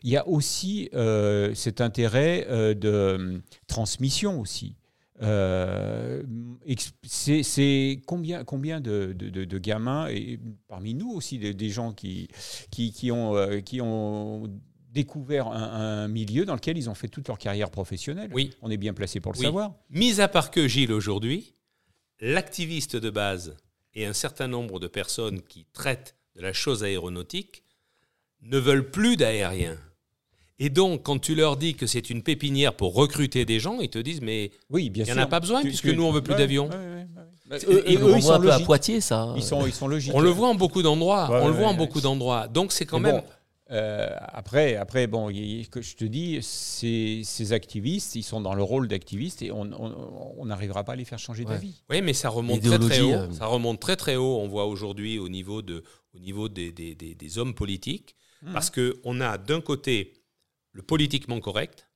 Il y a aussi euh, cet intérêt euh, de euh, transmission aussi. Euh, c'est combien, combien de, de- de- de gamins, et parmi nous aussi, des, des gens qui, qui, qui ont, qui ont découvert un, un milieu dans lequel ils ont fait toute leur carrière professionnelle. Oui. On est bien placé pour le Oui. savoir. Mis à part que Gilles aujourd'hui, l'activiste de base et un certain nombre de personnes qui traitent de la chose aéronautique ne veulent plus d'aériens. Et donc, quand tu leur dis que c'est une pépinière pour recruter des gens, ils te disent mais Oui, bien il n'y en a pas besoin Tu- puisque tu- nous on veut plus Ouais, d'avions. ouais, ouais, ouais. Et- eux- et eux, on ils sont un peu à logiques. Poitiers, ça. Ils sont, ils sont logiques. On le voit en beaucoup d'endroits. Ouais, on le ouais, voit en beaucoup d'endroits. Donc c'est quand Mais même. bon, euh, après, après, bon, que je te dis, ces, ces activistes, ils sont dans le rôle d'activistes et on n'arrivera pas à les faire changer Ouais. d'avis. Oui, mais ça remonte très très haut. Euh. Ça remonte très très haut. On voit aujourd'hui au niveau de, au niveau des, des- des- des hommes politiques, Mhm. parce que on a d'un côté le politiquement correct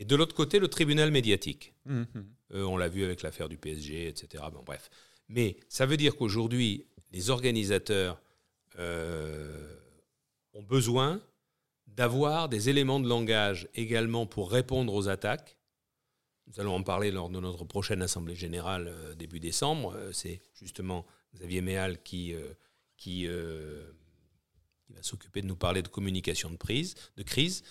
et de l'autre côté le tribunal médiatique. Mhm. Euh, on l'a vu avec l'affaire du PSG, etc. Bon, bref. Mais ça veut dire qu'aujourd'hui, les organisateurs euh, ont besoin d'avoir des éléments de langage également pour répondre aux attaques. Nous allons en parler lors de notre prochaine Assemblée générale euh, début décembre. C'est justement Xavier Méal qui, qui, qui va s'occuper de nous parler de communication de, prise, de crise.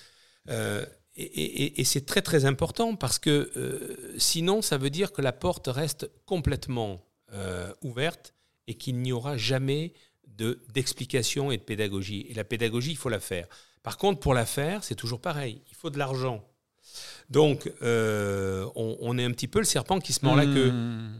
Euh, et et- et c'est très très important parce que euh, sinon, ça veut dire que la porte reste complètement euh, ouverte et qu'il n'y aura jamais de- d'explication et de pédagogie. Et la pédagogie, il faut la faire. Par contre, pour la faire, c'est toujours pareil. Il faut de l'argent. Donc, euh, on, on est un petit peu le serpent qui se mord la queue.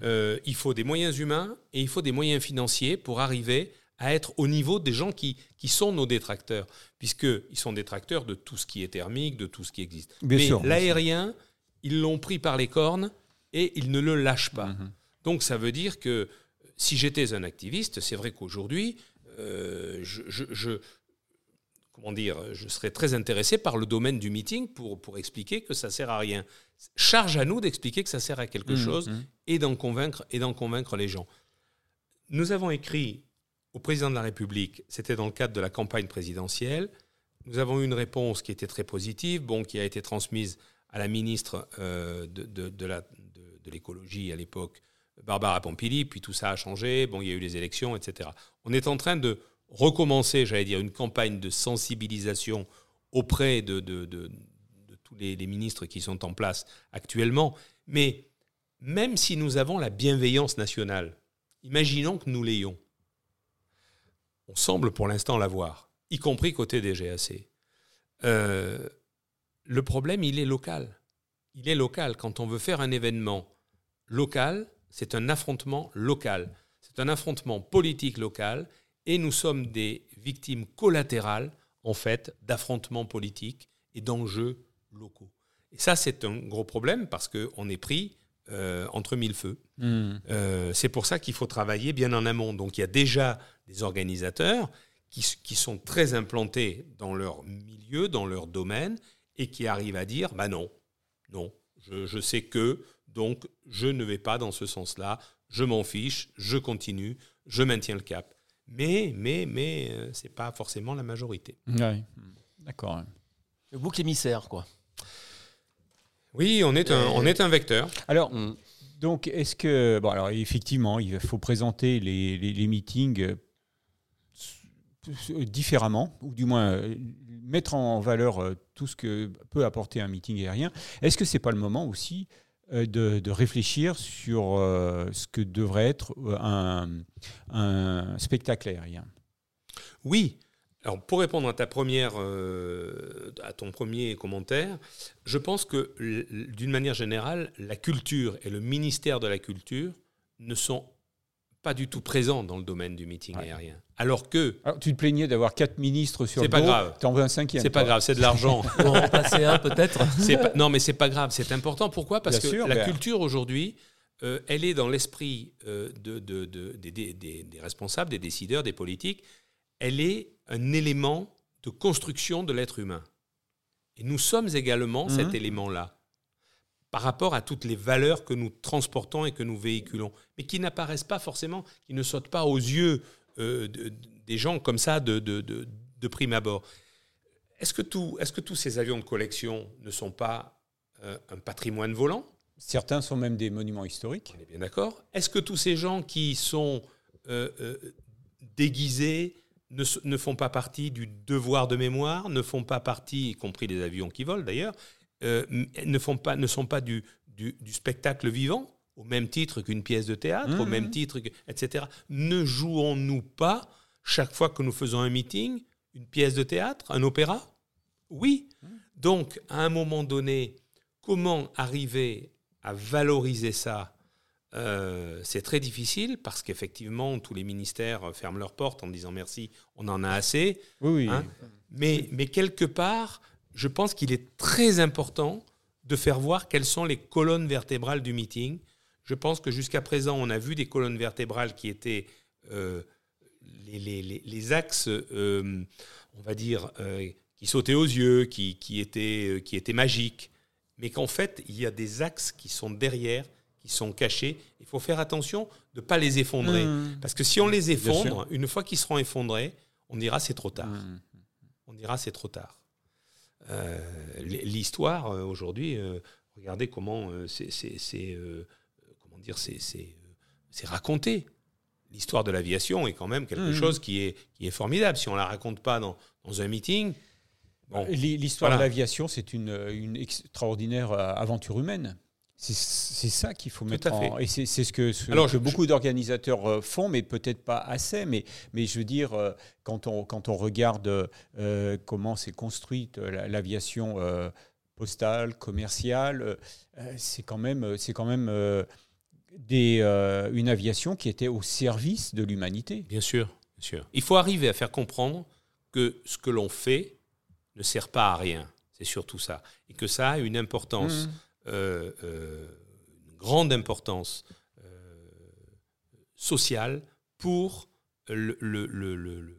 Euh, il faut des moyens humains et il faut des moyens financiers pour arriver à être au niveau des gens qui, qui sont nos détracteurs, puisqu'ils sont détracteurs de tout ce qui est thermique, de tout ce qui existe. Bien Mais l'aérien, ils l'ont pris par les cornes et ils ne le lâchent pas. Mhm. Donc ça veut dire que si j'étais un activiste, c'est vrai qu'aujourd'hui, euh, je, je- je- comment dire, je serais très intéressé par le domaine du meeting pour, pour expliquer que ça sert à rien. Charge à nous d'expliquer que ça sert à quelque Mhm. chose et d'en convaincre et d'en convaincre les gens. Nous avons écrit président de la République, c'était dans le cadre de la campagne présidentielle. Nous avons eu une réponse qui était très positive, bon, qui a été transmise à la ministre euh, de, l'écologie à l'époque, Barbara Pompili, puis tout ça a changé, bon, il y a eu les élections, etc. On est en train de recommencer, j'allais dire, une campagne de sensibilisation auprès de, tous les ministres qui sont en place actuellement. Mais même si nous avons la bienveillance nationale, imaginons que nous l'ayons. On semble pour l'instant l'avoir, y compris côté des GAC. Euh, le problème, il est local. Il est local. Quand on veut faire un événement local, c'est un affrontement local. C'est un affrontement politique local et nous sommes des victimes collatérales, en fait, d'affrontements politiques et d'enjeux locaux. Et ça, c'est un gros problème parce qu'on est pris euh, entre mille feux. Mhm. Euh, c'est pour ça qu'il faut travailler bien en amont. Donc il y a déjà des organisateurs qui, qui sont très implantés dans leur milieu, dans leur domaine, et qui arrivent à dire, bah non, non, je, je sais que, donc je ne vais pas dans ce sens-là, je m'en fiche, je continue, je maintiens le cap. Mais, mais, mais, euh, c'est pas forcément la majorité. Ouais. D'accord. Le bouc émissaire, quoi. Oui, on est un, on est un vecteur. Alors, donc, est-ce que. Bon, alors, effectivement, il faut présenter les, les- les meetings différemment, ou du moins euh, mettre en valeur euh, tout ce que peut apporter un meeting aérien. Est-ce que c'est pas le moment aussi euh, de, réfléchir sur euh, ce que devrait être euh, un, spectacle aérien? Oui. Alors, pour répondre à ta première, euh, à ton premier commentaire, je pense que, d'une manière générale, la culture et le ministère de la culture ne sont pas du tout présent dans le domaine du meeting aérien. Alors que. Alors, tu te plaignais d'avoir quatre ministres sur le dos. C'est pas grave. T'en veux un cinquième. C'est pas grave, c'est de l'argent. Pour en remplacer un peut-être. Non, mais c'est pas grave. C'est important. Pourquoi? Parce que la ben- culture aujourd'hui, euh, elle est dans l'esprit euh, de, de, des, des, des, responsables, des décideurs, des politiques. Elle est un élément de construction de l'être humain. Et nous sommes également mhm. cet élément-là par rapport à toutes les valeurs que nous transportons et que nous véhiculons, mais qui n'apparaissent pas forcément, qui ne sautent pas aux yeux euh, des gens comme ça de, de, de, prime abord. Est-ce que, tout, est que tous ces avions de collection ne sont pas euh, un patrimoine volant? Certains sont même des monuments historiques. On est bien d'accord. Est-ce que tous ces gens qui sont euh, déguisés ne, ne, font pas partie du devoir de mémoire, ne font pas partie, y compris des avions qui volent d'ailleurs, euh, ne, font pas, ne sont pas du, du, spectacle vivant, au même titre qu'une pièce de théâtre, au mmh. même titre, que, etc. Ne jouons-nous pas, chaque fois que nous faisons un meeting, une pièce de théâtre, un opéra? Oui. Mmh. Donc, à un moment donné, comment arriver à valoriser ça? Euh, c'est très difficile parce qu'effectivement, tous les ministères ferment leurs portes en disant merci, on en a assez. Oui, hein? mais, mais quelque part, je pense qu'il est très important de faire voir quelles sont les colonnes vertébrales du meeting. Je pense que jusqu'à présent, on a vu des colonnes vertébrales qui étaient euh, les, axes, euh, on va dire, euh, qui sautaient aux yeux, qui, étaient, qui étaient magiques, mais qu'en fait, il y a des axes qui sont derrière, qui sont cachés. Il faut faire attention de ne pas les effondrer. Mmh. Parce que si on les effondre, une fois qu'ils seront effondrés, on dira c'est trop tard. Mmh. On dira c'est trop tard. Euh, l'histoire euh, aujourd'hui, euh, regardez comment c'est comment dire c'est raconté. L'histoire de l'aviation est quand même quelque mmh. chose qui est, qui est formidable. Si on la raconte pas dans, dans un meeting, L'histoire de l'aviation, c'est une, une, extraordinaire aventure humaine. C'est ça qu'il faut mettre en... Et c'est ce que, ce beaucoup d'organisateurs euh, font, mais peut-être pas assez. Mais, mais je veux dire, euh, quand on, quand on regarde euh, comment s'est construite l'aviation postale, commerciale, c'est quand même, c'est quand même des, une aviation qui était au service de l'humanité. Bien sûr, bien sûr. Il faut arriver à faire comprendre que ce que l'on fait ne sert pas à rien. C'est surtout ça. Et que ça a une importance. Mmh. Euh, euh, une grande importance euh, sociale pour le, le,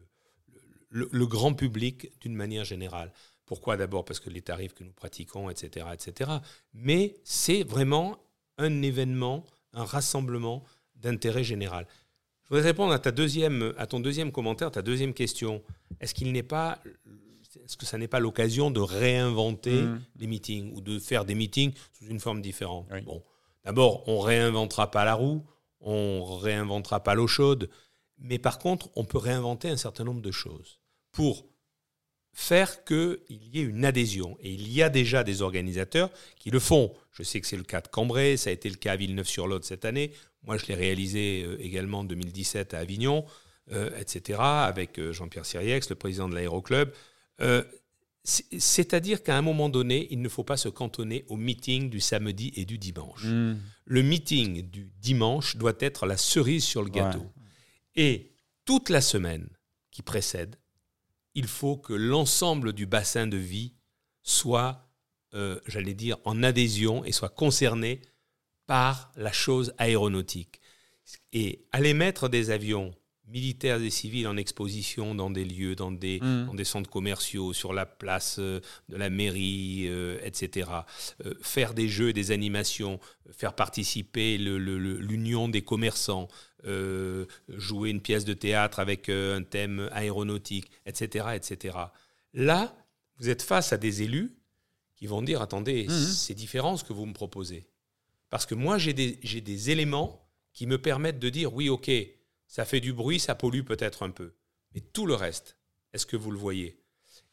grand public d'une manière générale. Pourquoi? D'abord parce que les tarifs que nous pratiquons, etc. etc. Mais c'est vraiment un événement, un rassemblement d'intérêt général. Je voudrais répondre à, ta deuxième, à ton deuxième commentaire, ta deuxième question. Est-ce qu'il n'est pas est-ce que ça n'est pas l'occasion de réinventer mmh. les meetings ou de faire des meetings sous une forme différente? Bon, d'abord, on réinventera pas la roue, on réinventera pas l'eau chaude, mais par contre, on peut réinventer un certain nombre de choses pour faire qu'il y ait une adhésion. Et il y a déjà des organisateurs qui le font. Je sais que c'est le cas de Cambrai, ça a été le cas à Villeneuve-sur-Lot cette année. Moi, je l'ai réalisé euh, également en 2017 à Avignon, euh, etc., avec euh, Jean-Pierre Siriex, le président de l'Aéroclub. Euh, c'est-à-dire qu'à un moment donné, il ne faut pas se cantonner au meeting du samedi et du dimanche. Hmm. Le meeting du dimanche doit être la cerise sur le gâteau. Et toute la semaine qui précède, il faut que l'ensemble du bassin de vie soit, euh, j'allais dire, en adhésion et soit concerné par la chose aéronautique. Et aller mettre des avions militaires et civils en exposition dans des lieux, dans des, mm. des centres commerciaux, sur la place euh, de la mairie, euh, etc. Euh, faire des jeux et des animations, faire participer l'union des commerçants, jouer une pièce de théâtre avec un thème aéronautique, etc., etc. Là, vous êtes face à des élus qui vont dire, attendez, mm. c'est différent ce que vous me proposez. Parce que moi, j'ai des, des éléments qui me permettent de dire, oui, ok, ça fait du bruit, ça pollue peut-être un peu. Mais tout le reste, est-ce que vous le voyez?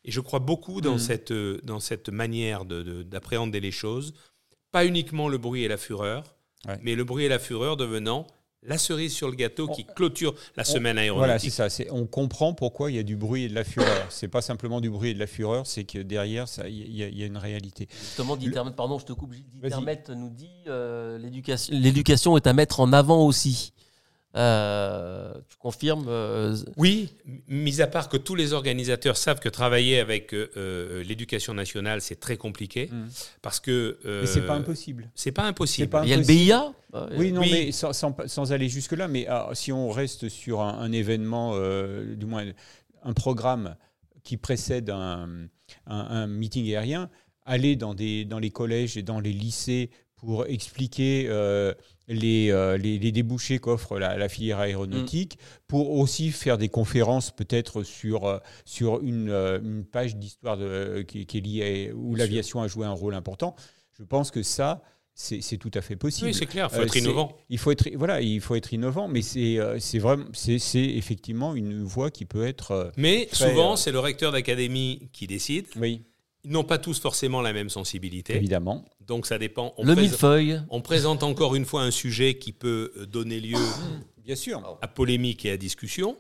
Et je crois beaucoup dans, mm. cette, euh, dans cette manière d'appréhender les choses, pas uniquement le bruit et la fureur, mais le bruit et la fureur devenant la cerise sur le gâteau qui clôture la semaine aéronautique. Voilà, c'est ça. On comprend pourquoi il y a du bruit et de la fureur. c'est pas simplement du bruit et de la fureur, c'est que derrière, il y, a une réalité. Justement, pardon, je te coupe, Gilles nous dit euh, l'éducation est à mettre en avant aussi. Euh, tu confirmes euh, Oui, mis à part que tous les organisateurs savent que travailler avec euh, l'éducation nationale, c'est très compliqué. Mm. Parce que. euh, Mais c'est pas impossible. C'est pas impossible. Pas Il y a le impossible. BIA Oui, non, Oui. mais sans, sans- sans aller jusque-là, mais ah, si on reste sur un, un événement, euh, du moins un programme qui précède un, un- un meeting aérien, aller dans, des, dans les collèges et dans les lycées pour expliquer euh, les, euh, les, les débouchés qu'offre la, la filière aéronautique, pour aussi faire des conférences peut-être sur, euh, sur une, euh, une page d'histoire qui, qui est liée à- où l'aviation a joué un rôle important. Je pense que ça, c'est tout à fait possible. Oui, c'est clair, il faut être innovant. Il faut être, voilà, il faut être innovant, mais c'est c'est effectivement une voie qui peut être. Mais souvent, euh, c'est le recteur d'académie qui décide. oui, Ils n'ont pas tous forcément la même sensibilité. évidemment. Donc ça dépend. On, Le millefeuille. on présente encore une fois un sujet qui peut euh, donner lieu Bien sûr. à polémique et à discussion.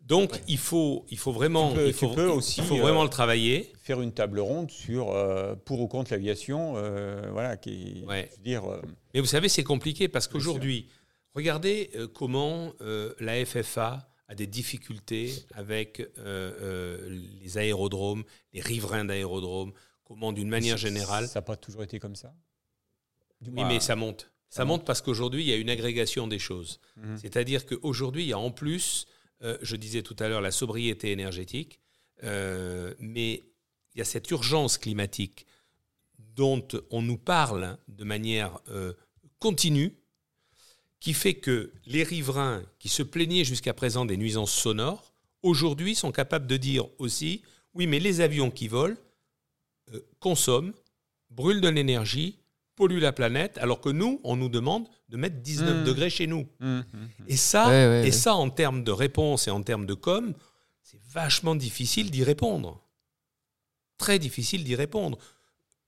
Donc il, faut, il faut vraiment, Tu peux- il faut, tu peux aussi, il faut euh, vraiment le travailler. Faire une table ronde sur euh, pour ou contre l'aviation, euh, voilà, qui, est- Ouais. je veux dire, euh, Mais vous savez, c'est compliqué parce qu'aujourd'hui, regardez euh, comment euh, la FFA a des difficultés avec euh, euh, les aérodromes, les riverains d'aérodromes, comment d'une manière générale. ça n'a pas toujours été comme ça? Du Oui, mais ça monte. Ça, ça monte parce qu'aujourd'hui, il y a une agrégation des choses. Mhm. C'est-à-dire qu'aujourd'hui, il y a en plus, euh, je disais tout à l'heure, la sobriété énergétique, euh, mais il y a cette urgence climatique dont on nous parle de manière euh, continue, qui fait que les riverains qui se plaignaient jusqu'à présent des nuisances sonores, aujourd'hui sont capables de dire aussi, oui, mais les avions qui volent euh, consomment, brûlent de l'énergie, polluent la planète, alors que nous, on nous demande de mettre 19 Mm. degrés chez nous. Mhm, mhm. Et ça, Ouais, ouais, et ouais. ça, en termes de réponse et en termes de com, c'est vachement difficile d'y répondre. Très difficile d'y répondre.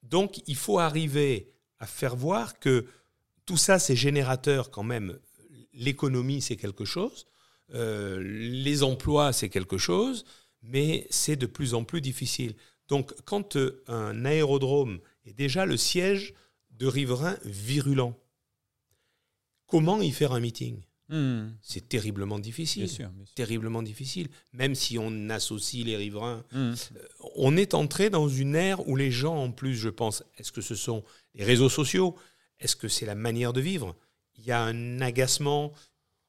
Donc, il faut arriver à faire voir que tout ça, c'est générateur quand même. L'économie, c'est quelque chose. Euh, les emplois, c'est quelque chose. Mais c'est de plus en plus difficile. Donc, quand euh, un aérodrome est déjà le siège de riverains virulents, comment y faire un meeting? Mhm. c'est terriblement difficile. Bien sûr. bien sûr. Terriblement difficile. Même si on associe les riverains. Mhm. On est entré dans une ère où les gens, en plus, je pense, est-ce que ce sont les réseaux sociaux? Est-ce que c'est la manière de vivre? Il y a un agacement,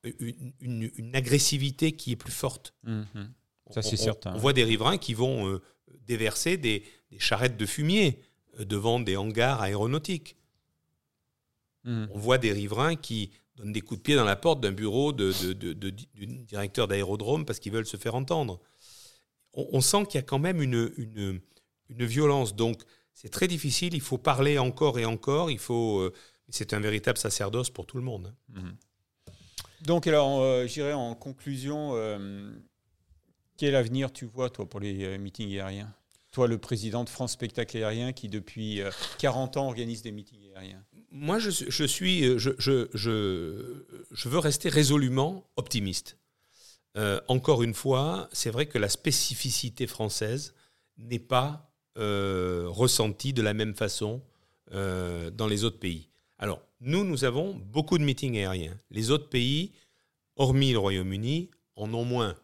une, une- une agressivité qui est plus forte. Mhm. Ça, c'est certain. On voit des riverains qui vont euh, déverser des, des charrettes de fumier euh, devant des hangars aéronautiques. Mhm. On voit des riverains qui donnent des coups de pied dans la porte d'un bureau de, de- de- de- du directeur d'aérodrome parce qu'ils veulent se faire entendre. On, on sent qu'il y a quand même une, une, une violence. Donc, c'est très difficile. Il faut parler encore et encore. Il faut. euh, c'est un véritable sacerdoce pour tout le monde. Mhm. Donc, alors, euh, j'irai en conclusion. euh, quel avenir tu vois, toi, pour les euh, meetings aériens? Toi, le président de France Spectacle Aérien, qui depuis euh, 40 ans organise des meetings aériens? Moi, je, suis- je suis, euh, je, je, je, je veux rester résolument optimiste. Euh, encore une fois, c'est vrai que la spécificité française n'est pas euh, ressentie de la même façon euh, dans les autres pays. Alors, nous, nous avons beaucoup de meetings aériens. Les autres pays, hormis le Royaume-Uni, en ont moins.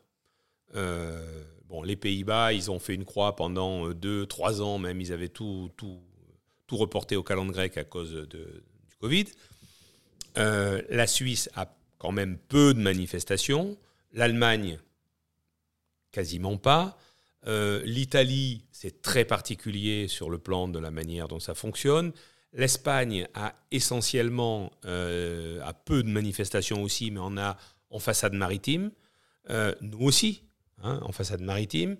Euh, bon, les Pays-Bas, ils ont fait une croix pendant euh, deux, trois ans même. Ils avaient tout, tout, tout reporté au calendrier grec à cause de, du Covid. Euh, la Suisse a quand même peu de manifestations. L'Allemagne, quasiment pas. Euh, L'Italie, c'est très particulier sur le plan de la manière dont ça fonctionne. L'Espagne a essentiellement euh, a peu de manifestations aussi, mais on a en façade maritime. Euh, nous aussi, hein, en façade maritime.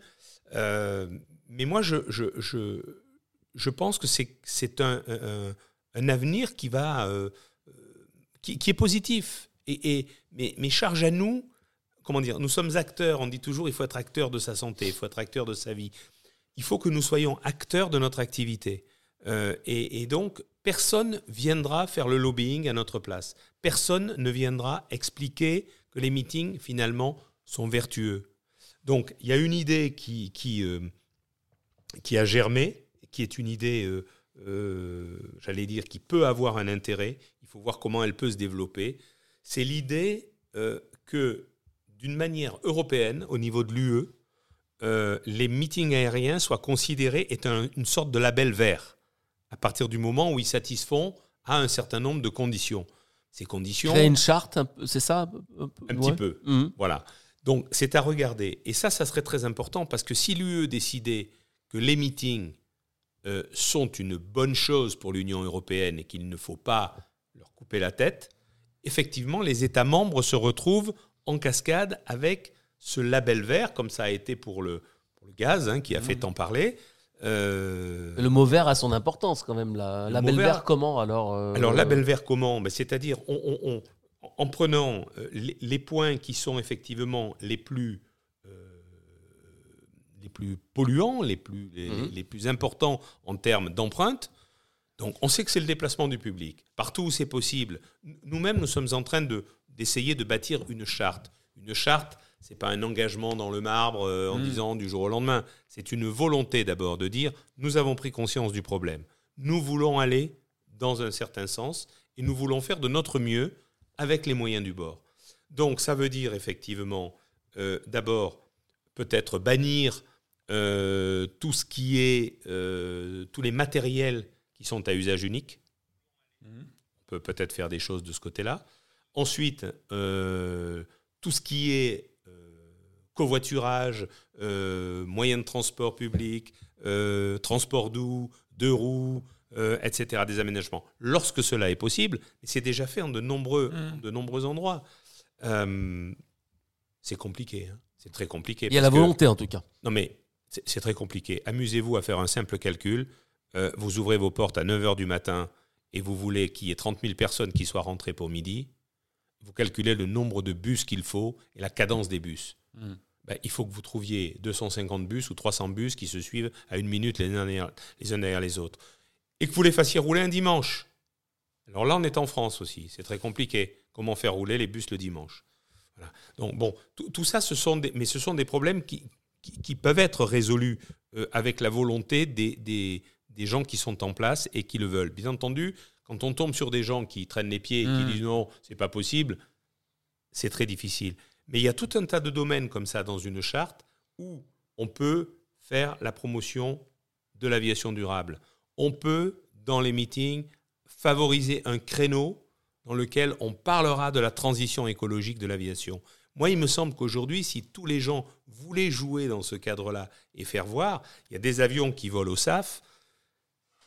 Mais moi, je, pense que c'est un, avenir qui est positif. Et, et, mais, mais charge à nous, comment dire, nous sommes acteurs, on dit toujours il faut être acteur de sa santé, il faut être acteur de sa vie. Il faut que nous soyons acteurs de notre activité. Euh, et, donc, personne viendra faire le lobbying à notre place. Personne ne viendra expliquer que les meetings, finalement, sont vertueux. Donc, il y a une idée qui, qui, euh, qui a germé, qui est une idée, euh, j'allais dire, qui peut avoir un intérêt. Il faut voir comment elle peut se développer. C'est l'idée que d'une manière européenne, au niveau de l'UE, euh, les meetings aériens soient considérés étant une sorte de label vert, à partir du moment où ils satisfont à un certain nombre de conditions. Ces conditions... Créer une charte, c'est ça Un petit peu. Mmh. Voilà. Donc c'est à regarder. Et ça, ça serait très important parce que si l'UE décidait que les meetings euh, sont une bonne chose pour l'Union européenne et qu'il ne faut pas leur couper la tête, effectivement, les États membres se retrouvent en cascade avec ce label vert, comme ça a été pour le, pour le gaz, hein, qui a fait tant parler. Euh, le mot vert a son importance quand même. La, label vert, vert, comment alors euh, Alors, label vert comment? Ben, C'est-à-dire, on, on, en prenant euh, les, points qui sont effectivement les plus, les plus polluants, les plus, les, mhm. les plus importants en termes d'empreinte, donc on sait que c'est le déplacement du public. Partout où c'est possible, nous-mêmes, nous sommes en train de, d'essayer de bâtir une charte. Une charte, c'est pas un engagement dans le marbre euh, en mm. disant du jour au lendemain. C'est une volonté d'abord de dire nous avons pris conscience du problème. Nous voulons aller dans un certain sens et nous voulons faire de notre mieux avec les moyens du bord. Donc ça veut dire effectivement euh, d'abord peut-être bannir euh, tout ce qui est tous les matériels qui sont à usage unique. Mm. On peut peut-être faire des choses de ce côté-là. Ensuite, euh, tout ce qui est euh, covoiturage, euh, moyens de transport public, transport doux, deux roues, etc., des aménagements. Lorsque cela est possible, et c'est déjà fait en de nombreux, mmh. de nombreux endroits, c'est compliqué. Hein. C'est très compliqué. Il y a la volonté en tout cas. Non mais c'est très compliqué. Amusez-vous à faire un simple calcul. vous ouvrez vos portes à 9h du matin et vous voulez qu'il y ait 30 000 personnes qui soient rentrées pour midi vous calculez le nombre de bus qu'il faut et la cadence des bus. Hmm. Ben, il faut que vous trouviez 250 bus ou 300 bus qui se suivent à une minute les uns derrière les, uns derrière les autres. Et que vous les fassiez rouler un dimanche. Alors là, on est en France aussi. C'est très compliqué. Comment faire rouler les bus le dimanche? Donc, bon, tout ça, ce sont des, mais ce sont des problèmes qui, qui, peuvent être résolus euh, avec la volonté des, des, des gens qui sont en place et qui le veulent. Bien entendu, quand on tombe sur des gens qui traînent les pieds et qui hmm. disent non, c'est pas possible, c'est très difficile. Mais il y a tout un tas de domaines comme ça dans une charte où on peut faire la promotion de l'aviation durable. On peut, dans les meetings, favoriser un créneau dans lequel on parlera de la transition écologique de l'aviation. Moi, il me semble qu'aujourd'hui, si tous les gens voulaient jouer dans ce cadre-là et faire voir, il y a des avions qui volent au SAF,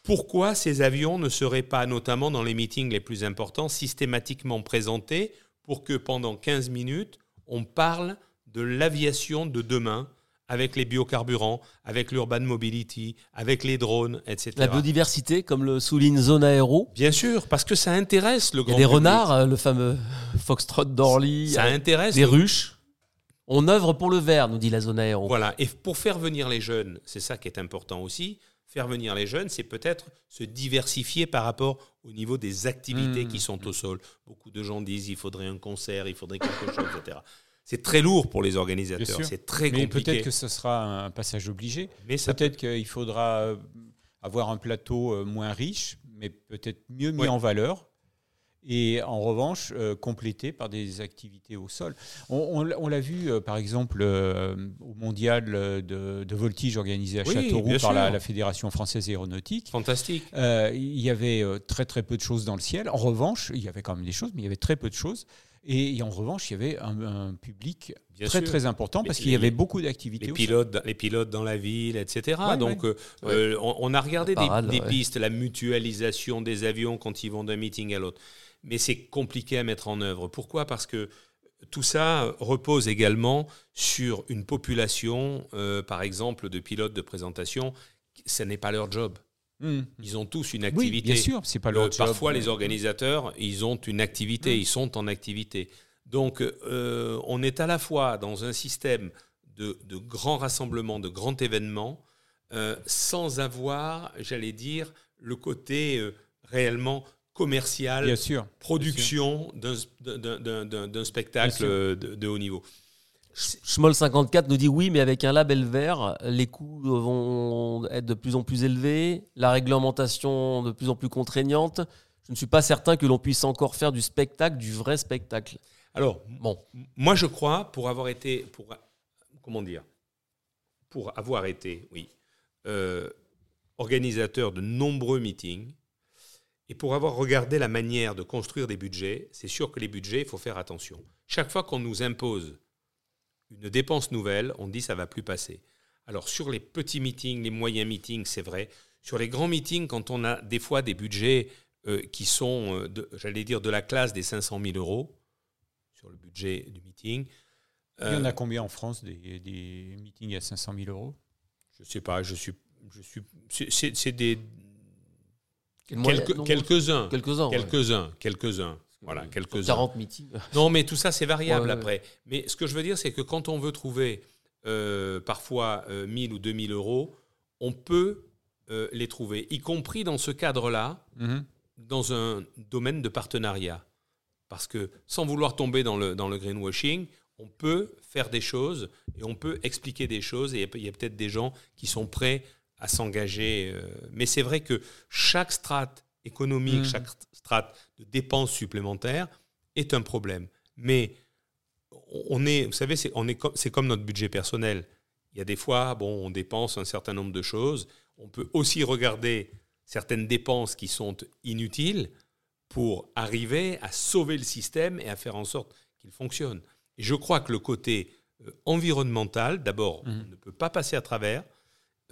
pourquoi ces avions ne seraient pas, notamment dans les meetings les plus importants, systématiquement présentés pour que pendant 15 minutes, on parle de l'aviation de demain avec les biocarburants, avec l'urban mobility, avec les drones, etc. La biodiversité, comme le souligne Zone Aéro Bien sûr, parce que ça intéresse le grand Il y a des renards, euh, le fameux Foxtrot d'Orly. Ça intéresse. Des ruches. On œuvre pour le vert, nous dit la Zone Aéro. Voilà, et pour faire venir les jeunes, c'est ça qui est important aussi, faire venir les jeunes, c'est peut-être se diversifier par rapport au niveau des activités mmh. qui sont au sol. Beaucoup de gens disent il faudrait un concert, il faudrait quelque chose, etc. C'est très lourd pour les organisateurs, c'est très mais compliqué. Peut-être que ce sera un passage obligé. Mais peut-être qu'il faudra euh, avoir un plateau euh, moins riche, mais peut-être mieux mis en valeur et en revanche euh, complété par des activités au sol. On, l'a vu euh, par exemple euh, au mondial de, voltige organisé à Châteauroux par la, Fédération française aéronautique. Fantastique. il y avait très très peu de choses dans le ciel. En revanche, il y avait quand même des choses, mais il y avait très peu de choses. Et, en revanche, il y avait un, public très très important parce qu'il y avait beaucoup d'activités. Les pilotes, les pilotes dans la ville, etc. Donc, on, a regardé des pistes, la mutualisation des avions quand ils vont d'un meeting à l'autre mais c'est compliqué à mettre en œuvre. Pourquoi? Parce que tout ça repose également sur une population, euh, par exemple, de pilotes de présentation, ce n'est pas leur job. Hmm. Ils ont tous une activité. Oui, bien sûr, c'est pas leur euh, job. Parfois, les organisateurs, ils ont une activité, hmm. ils sont en activité. Donc, euh, on est à la fois dans un système de, de grands rassemblements, de grands événements, sans avoir, j'allais dire, le côté réellement commercial, production d'un spectacle de, haut niveau. Schmoll54 nous dit oui, mais avec un label vert, les coûts vont être de plus en plus élevés, la réglementation de plus en plus contraignante. Je ne suis pas certain que l'on puisse encore faire du spectacle, du vrai spectacle. Alors, Bon, moi, je crois, pour avoir été, pour, comment dire, pour avoir été, oui, euh, organisateur de nombreux meetings, et pour avoir regardé la manière de construire des budgets, c'est sûr que les budgets, il faut faire attention. Chaque fois qu'on nous impose une dépense nouvelle, on dit ça va plus passer. Alors sur les petits meetings, les moyens meetings, c'est vrai. Sur les grands meetings, quand on a des fois des budgets euh, qui sont, euh, j'allais dire, de la classe des 500 000 euros sur le budget du meeting. Il y en euh, a combien en France des, des meetings à 500 000 euros? Je sais pas, je suis, je suis, c'est des quel moyen- quelques- non, quelques-uns, quelques-uns. ouais. quelques-uns, quelques-uns. Voilà, quelques-uns. 40 meetings. Non, mais tout ça, c'est variable Ouais, ouais, après. Mais ce que je veux dire, c'est que quand on veut trouver euh, parfois euh, 1000 ou 2000 euros, on peut euh, les trouver, y compris dans ce cadre-là, dans un domaine de partenariat. Parce que sans vouloir tomber dans le, dans le greenwashing, on peut faire des choses et on peut expliquer des choses et il y a peut-être des gens qui sont prêts à s'engager. euh, mais c'est vrai que chaque strate économique, Mhm. chaque strate de dépenses supplémentaires est un problème. Mais on est, vous savez, c'est, on est comme, c'est comme notre budget personnel. Il y a des fois, bon, on dépense un certain nombre de choses. On peut aussi regarder certaines dépenses qui sont inutiles pour arriver à sauver le système et à faire en sorte qu'il fonctionne. Et je crois que le côté euh, environnemental, d'abord, Mhm. on ne peut pas passer à travers.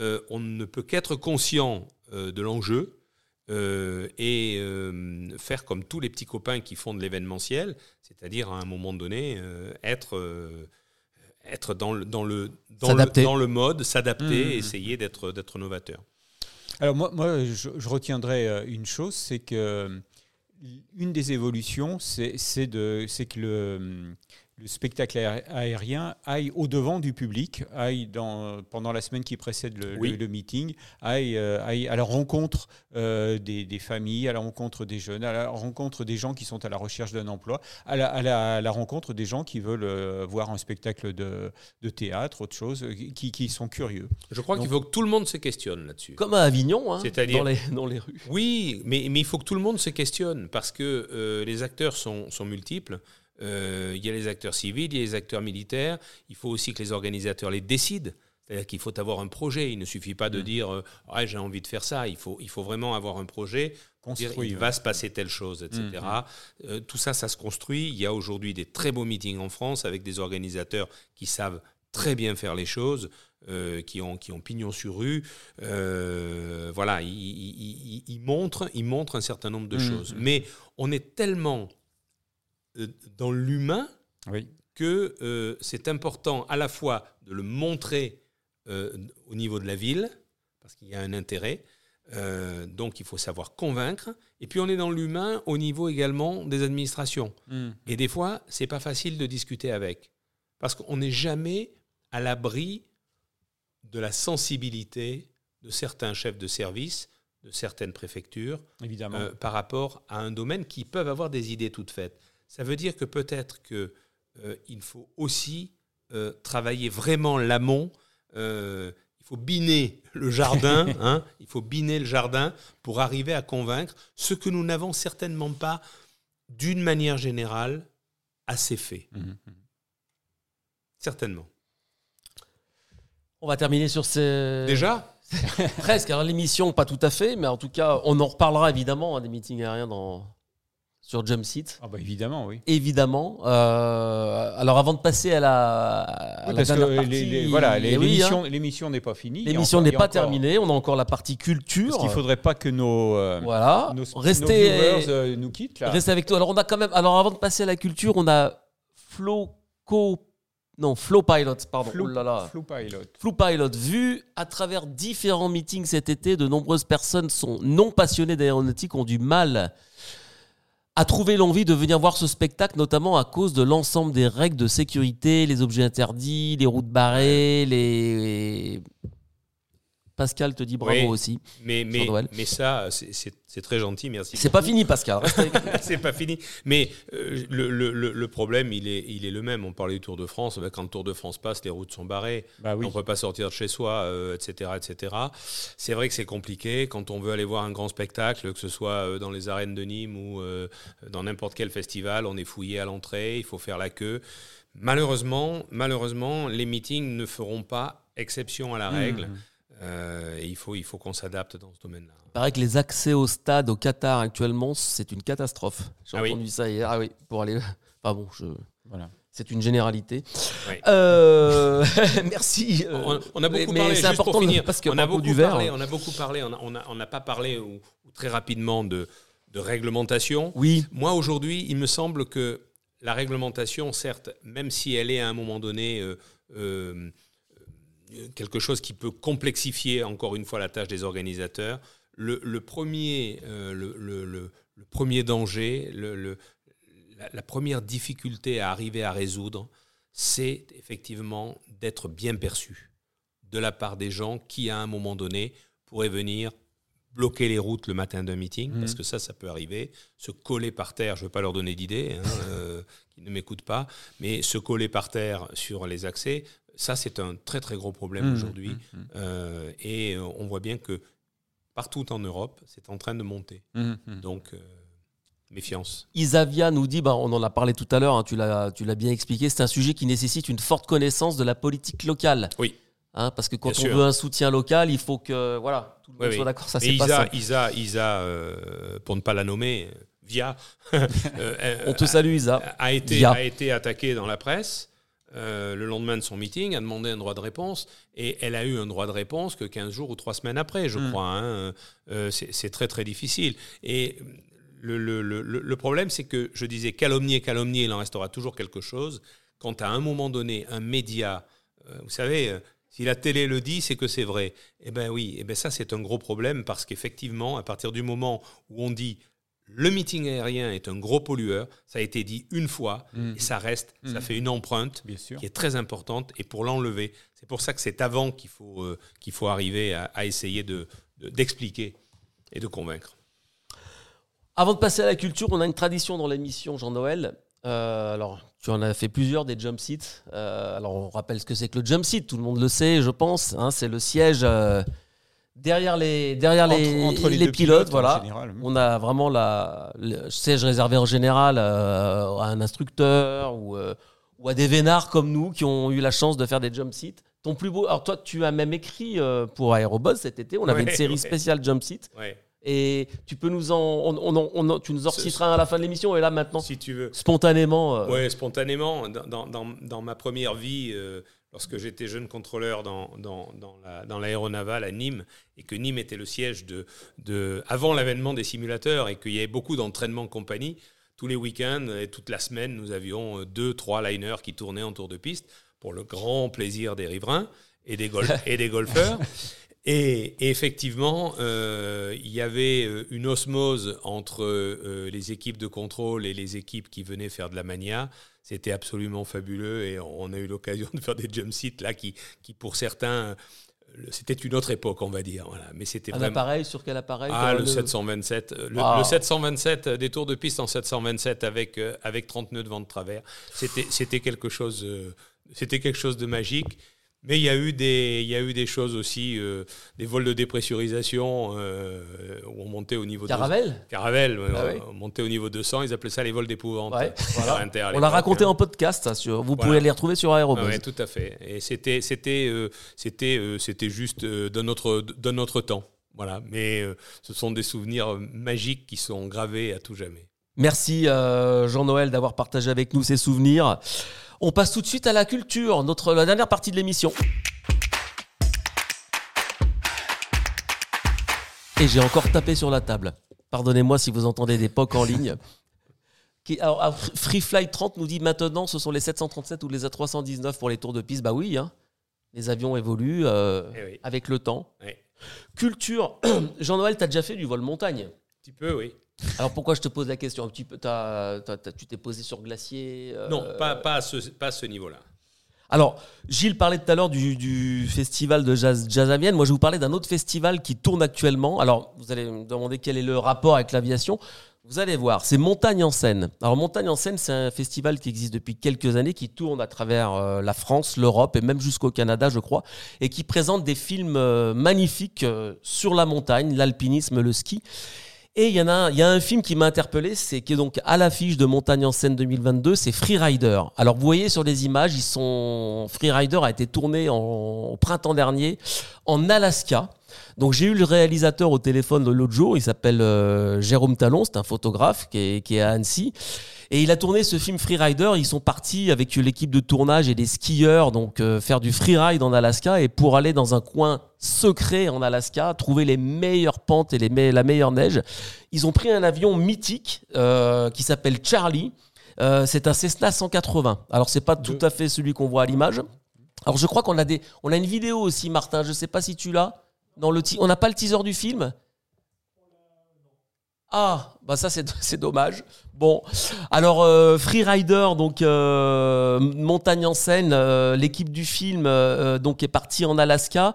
Euh, on ne peut qu'être conscient euh, de l'enjeu euh, et faire comme tous les petits copains qui font de l'événementiel, c'est-à-dire à un moment donné être, être dans le, dans le, dans le, dans le mode, s'adapter, Mhm. essayer d'être, d'être novateur. Alors moi, moi je, je retiendrai une chose, c'est que une des évolutions, c'est c'est de- c'est que le, le spectacle aé- aérien aille au-devant du public, aille dans, pendant la semaine qui précède le, Oui. le- le meeting, aille, euh, aille à la rencontre euh, des, des familles, à la rencontre des jeunes, à la rencontre des gens qui sont à la recherche d'un emploi, à la, à la- à la rencontre des gens qui veulent euh, voir un spectacle de, de théâtre, autre chose, qui, qui sont curieux. Je crois qu'il faut que tout le monde se questionne là-dessus. Comme à Avignon, hein, C'est-à-dire- dans, les, dans les rues. Oui, mais, mais il faut que tout le monde se questionne parce que euh, les acteurs sont, sont multiples. Euh, il y a les acteurs civils, il y a les acteurs militaires. Il faut aussi que les organisateurs les décident. C'est-à-dire qu'il faut avoir un projet. Il ne suffit pas de dire euh, Ah, j'ai envie de faire ça. Il faut, il faut vraiment avoir un projet. il va se passer telle chose, etc. Euh, tout ça, ça se construit. Il y a aujourd'hui des très beaux meetings en France avec des organisateurs qui savent très bien faire les choses, euh, qui, ont, qui ont pignon sur rue. Euh, voilà, ils, ils- ils- ils montrent, ils montrent un certain nombre de choses. Mais on est tellement dans l'humain Oui. que euh, c'est important à la fois de le montrer euh, au niveau de la ville, parce qu'il y a un intérêt, euh, donc il faut savoir convaincre, et puis on est dans l'humain au niveau également des administrations. Et des fois, c'est pas facile de discuter avec, parce qu'on n'est jamais à l'abri de la sensibilité de certains chefs de service, de certaines préfectures, Évidemment. euh, par rapport à un domaine qui peuvent avoir des idées toutes faites. Ça veut dire que peut-être que euh, faut aussi euh, travailler vraiment l'amont. euh, il faut biner le jardin. hein, il faut biner le jardin pour arriver à convaincre ce que nous n'avons certainement pas, d'une manière générale, assez fait. Mhm. Certainement. On va terminer sur ces. Déjà? Presque. Alors l'émission, pas tout à fait, mais en tout cas, on en reparlera évidemment hein, des meetings aériens dans... sur Jump Seat. Ah bah évidemment, oui. Évidemment. Euh, alors avant de passer à la, à Oui, la parce que dernière les- partie, les- voilà, eh oui, l'émission hein, l'émission n'est pas finie. L'émission n'est pas encore- terminée. On a encore la partie culture. Parce qu'il ne faudrait pas que nos, euh, Voilà. nos, Restez, nos viewers euh, nous quittent. Là. restez avec nous. Alors on a quand même. Alors avant de passer à la culture, on a Floco. Non, Flow Pilot, pardon. Flou, Oh là là. Flou Pilot. Flou Pilot, vu à travers différents meetings cet été, de nombreuses personnes sont non passionnées d'aéronautique, ont du mal à trouver l'envie de venir voir ce spectacle, notamment à cause de l'ensemble des règles de sécurité, les objets interdits, les routes barrées, les... Pascal te dit bravo Oui. aussi. Mais, mais, Noël. mais ça, c'est- très gentil, merci. C'est pas fini, Pascal. C'est pas fini. Mais euh, le, le- le- le problème, il est, il est le même. On parlait du Tour de France. Ben, Quand le Tour de France passe, les routes sont barrées. Bah oui. On ne peut pas sortir de chez soi, euh, etc., etc. C'est vrai que c'est compliqué quand on veut aller voir un grand spectacle, que ce soit euh, dans les arènes de Nîmes ou euh, dans n'importe quel festival. On est fouillé à l'entrée, il faut faire la queue. Malheureusement, malheureusement, les meetings ne feront pas exception à la règle. Mmh. Euh, et il faut, il faut qu'on s'adapte dans ce domaine-là. Il paraît que les accès au stade au Qatar actuellement, c'est une catastrophe. J'ai Ah oui. entendu ça hier. Ah oui, pour aller. Enfin bon, je... Voilà. c'est une généralité. Oui. Euh, Merci. euh, On, on a beaucoup mais parlé, c'est important pour de- finir, parce que on a beaucoup du verre, parlé, hein. on a beaucoup parlé, on n'a on a, pas parlé ou, ou très rapidement de, de réglementation. Oui, Moi, aujourd'hui, il me semble que la réglementation, certes, même si elle est à un moment donné euh, euh, euh, quelque chose qui peut complexifier encore une fois la tâche des organisateurs, le, le premier, euh, le, le- le- le premier danger, la, la première difficulté à arriver à résoudre, c'est effectivement d'être bien perçu de la part des gens qui, à un moment donné, pourraient venir bloquer les routes le matin d'un meeting, Mhm. parce que ça, ça peut arriver, se coller par terre, je ne veux pas leur donner d'idées, hein, euh, qui ne m'écoutent pas, mais se coller par terre sur les accès, ça, c'est un très très gros problème Mmh, aujourd'hui. mmh, mmh. Euh, et euh, on voit bien que partout en Europe, c'est en train de monter. Mmh, mmh. Donc, euh, méfiance. Isavia nous dit, bah, on en a parlé tout à l'heure, hein, tu l'as tu l'as bien expliqué, c'est un sujet qui nécessite une forte connaissance de la politique locale. Oui. Hein, parce que quand Bien on sûr. veut un soutien local, il faut que voilà, tout le monde oui. soit d'accord. Ça, c'est pas Isa, ça. Isa, Isa euh, pour ne pas la nommer, euh, Via, euh, On te salue, Isa. a été, Via. a été attaquée dans la presse euh, le lendemain de son meeting, a demandé un droit de réponse et elle a eu un droit de réponse que 15 jours ou 3 semaines après, je Mm. crois. hein. Euh, c'est très très difficile. Et le, le- le- le- le problème, c'est que je disais calomnier, calomnier, il en restera toujours quelque chose. Quand à un moment donné, un média, euh, vous savez, si la télé le dit, c'est que c'est vrai. Eh bien oui, eh ben ça c'est un gros problème parce qu'effectivement, à partir du moment où on dit le meeting aérien est un gros pollueur, ça a été dit une fois Mmh. et ça reste, ça Mhm. fait une empreinte Bien sûr. qui est très importante et pour l'enlever, c'est pour ça que c'est avant qu'il faut, euh, qu'il faut arriver à, à essayer de- de- d'expliquer et de convaincre. Avant de passer à la culture, on a une tradition dans l'émission Jean-Noël. Euh, alors, tu en as fait plusieurs des jump seats. Euh, alors, on rappelle ce que c'est que le jump seat. Tout le monde le sait, je pense. hein, c'est le siège derrière les, derrière les, Entre- pilotes. voilà. général. On a vraiment la, le siège réservé en général euh, à un instructeur ou, euh, ou à des vénards comme nous qui ont eu la chance de faire des jump seats. Ton plus beau. Alors, toi, tu as même écrit euh, pour Aérobuzz cet été. On avait Ouais, une série ouais. spéciale jump seat. Ouais, Et tu peux nous en. on- on- tu nous en reciteras à la fin de l'émission. Et là, maintenant, si tu veux. spontanément. euh, Ouais, spontanément, dans, dans- dans- dans ma première vie, euh, lorsque j'étais jeune contrôleur dans, dans, dans la- dans l'aéronaval à Nîmes, et que Nîmes était le siège de, de avant l'avènement des simulateurs, et qu'il y avait beaucoup d'entraînements compagnie, tous les week-ends et toute la semaine, nous avions euh, deux, trois liners qui tournaient en tour de piste, pour le grand plaisir des riverains et des, gol- et des golfeurs. Et, et effectivement, euh, il y avait euh, une osmose entre euh, les équipes de contrôle et les équipes qui venaient faire de la mania. C'était absolument fabuleux et on a eu l'occasion de faire des jump seats là qui, qui pour certains, c'était une autre époque, on va dire. Voilà. Mais c'était un vraiment. appareil sur quel appareil Ah, le 727. euh, Le, Ah. le 727, euh, des tours de piste en 727 avec, euh, avec 30 nœuds de vent de travers. C'était, c'était, quelque chose, euh, c'était quelque chose de magique. Mais il y a eu des, il y a eu des choses aussi, euh, des vols de dépressurisation euh, où on montait au niveau de Caravelle? Caravelle, ouais, Ah oui. on montait au niveau 200, ils appelaient ça les vols d'épouvante. Ouais, euh, voilà. On l'a raconté hein. en podcast, ça, sur, vous Voilà. pouvez les retrouver sur Aérobuzz. Ah ouais, tout à fait. Et c'était, c'était, euh, c'était, euh, c'était juste euh, de notre, de notre temps. Voilà. Mais euh, ce sont des souvenirs euh, magiques qui sont gravés à tout jamais. Merci euh, Jean-Noël d'avoir partagé avec nous ces souvenirs. On passe tout de suite à la culture, notre, la dernière partie de l'émission. Et j'ai encore tapé sur la table. Pardonnez-moi si vous entendez des pocs en ligne. Qui- alors, alors, Free Flight 30 nous dit maintenant ce sont les 737 ou les A319 pour les tours de piste. Bah oui, hein. les avions évoluent euh, Eh oui. avec le temps. Culture, Jean-Noël, tu as déjà fait du vol montagne? Un petit peu, oui. Alors pourquoi je te pose la question un petit peu Tu t'es posé sur glacier euh, Non, pas, pas, à ce, pas ce niveau-là. Alors, Gilles parlait tout à l'heure du, du festival de jazz, jazz à Vienne. Moi, je vais vous parler d'un autre festival qui tourne actuellement. Alors, vous allez me demander quel est le rapport avec l'aviation. Vous allez voir, c'est Montagne en scène. Alors Montagne en scène, c'est un festival qui existe depuis quelques années, qui tourne à travers euh, la France, l'Europe et même jusqu'au Canada, je crois, et qui présente des films euh, magnifiques euh, sur la montagne, l'alpinisme, le ski. Et il y en a, il y a un film qui m'a interpellé, c'est qui est donc à l'affiche de Montagne en scène 2022, c'est Freerider. Alors vous voyez sur les images, ils sont Freerider a été tourné en, au printemps dernier en Alaska. Donc j'ai eu le réalisateur au téléphone l'autre jour, il s'appelle euh, Jérôme Talon, c'est un photographe qui est, qui est à Annecy. Et il a tourné ce film Freerider. Ils sont partis avec l'équipe de tournage et des skieurs, donc euh, faire du freeride en Alaska et pour aller dans un coin secret en Alaska, trouver les meilleures pentes et les me- la meilleure neige. Ils ont pris un avion mythique euh, qui s'appelle Charlie. Euh, c'est un Cessna 180. Alors c'est pas tout à fait celui qu'on voit à l'image. Alors je crois qu'on a des, on a une vidéo aussi, Martin. Je sais pas si tu l'as. Dans le, on n'a pas le teaser du film. Ah, bah ça c'est dommage. Bon, alors euh, Freerider, donc euh, montagne en scène, euh, l'équipe du film euh, euh, donc est partie en Alaska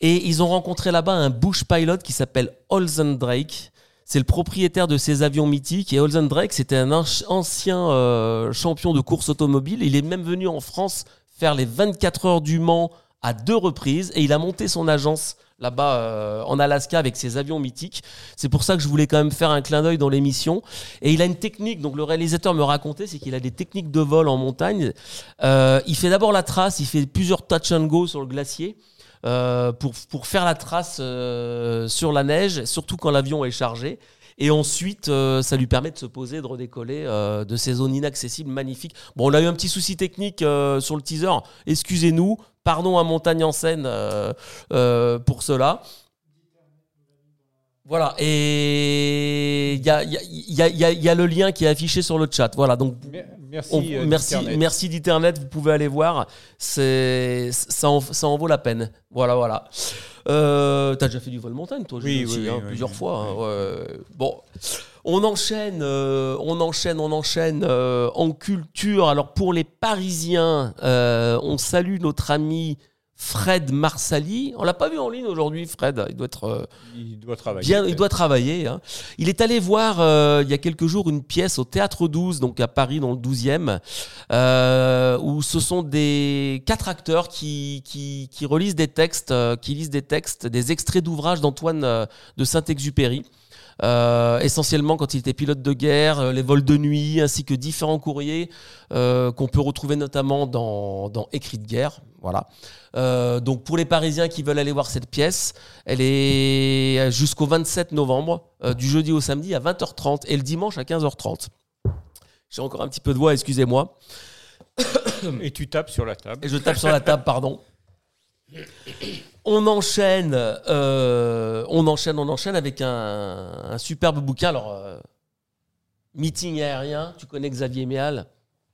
et ils ont rencontré là-bas un bush pilot qui s'appelle Olsen Drake. C'est le propriétaire de ces avions mythiques et Olsen Drake c'était un anci- ancien euh, champion de course automobile. Il est même venu en France faire les 24 heures du Mans à deux reprises et il a monté son agence là-bas euh, en Alaska avec ses avions mythiques. C'est pour ça que je voulais quand même faire un clin d'œil dans l'émission. Et il a une technique, donc le réalisateur me racontait, c'est qu'il a des techniques de vol en montagne. Euh, il fait d'abord la trace, il fait plusieurs touch and go sur le glacier. euh, pour, pour faire la trace euh, sur la neige, surtout quand l'avion est chargé. Et ensuite, euh, ça lui permet de se poser, de redécoller euh, de ces zones inaccessibles magnifiques. Bon, on a eu un petit souci technique euh, sur le teaser. Excusez-nous. Pardon à Montagne en scène euh, euh, pour cela. Voilà. Et il y a, y y y le lien qui est affiché sur le chat. Voilà. Donc, Merci, on- euh, merci, d'Internet. merci d'Internet, vous pouvez aller voir. C'est, ça, en, ça en vaut la peine. Voilà, voilà. Euh, T'as déjà fait du vol montagne, toi, Oui, Julien, oui, aussi, oui, hein, oui, plusieurs fois. hein, ouais. Bon, on enchaîne, euh, on enchaîne, on enchaîne euh, en culture. Alors pour les Parisiens, euh, on salue notre ami Fred Marsali. On l'a pas vu en ligne aujourd'hui, Fred. Il doit être Il doit travailler. Bien, il doit travailler. hein. Il est allé voir il y a quelques jours une pièce au Théâtre 12, donc à Paris dans le 12e, euh, où ce sont des quatre acteurs qui, qui, qui relisent des textes, qui lisent des textes, des extraits d'ouvrages d'Antoine de Saint-Exupéry. Euh, essentiellement quand il était pilote de guerre, euh, les vols de nuit, ainsi que différents courriers euh, qu'on peut retrouver notamment dans, dans Écrits de guerre. Voilà. Euh, donc pour les Parisiens qui veulent aller voir cette pièce, elle est jusqu'au 27 novembre, euh, du jeudi au samedi à 20h30 et le dimanche à 15h30. J'ai encore un petit peu de voix, excusez-moi. Et tu tapes sur la table. Et je tape sur la table, pardon. On enchaîne, euh, on enchaîne, on enchaîne avec un, un superbe bouquin. Alors, euh, Meeting aérien, tu connais Xavier Méal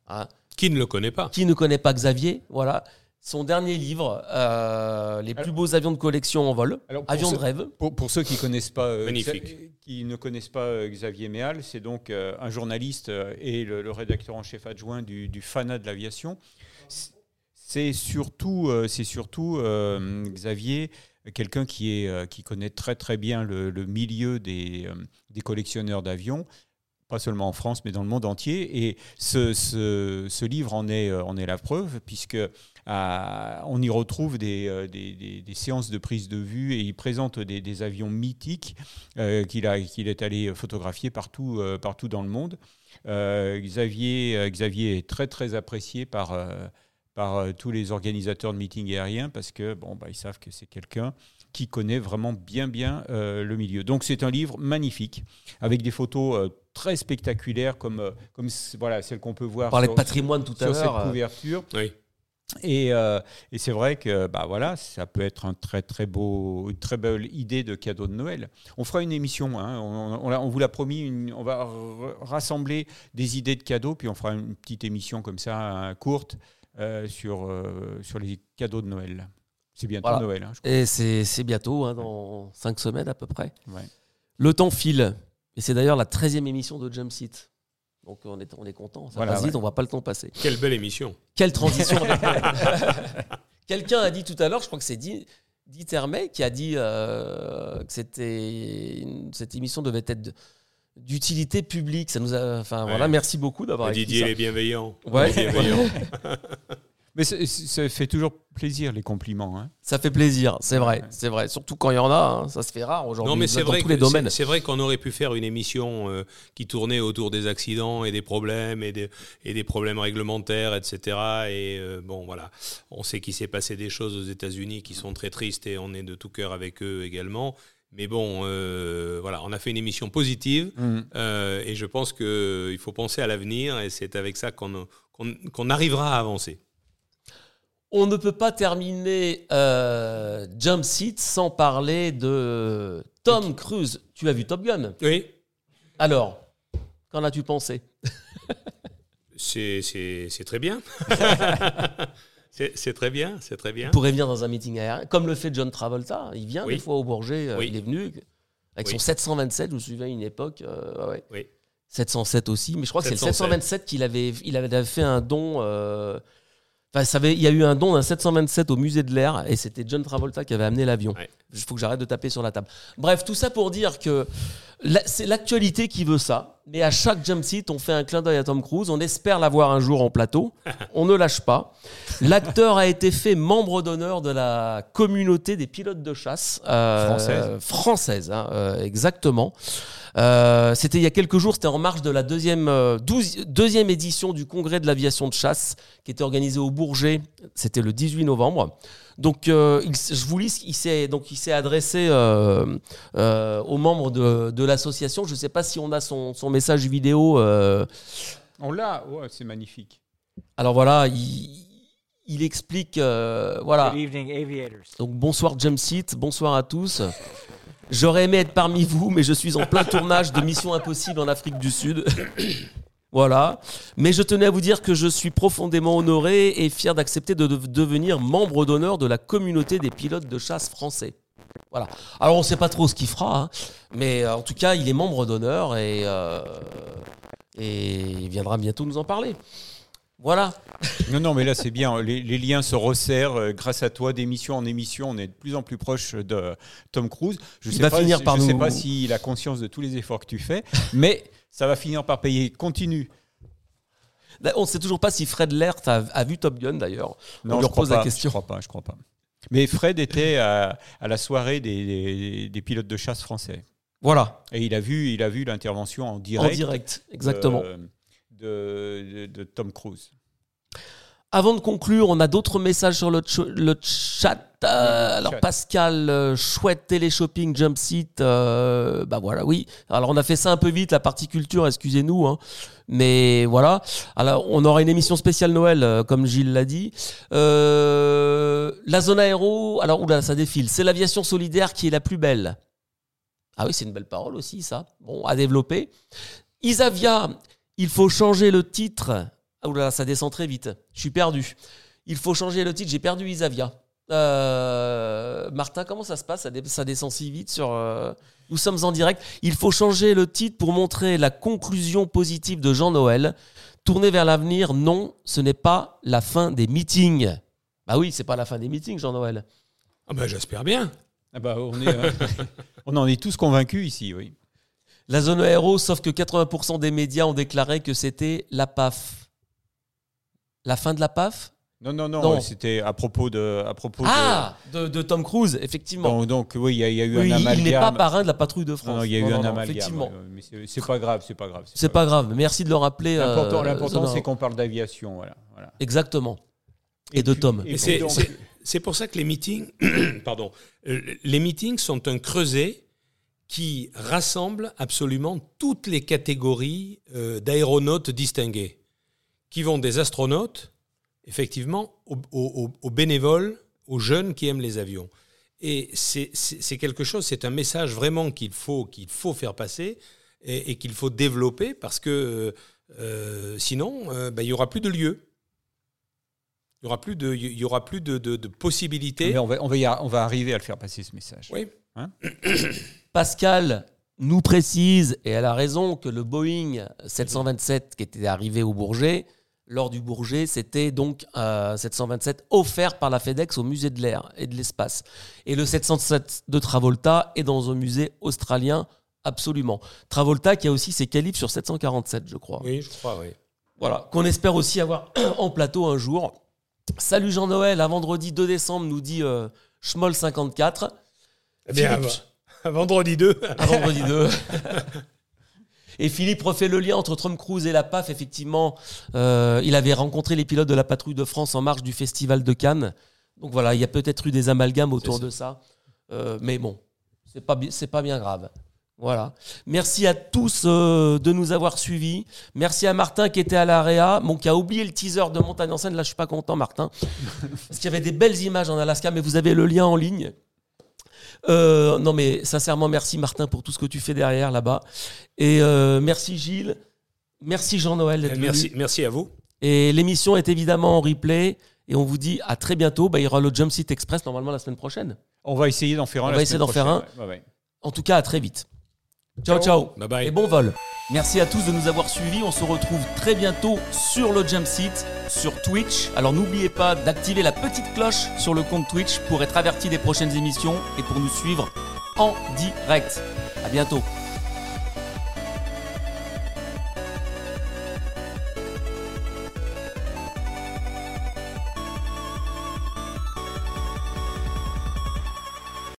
hein? Qui ne le connaît pas Qui ne connaît pas Xavier Voilà. Son dernier livre, euh, Les plus beaux avions de collection en vol, Avions de rêve. Pour, pour ceux qui connaissent pas, euh, Magnifique. Xa- qui ne connaissent pas euh, Xavier Méal, c'est donc euh, un journaliste euh, et le, le rédacteur en chef adjoint du, du FANA de l'aviation. C'est surtout, euh, surtout euh, Xavier, quelqu'un qui euh, qui connaît très très bien le, milieu des, des collectionneurs d'avions. Pas seulement en France, mais dans le monde entier. Et ce, ce- livre en est, en est la preuve, puisque on y retrouve des, des- des- séances de prise de vue et il présente des, avions mythiques qu'il est allé photographier partout, partout dans le monde. Xavier, Xavier est très très apprécié par, par euh, tous les organisateurs de meetings aériens parce que bon, bah, ils savent que c'est quelqu'un qui connaît vraiment bien bien euh, le milieu. Donc c'est un livre magnifique avec des photos euh, très spectaculaires comme, euh, comme voilà, celles qu'on peut voir On parlait de patrimoine tout à sur cette l'heure. euh, couverture. Oui. Et, euh, et c'est vrai que bah voilà, ça peut être un très très beau, une très belle idée de cadeau de Noël. On fera une émission, hein, on, on vous l'a promis, une- on va rassembler des idées de cadeaux, puis on fera une petite émission comme ça, hein, courte, euh, sur, euh, sur les cadeaux de Noël. C'est bientôt Voilà. Noël. hein, je crois. Et c'est c'est bientôt, hein, dans cinq semaines à peu près. Ouais. Le temps file. Et c'est d'ailleurs la 13e émission de Jump Seat. Donc on est, on est content. Ça Voilà, passe vite, ouais. on voit pas le temps passer. Quelle belle émission. Quelle transition Quelqu'un a dit tout à l'heure, je crois que c'est dit, dit qui a dit euh, que c'était cette émission devait être d'utilité publique. Ça nous a, enfin Ouais. voilà, merci beaucoup d'avoir Didier ça. est bienveillant. Ouais. Il est bienveillant. Mais ça fait toujours plaisir les compliments. hein. Ça fait plaisir, c'est vrai, Ouais. c'est vrai. Surtout quand il y en a, hein, ça se fait rare aujourd'hui. Non, mais c'est dans vrai, tous les domaines. c'est- c'est vrai qu'on aurait pu faire une émission euh, qui tournait autour des accidents et des problèmes et des, et des problèmes réglementaires, etc. Et euh, bon, voilà, on sait qu'il s'est passé des choses aux États-Unis qui sont très tristes et on est de tout cœur avec eux également. Mais bon, euh, voilà, on a fait une émission positive euh, et je pense qu'il faut penser à l'avenir et c'est avec ça qu'on qu'on- qu'on arrivera à avancer. On ne peut pas terminer euh, Jump Seat sans parler de Tom Cruise. Tu as vu Top Gun? Oui, Alors, qu'en as-tu pensé? C'est c'est- c'est très bien. c'est très bien, c'est très bien. Il pourrait venir dans un meeting aérien, comme le fait John Travolta. Il vient Oui. des fois au Bourget, euh, Oui. il est venu avec Oui. son 727, je me souviens une époque. euh, ouais. Oui. 707 aussi, mais je crois que c'est le 707. 727 qu'il avait, il avait fait un don. euh, Enfin, ça avait- il y a eu un don d'un 727 au musée de l'air et c'était John Travolta qui avait amené l'avion. Ouais. Il faut que j'arrête de taper sur la table. Bref, tout ça pour dire que c'est l'actualité qui veut ça. Mais à chaque jump seat, on fait un clin d'œil à Tom Cruise. On espère l'avoir un jour en plateau. On ne lâche pas. L'acteur a été fait membre d'honneur de la communauté des pilotes de chasse euh, Française. française, hein, euh, exactement. Euh, c'était il y a quelques jours, c'était en marge de la deuxième, deuxième édition du congrès de l'aviation de chasse qui était organisé au Bourget. C'était le 18 novembre. Donc, euh, il je vous lis, il s'est donc il s'est adressé euh, euh, aux membres de, de l'association. Je ne sais pas si on a son, son message vidéo. euh. On l'a, ouais, c'est magnifique. alors voilà, il, il explique, euh, voilà. Good evening, aviators. Donc bonsoir Jumpseat, bonsoir à tous. J'aurais aimé être parmi vous, mais je suis en plein tournage de Mission Impossible en Afrique du Sud. Voilà. Mais je tenais à vous dire que je suis profondément honoré et fier d'accepter de de- devenir membre d'honneur de la communauté des pilotes de chasse français. Voilà. Alors on ne sait pas trop ce qu'il fera, hein, mais euh, en tout cas il est membre d'honneur et, euh, et il viendra bientôt nous en parler. Voilà. Non, non, mais là, c'est bien. Les, les liens se resserrent euh, grâce à toi, d'émission en émission. On est de plus en plus proche de Tom Cruise. Je Il sais pas, finir je par sais nous- pas s'il a conscience de tous les efforts que tu fais, mais ça va finir par payer. Continue. On ne sait toujours pas si Fred Lert a, a vu Top Gun d'ailleurs. Non, on lui je crois la question. Je crois pas, je crois pas. Mais Fred était à, à la soirée des, des- des pilotes de chasse français. Voilà. Et il a vu, il a vu l'intervention en direct. En direct, exactement. De, de- de Tom Cruise. Avant de conclure, on a d'autres messages sur le, ch- le chat. Euh, alors. Pascal, euh, chouette télé-shopping, jump seat. euh, bah voilà, oui. Alors on a fait ça un peu vite, la partie culture, excusez-nous. hein. Mais voilà. Alors on aura une émission spéciale Noël, euh, comme Gilles l'a dit. Euh, la zone aéro, alors oula, ça défile. C'est l'aviation solidaire qui est la plus belle. Ah oui, c'est une belle parole aussi, ça. Bon, à développer. Isavia, il faut changer le titre. Ah oula, ça descend très vite. Je suis perdu. Il faut changer le titre. J'ai perdu Isavia. Euh, Martin, comment ça se passe? Ça, dé- ça descend si vite sur. euh, Nous sommes en direct. Il faut changer le titre pour montrer la conclusion positive de Jean-Noël. Tourner vers l'avenir, non, ce n'est pas la fin des meetings. Bah oui, c'est pas la fin des meetings, Jean-Noël. Ah ben, J'espère bien. Ah bah, on, est, euh, on en est tous convaincus ici, oui. La zone aéro, sauf que 80% des médias ont déclaré que c'était la PAF. La fin de la PAF? Non, non, non, Non. c'était à propos de. À propos Ah de, de Tom Cruise, effectivement. donc, donc, oui, il y, a- il y a eu Oui, un il amalgame. n'est pas parrain de la patrouille de France. Non, il y a Non, eu non, un non, amalgame. Effectivement. mais c'est- pas grave, c'est pas grave. C'est pas grave. Merci de le rappeler. euh, L'important, Zona. c'est qu'on parle d'aviation, voilà. voilà. Exactement. Et, de puis- Tom. et c'est- pour ça que les meetings, pardon, euh, les meetings sont un creuset qui rassemble absolument toutes les catégories euh, d'aéronautes distingués, qui vont des astronautes, effectivement, aux, aux- aux bénévoles, aux jeunes qui aiment les avions. Et c'est- quelque chose, c'est un message vraiment qu'il faut, qu'il faut faire passer et, et qu'il faut développer parce que euh, sinon, euh, ben, il n'y aura plus de lieu. Il n'y aura plus de, il y aura plus de, de- de possibilités. Mais on va, on, va y ar- on va arriver à le faire passer ce message. Oui. Pascal, nous précise, et elle a raison, que le Boeing 727 qui était arrivé au Bourget, lors du Bourget, c'était donc euh, 727 offert par la FedEx au musée de l'air et de l'espace. Et le 707 de Travolta est dans un musée australien, absolument. Travolta qui a aussi ses qualifs sur 747, je crois. Oui, je crois, oui. Voilà, qu'on espère aussi avoir en plateau un jour. Salut Jean-Noël, à vendredi 2 décembre, nous dit euh, Schmoll54. Eh bien, à vendredi 2. À vendredi 2. Et Philippe refait le lien entre Tom Cruise et la PAF. Effectivement, euh, il avait rencontré les pilotes de la patrouille de France en marge du Festival de Cannes. Donc voilà, il y a peut-être eu des amalgames autour ça. de ça. Euh, mais bon, c'est pas, pas bien grave. Voilà. Merci à tous euh, de nous avoir suivis. Merci à Martin qui était à l'AREA, bon, qui a oublié le teaser de Montagne en scène. Là, je suis pas content, Martin. Parce qu'il y avait des belles images en Alaska, mais vous avez le lien en ligne. Euh, non, mais sincèrement, merci Martin pour tout ce que tu fais derrière là-bas. Et euh, merci Gilles. Merci Jean-Noël d'être venu. Merci, merci à vous. Et l'émission est évidemment en replay. Et on vous dit à très bientôt. Bah, il y aura le Jump Seat Express normalement la semaine prochaine. On va essayer d'en faire un. On la va essayer d'en faire ouais, ouais. En tout cas, à très vite. Ciao, ciao. Bye bye. Et bon vol. Merci à tous de nous avoir suivis. On se retrouve très bientôt sur le Jump Seat, sur Twitch. Alors n'oubliez pas d'activer la petite cloche sur le compte Twitch pour être averti des prochaines émissions et pour nous suivre en direct. À bientôt.